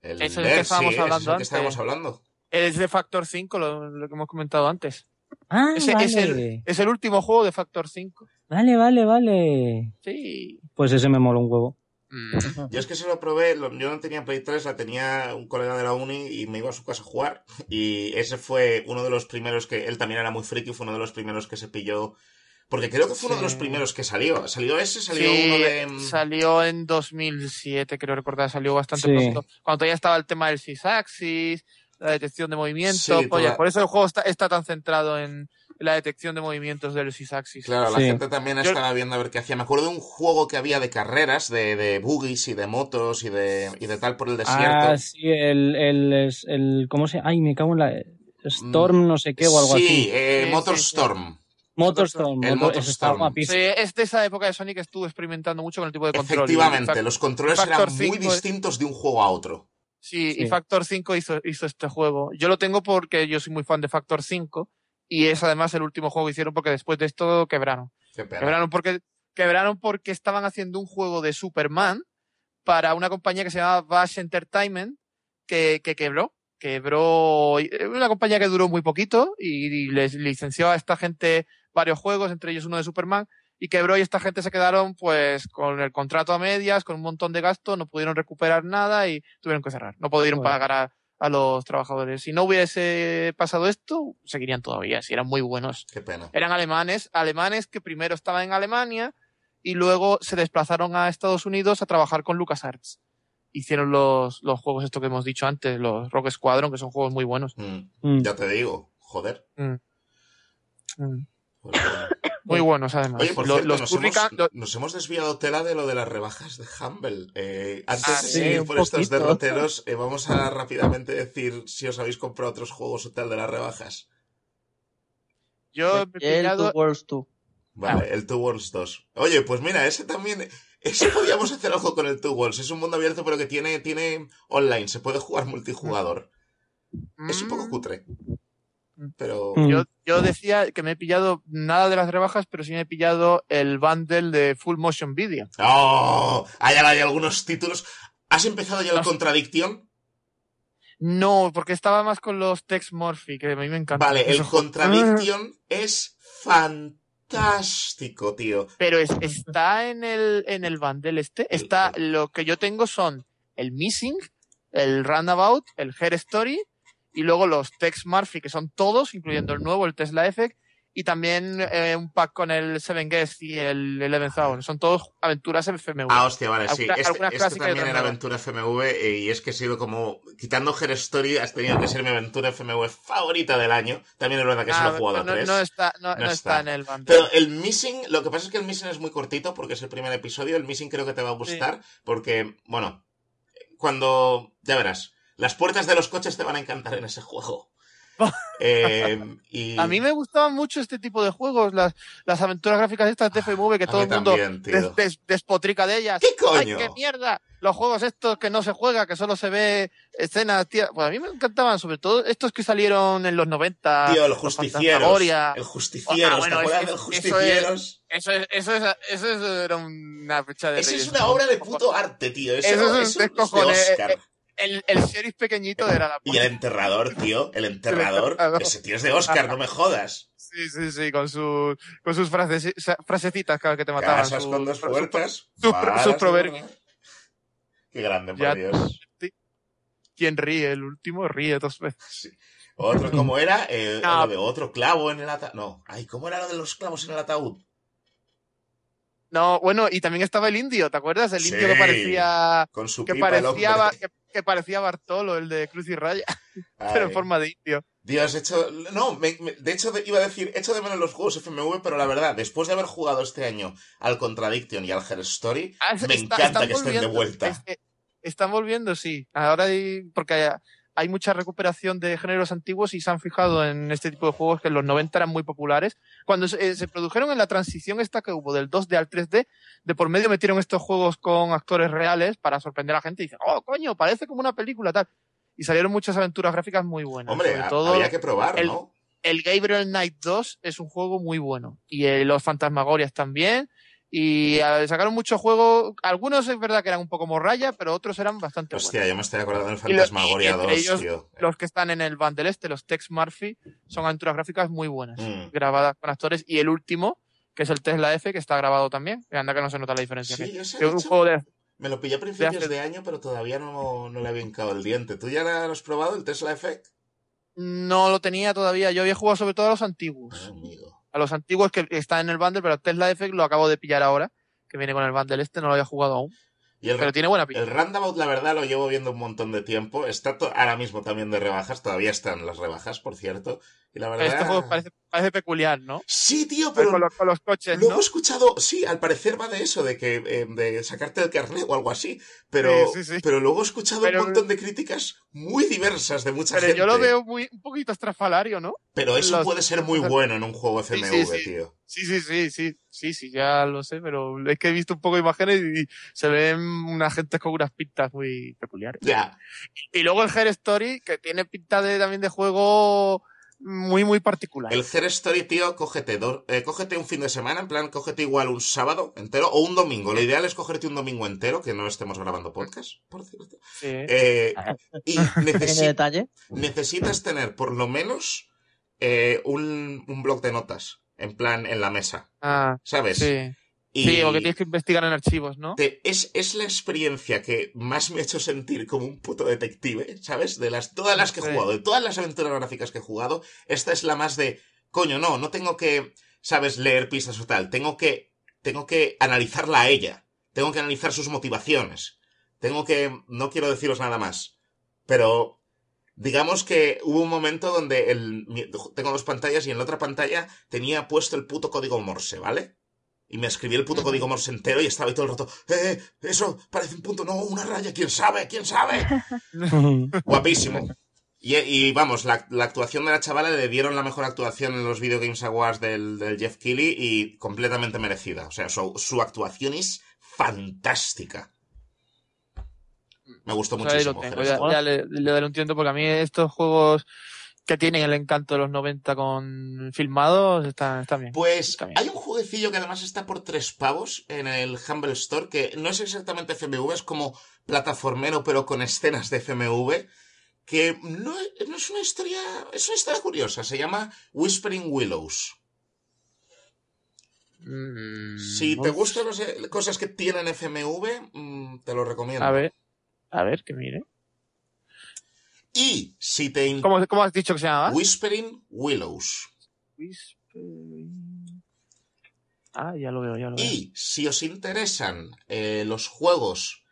El
Eso es el que estábamos
sí, ese es
hablando
el que estábamos hablando.
Es de Factor 5, lo, lo que hemos comentado antes.
Ah,
Ese
vale.
es, el, es el último juego de Factor 5.
Vale, vale, vale.
Sí.
Pues ese me mola un huevo.
Yo es que se lo probé, lo- yo no tenía Play 3, la tenía un colega de la uni y me iba a su casa a jugar. Y ese fue uno de los primeros que, él también era muy friki, fue uno de los primeros que se pilló. Porque creo que fue uno de los primeros que salió. ¿Salió ese? ¿Salió
Sí,
uno de...? mm,
Salió en 2007, creo recordar, salió bastante
Sí.
pronto. Cuando todavía estaba el tema del sys-axis, la detección de movimiento.
Toda-
Por eso el juego está, está tan centrado en la detección de movimientos del sys-axis.
Claro, la
Sí.
gente también
Yo-
estaba viendo a ver qué hacía. Me acuerdo de un juego que había de carreras, de, de buggies y de motos y de, y de tal por el desierto.
Ah, sí, el, el, el, ¿cómo se Ay, me cago en la... Storm, no sé qué, o algo
sí,
así.
eh,
Sí,
Motorstorm.
Motorstorm.
El
Motor- ese está
Motorstorm.
guapísimo.
Sí, es de esa época de Sony que estuvo experimentando mucho con el tipo de control.
Efectivamente, los controles
Factor
eran muy
5 es-
distintos de un juego a otro.
Sí,
Sí.
y Factor 5 hizo, hizo este juego. Yo lo tengo porque yo soy muy fan de Factor 5 y es además el último juego que hicieron porque después de esto quebraron.
Qué pena.
Quebraron porque, quebraron porque estaban haciendo un juego de Superman para una compañía que se llamaba Bash Entertainment que, que quebró. Quebró eh, una compañía que duró muy poquito y, y les licenció a esta gente varios juegos, entre ellos uno de Superman, y quebró y esta gente se quedaron pues con el contrato a medias, con un montón de gastos, no pudieron recuperar nada y tuvieron que cerrar. No pudieron
Bueno.
pagar a, a los trabajadores. Si no hubiese pasado esto, seguirían todavía, si eran muy buenos
Qué pena.
eran alemanes, alemanes que primero estaban en Alemania y luego se desplazaron a Estados Unidos a trabajar con LucasArts. Hicieron los, los juegos esto que hemos dicho antes, los Rock Squadron, que son juegos muy buenos.
Mm,
Mm.
ya te digo, joder.
Mm.
Pues.
Muy buenos, además.
Oye, por
Lo-
cierto,
los
nos, hemos,
lo-
nos hemos desviado tela de lo de las rebajas de Humble. Eh, antes
Ah,
de
sí,
seguir por estos derroteros, eh, vamos a rápidamente decir si os habéis comprado otros juegos o tal de las rebajas.
yo he
el
pillado-
Two Worlds 2.
Vale, el Two Worlds 2. Oye, pues mira, ese también... Ese podríamos hacer algo con el Two Worlds. Es un mundo abierto, pero que tiene, tiene online. Se puede jugar multijugador. Es un poco
Mm,
cutre. Pero...
Mm.
Yo, yo decía que me he pillado nada de las rebajas, pero sí me he pillado el bundle de Full Motion Video.
¡Oh! Hay, hay algunos títulos. ¿Has empezado ya el
No.
Contradiction?
No, porque estaba más con los Tex Morphy, que a mí me encanta.
Vale, el. Contradiction es fantástico, tío.
Pero es- está en el, en el bundle este. Está, lo que yo tengo son el Missing, el Runabout, el Hair Story, y luego los Tex Murphy, que son todos, incluyendo el nuevo, el Tesla Effect, y también eh, un pack con el Seven Guest y el Eleventh Hour. Son todos aventuras FMV.
Ah, hostia, vale, sí.
Alguna-
Este, este también era aventura FMV eh, y es que he sido como... Quitando Her Story, has tenido que ser mi aventura FMV favorita del año. También es verdad que
Ah,
solo he jugado a
no,
tres.
no está, no,
No
no
está.
está en el bundle.
Pero el Missing, lo que pasa es que el Missing es muy cortito porque es el primer episodio. El Missing creo que te va a gustar porque, bueno, cuando... Ya verás, las puertas de los coches te van a encantar en ese juego. Eh, y...
A mí me gustaban mucho este tipo de juegos, las, las aventuras gráficas estas de FMV, que todo el mundo
también, tío.
des- des- despotrica de ellas.
¿Qué
¡Ay,
coño?
qué mierda! Los juegos estos que no se juega, que solo se ve escenas, tía. Pues a mí me encantaban, sobre todo estos que salieron en los 90.
Tío, los
los
justicieros.
Fantasmagoria.
El justicieros.
Ah, bueno,
¿Te
es-
acuerdas
es-
del
eso es-
justicieros?
Eso es, eso es, eso es- era una fecha de
Esa es
reyes.
una obra de puto arte, tío.
Eso es un
es un- es de. Oscar.
El, el sheriff pequeñito era la
Y el enterrador, tío, el enterrador.
enterrador.
Ese tío es de Oscar, no me jodas.
Sí, sí, sí, con, sus con sus frases, frasecitas cada vez que te mataban.
Casas
su-
con dos
su-
puertas.
sus- proverbios.
Qué grande, por
Ya-
Dios.
¿Quién ríe? El último ríe dos veces.
Sí. Otro, ¿cómo era? Eh,
No.
lo de otro clavo en el ataúd. No. Ay, ¿cómo era lo de los clavos en el ataúd?
No, bueno, y también estaba el indio, ¿te acuerdas? El indio que parecía
Con su
que
pipa el
parecía que, que parecía Bartolo, el de Cruz y Raya, pero en forma de indio.
Dios, he hecho. No, me- me- de hecho, iba a decir, echo de menos los juegos FMV, pero la verdad, después de haber jugado este año al Contradiction y al Her Story,
Ah,
me
está-
encanta que estén de vuelta.
es que están volviendo, sí. Ahora hay, porque hay, mucha recuperación de géneros antiguos y se han fijado en este tipo de juegos que en los 90 eran muy populares. Cuando se, eh, se produjeron en la transición esta que hubo del 2D al 3D, de por medio metieron estos juegos con actores reales para sorprender a la gente y dicen, oh, coño, parece como una película tal. Y salieron muchas aventuras gráficas muy buenas.
Hombre,
Sobre
ha-
todo,
había que probar,
el-
¿no?
el Gabriel Knight 2 es un juego muy bueno. Y eh, los Fantasmagorias también. Y eh, sacaron muchos juegos. Algunos es verdad que eran un poco morraya, pero otros eran bastante
Hostia,
buenos.
yo me estoy acordando del
Y
Fantasmagoria
y entre
2,
ellos,
tío.
Los que están en el bundle este, los Tex Murphy, son aventuras gráficas muy buenas.
Mm.
Grabadas con actores. Y el último, que es el Tesla F, que está grabado también. Que anda que no se nota la diferencia.
Sí, yo sé,
que es
de
un
hecho,
juego de,
Me lo pillé a principios
hace-
de año, pero todavía no, no le había hincado el diente. ¿Tú ya lo has probado, el Tesla Effect?
No lo tenía todavía. Yo había jugado sobre todo a los antiguos.
Ah, amigo.
A los antiguos que están en el bundle, pero Tesla F lo acabo de pillar ahora. Que viene con el bundle este, no lo había jugado aún.
Y el,
Pero tiene buena pinta.
el Roundabout, la verdad, lo llevo viendo un montón de tiempo. Está ahora mismo también de rebajas. Todavía están las rebajas, por cierto. Y la verdad...
Este juego parece, parece peculiar, ¿no?
Sí, tío,
Pero con, los, con los coches,
Luego
¿no?
he escuchado, sí, al parecer va de eso, de que eh, de sacarte el carnet o algo así, pero,
Sí, sí, sí.
pero luego he escuchado
Pero-
un montón de críticas muy diversas de mucha
Pero
gente.
yo lo veo muy, un poquito estrafalario, ¿no?
Pero eso
los-
puede ser muy bueno en un juego FMV, tío.
Sí, sí, sí, sí, sí, sí, ya lo sé, pero es que he visto un poco de imágenes y se ven unas gentes con unas pintas muy peculiares.
Ya.
Y luego el Her Story, que tiene pinta de, también de juego muy, muy particular.
El Her Story, tío, cógete, do- eh, cógete un fin de semana, en plan, cógete igual un sábado entero o un domingo. Lo ideal es cogerte un domingo entero, que no estemos grabando podcast, por cierto.
Sí.
Eh, y necesi-
detalle.
necesitas tener por lo menos eh, un, un blog de notas, en plan, en la mesa,
Ah,
¿sabes?
sí.
Y
Sí, porque tienes que investigar en archivos, ¿no?
te- es, es la experiencia que más me ha hecho sentir como un puto detective, ¿sabes? De las todas las que he jugado, de todas las aventuras gráficas que he jugado, esta es la más de, coño, no, no tengo que, ¿sabes? Leer pistas o tal, tengo que, tengo que analizarla a ella, tengo que analizar sus motivaciones, tengo que, no quiero deciros nada más, pero digamos que hubo un momento donde el, tengo dos pantallas y en la otra pantalla tenía puesto el puto código Morse, ¿vale? Y me escribí el puto código Morse entero y estaba ahí todo el rato, eh, eso parece un punto, no, una raya, quién sabe, quién sabe. Guapísimo. Y, y vamos, la, la actuación de la chavala le dieron la mejor actuación en los Video Games Awards del, del Jeff Keighley y completamente merecida. O sea, su, su actuación es fantástica. Me gustó
Pues
muchísimo. Jerez.
ya, ya le, le daré un tiento porque a mí estos juegos que tienen el encanto de los 90 con filmados están bien.
Pues
Está bien.
hay un jueguecillo que además está por tres pavos en el Humble Store, que no es exactamente FMV, es como plataformero, pero con escenas de FMV, que no, es- no es una historia, es una historia curiosa, se llama Whispering Willows.
Mm,
Si te gustan las eh, cosas que tienen FMV, mm, te lo recomiendo.
A ver, a ver, que mire.
Y si te...
¿Cómo, cómo has dicho que se llama?
Whispering Willows.
Whispering. Ah, ya lo veo, ya lo veo.
Y si os interesan eh, los juegos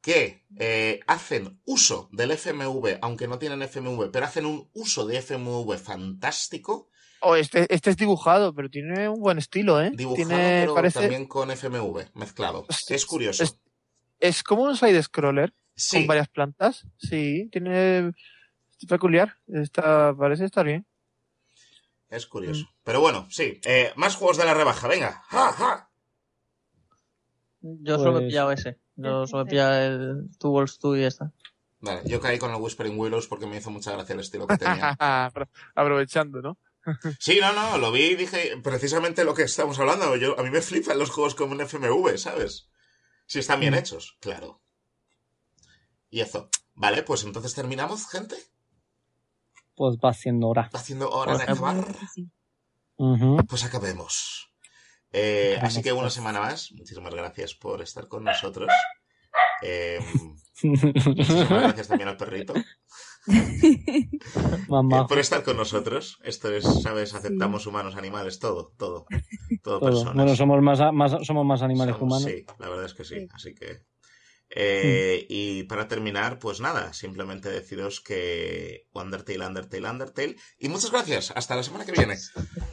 que eh, hacen uso del FMV, aunque no tienen FMV, pero hacen un uso de FMV fantástico,
Oh, este, este es dibujado, pero tiene un buen estilo, ¿eh?
dibujado,
tiene,
pero
parece,
también con FMV mezclado. Es curioso.
es- es como un side-scroller
Sí,
con varias plantas. Sí, tiene... Es peculiar. Está, parece estar bien.
es curioso. Pero bueno, sí. eh, más juegos de la rebaja, venga. ¡Ja, ja!
Yo solo me he
Pues-
pillado ese. Yo solo me he pillado el Two Walls 2 y ya está.
Vale, yo caí con el Whispering Willows porque me hizo mucha gracia el estilo que tenía.
Apro- Aprovechando, ¿no?
Sí, no, no, lo vi y dije precisamente lo que estamos hablando. Yo, a mí me flipan los juegos como un FMV, ¿sabes? Si están bien
Mm.
hechos, claro. Y eso. Vale, pues entonces terminamos, gente.
Pues va siendo hora.
Va haciendo hora de
Pues,
acabar.
Sí.
Ujú.
Pues acabemos. Eh, así que una
pues.
semana más. Muchísimas gracias por estar con nosotros. Eh, muchísimas gracias también al perrito eh,
Mamá.
por estar con nosotros. Esto es, sabes, aceptamos humanos, animales, todo, todo, todo,
Todo.
personas.
Bueno, somos más, más, somos más animales que humanos.
Sí, la verdad es que sí.
Sí.
Así que. Eh, Y para terminar, pues nada, simplemente deciros que Undertale, Undertale, Undertale. Y muchas gracias. Hasta la semana que viene.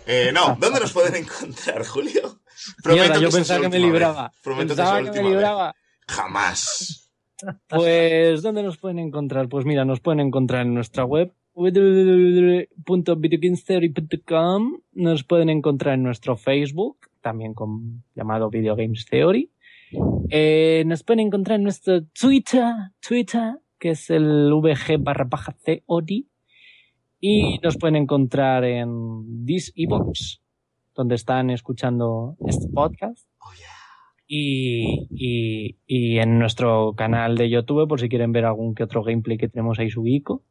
Eh, no, ¿dónde nos pueden encontrar, Julio?
Mierda, yo
esa
pensaba que me libraba.
Prometo
Pensaba
que,
que me
vez.
libraba.
Jamás.
Pues, ¿dónde nos pueden encontrar? Pues mira, nos pueden encontrar en nuestra web www.videogamestheory.com Nos pueden encontrar en nuestro Facebook, también con, llamado Video Games Theory. Eh, nos pueden encontrar en nuestro Twitter, Twitter, que es el VG barra baja Theory. Y nos pueden encontrar en This Ebox, donde están escuchando este podcast.
Oh, yeah.
Y, y, y en nuestro canal de YouTube, por si quieren ver algún que otro gameplay que tenemos ahí subico,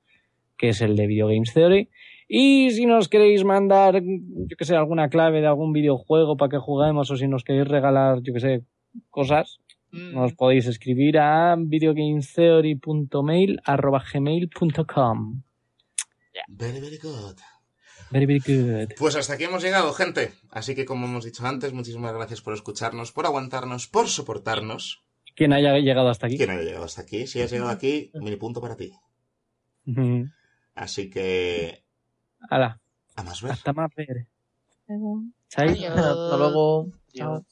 que es el de Video Games Theory. Y si nos queréis mandar, yo que sé, alguna clave de algún videojuego para que juguemos, o si nos queréis regalar, yo que sé, cosas, nos podéis escribir a videogamestheory.mail.gmail.com
Very, very good.
Very, very good.
Pues hasta aquí hemos llegado, gente. Así que, como hemos dicho antes, muchísimas gracias por escucharnos, por aguantarnos, por soportarnos.
Quien haya llegado hasta aquí.
Quien haya llegado hasta aquí, si has llegado aquí, mini punto para ti. Así que,
Hala,
a más ver.
hasta más ver.
Luego.
Chai.
Adiós.
Hasta luego.
Adiós.